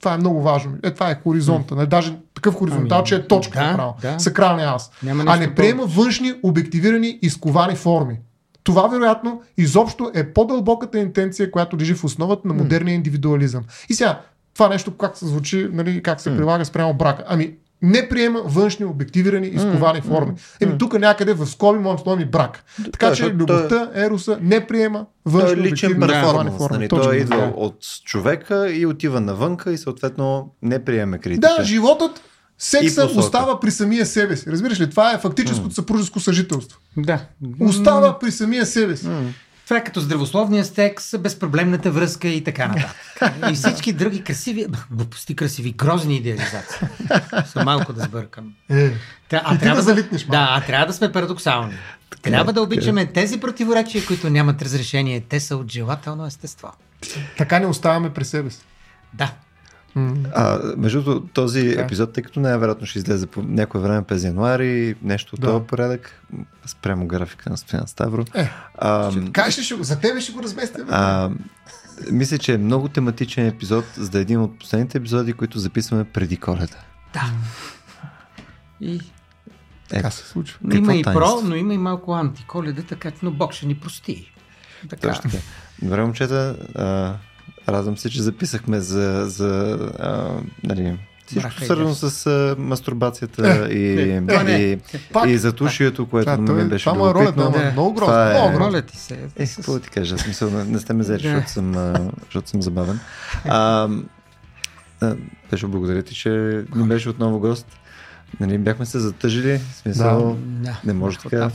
[SPEAKER 3] Това е много важно. Е, това е хоризонта. Не, даже такъв хоризонтал,
[SPEAKER 2] Ами,
[SPEAKER 3] че е точка
[SPEAKER 2] да,
[SPEAKER 3] направо.
[SPEAKER 2] да.
[SPEAKER 3] Сакралния аз. А не приема външни, обективирани, изковани форми. Това, вероятно, изобщо е по-дълбоката интенция, която лежи в основата на модерния индивидуализъм. И сега, това нещо как се звучи, нали, как се прилага спрямо брака. Ами, не приема външни, обективирани, изковани форми. Еми тук някъде в скоби може да сложим и брак. Така че любовта, ероса не приема
[SPEAKER 1] Той
[SPEAKER 3] външни,
[SPEAKER 1] е личен перформанс.
[SPEAKER 3] форми.
[SPEAKER 1] Нали? Той
[SPEAKER 3] така.
[SPEAKER 1] идва от човека и отива навънка и съответно не приеме критика.
[SPEAKER 3] Да, животът, секса остава при самия себе си. Разбираш ли? Това е фактическото съпружеско съжителство.
[SPEAKER 2] Да.
[SPEAKER 3] Остава при самия себе си.
[SPEAKER 2] Това е като здравословния секс, безпроблемната връзка и така нататък. И всички други красиви, глупости красиви, грозни идеализации. Съм малко да сбъркам.
[SPEAKER 3] Е.
[SPEAKER 2] Та, а трябва
[SPEAKER 3] да залитнеш малко.
[SPEAKER 2] Да, а трябва да сме парадоксални. Трябва да обичаме тези противоречия, които нямат разрешение. Те са от желателно естество.
[SPEAKER 3] Така не оставаме при себе си.
[SPEAKER 2] Да.
[SPEAKER 1] А, между другото, този
[SPEAKER 3] Да.
[SPEAKER 1] епизод, тъй като най-вероятно ще излезе по някое време през януари, нещо от
[SPEAKER 3] Да.
[SPEAKER 1] този порядък, спрямо графика на Стоян Ставро.
[SPEAKER 3] Е.
[SPEAKER 1] А,
[SPEAKER 3] Кажеш ли, ще го, за тебе ще го разместя. бе?
[SPEAKER 1] а, мисля, че е много тематичен епизод, за да е един от последните епизоди, които записваме преди коледа.
[SPEAKER 2] Да. И
[SPEAKER 3] Така се случва.
[SPEAKER 2] но има и про, но има и малко антиколеда, така че, но Бог ще ни прости. Така.
[SPEAKER 1] Точно така. Добре, момчета, а, радвам се, че записахме за, за а, нали, всичко
[SPEAKER 2] Браха и
[SPEAKER 1] свързано с а, мастурбацията и,
[SPEAKER 2] е, това не е.
[SPEAKER 1] и,
[SPEAKER 3] Пак.
[SPEAKER 1] и затушието, което
[SPEAKER 3] Това, той,
[SPEAKER 1] мен беше
[SPEAKER 3] това му е ролята,
[SPEAKER 1] любопитно.
[SPEAKER 2] Да.
[SPEAKER 3] много грозно.
[SPEAKER 1] Това е-
[SPEAKER 3] Много.
[SPEAKER 2] Моля ти се.
[SPEAKER 1] Е, какво ти кажа? Смисъл, не, не сте ме взели, защото, съм, защото съм забавен. А, а, Пешо, благодаря ти, че ни беше отново гост. Нали, бяхме се затъжили, смисъл,
[SPEAKER 2] Да.
[SPEAKER 1] не може така.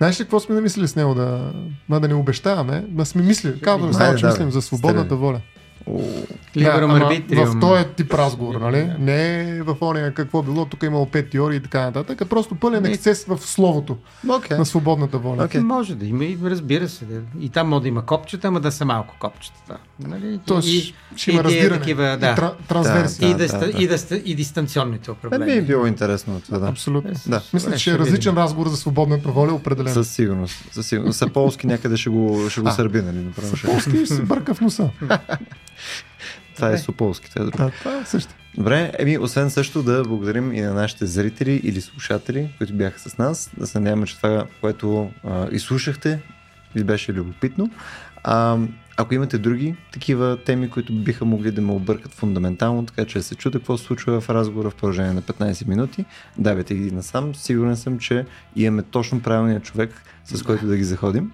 [SPEAKER 3] Знаеш ли какво сме намислили с него? Да, ма да не обещаваме, да сме мислили. Казвам, само, че мислим за свободната воля. Ама
[SPEAKER 2] арбитриум.
[SPEAKER 3] В този тип разговор, нали?
[SPEAKER 2] Да.
[SPEAKER 3] Не е в ония какво било, тук е имало пет теории и така нататък, а просто пълен ексцес в словото
[SPEAKER 1] Окей.
[SPEAKER 3] на свободната воля.
[SPEAKER 1] Окей.
[SPEAKER 2] Може да има и разбира се. Да. И там може да има копчета, ама да са малко копчета. Нали?
[SPEAKER 3] Тоест,
[SPEAKER 2] и,
[SPEAKER 3] ще има разбиране.
[SPEAKER 2] такива,
[SPEAKER 3] и
[SPEAKER 2] да.
[SPEAKER 3] тра, трансверсия.
[SPEAKER 2] и,
[SPEAKER 1] Да,
[SPEAKER 2] да,
[SPEAKER 1] да, да.
[SPEAKER 2] и, да, ста- и дистанционните
[SPEAKER 1] Не би
[SPEAKER 2] управления.
[SPEAKER 1] било интересно това, да.
[SPEAKER 3] Абсолютно.
[SPEAKER 1] Да.
[SPEAKER 3] Мисля, че е различен
[SPEAKER 2] видим.
[SPEAKER 3] разговор за свободната воля, определено.
[SPEAKER 1] Със сигурност. Със сигурност. Саполски някъде ще го, ще го сърби, нали? Направо ще...
[SPEAKER 3] Полски ще се бърка в носа.
[SPEAKER 1] Това е Сополски, това е друго.
[SPEAKER 3] Да, това е също.
[SPEAKER 1] Добре, еми, освен също да благодарим и на нашите зрители или слушатели, които бяха с нас. Да се надяваме, че това, което а, изслушахте, ви беше любопитно. А, ако имате други такива теми, които биха могли да ме объркат фундаментално, така че се чуде какво се случва в разговора в продължение на 15 минути, давайте ги насам. Сигурен съм, че имаме точно правилния човек, с който да ги заходим.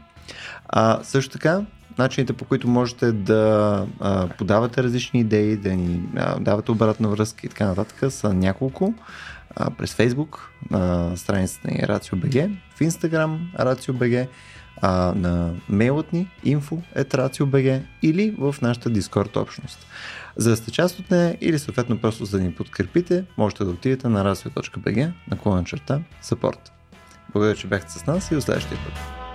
[SPEAKER 1] А, също така, начините по които можете да а, подавате различни идеи, да ни а, давате обратна връзка и така нататък са няколко. А, през Facebook, на страницата ни RACIO.BG, в Instagram RACIO.BG, а, на мейлът ни info.racio.bg или в нашата Discord общност. За да сте част от нея или съответно просто за да ни подкрепите, можете да отидете на racio.bg на черта support. Благодаря, че бяхте с нас и до следващия път.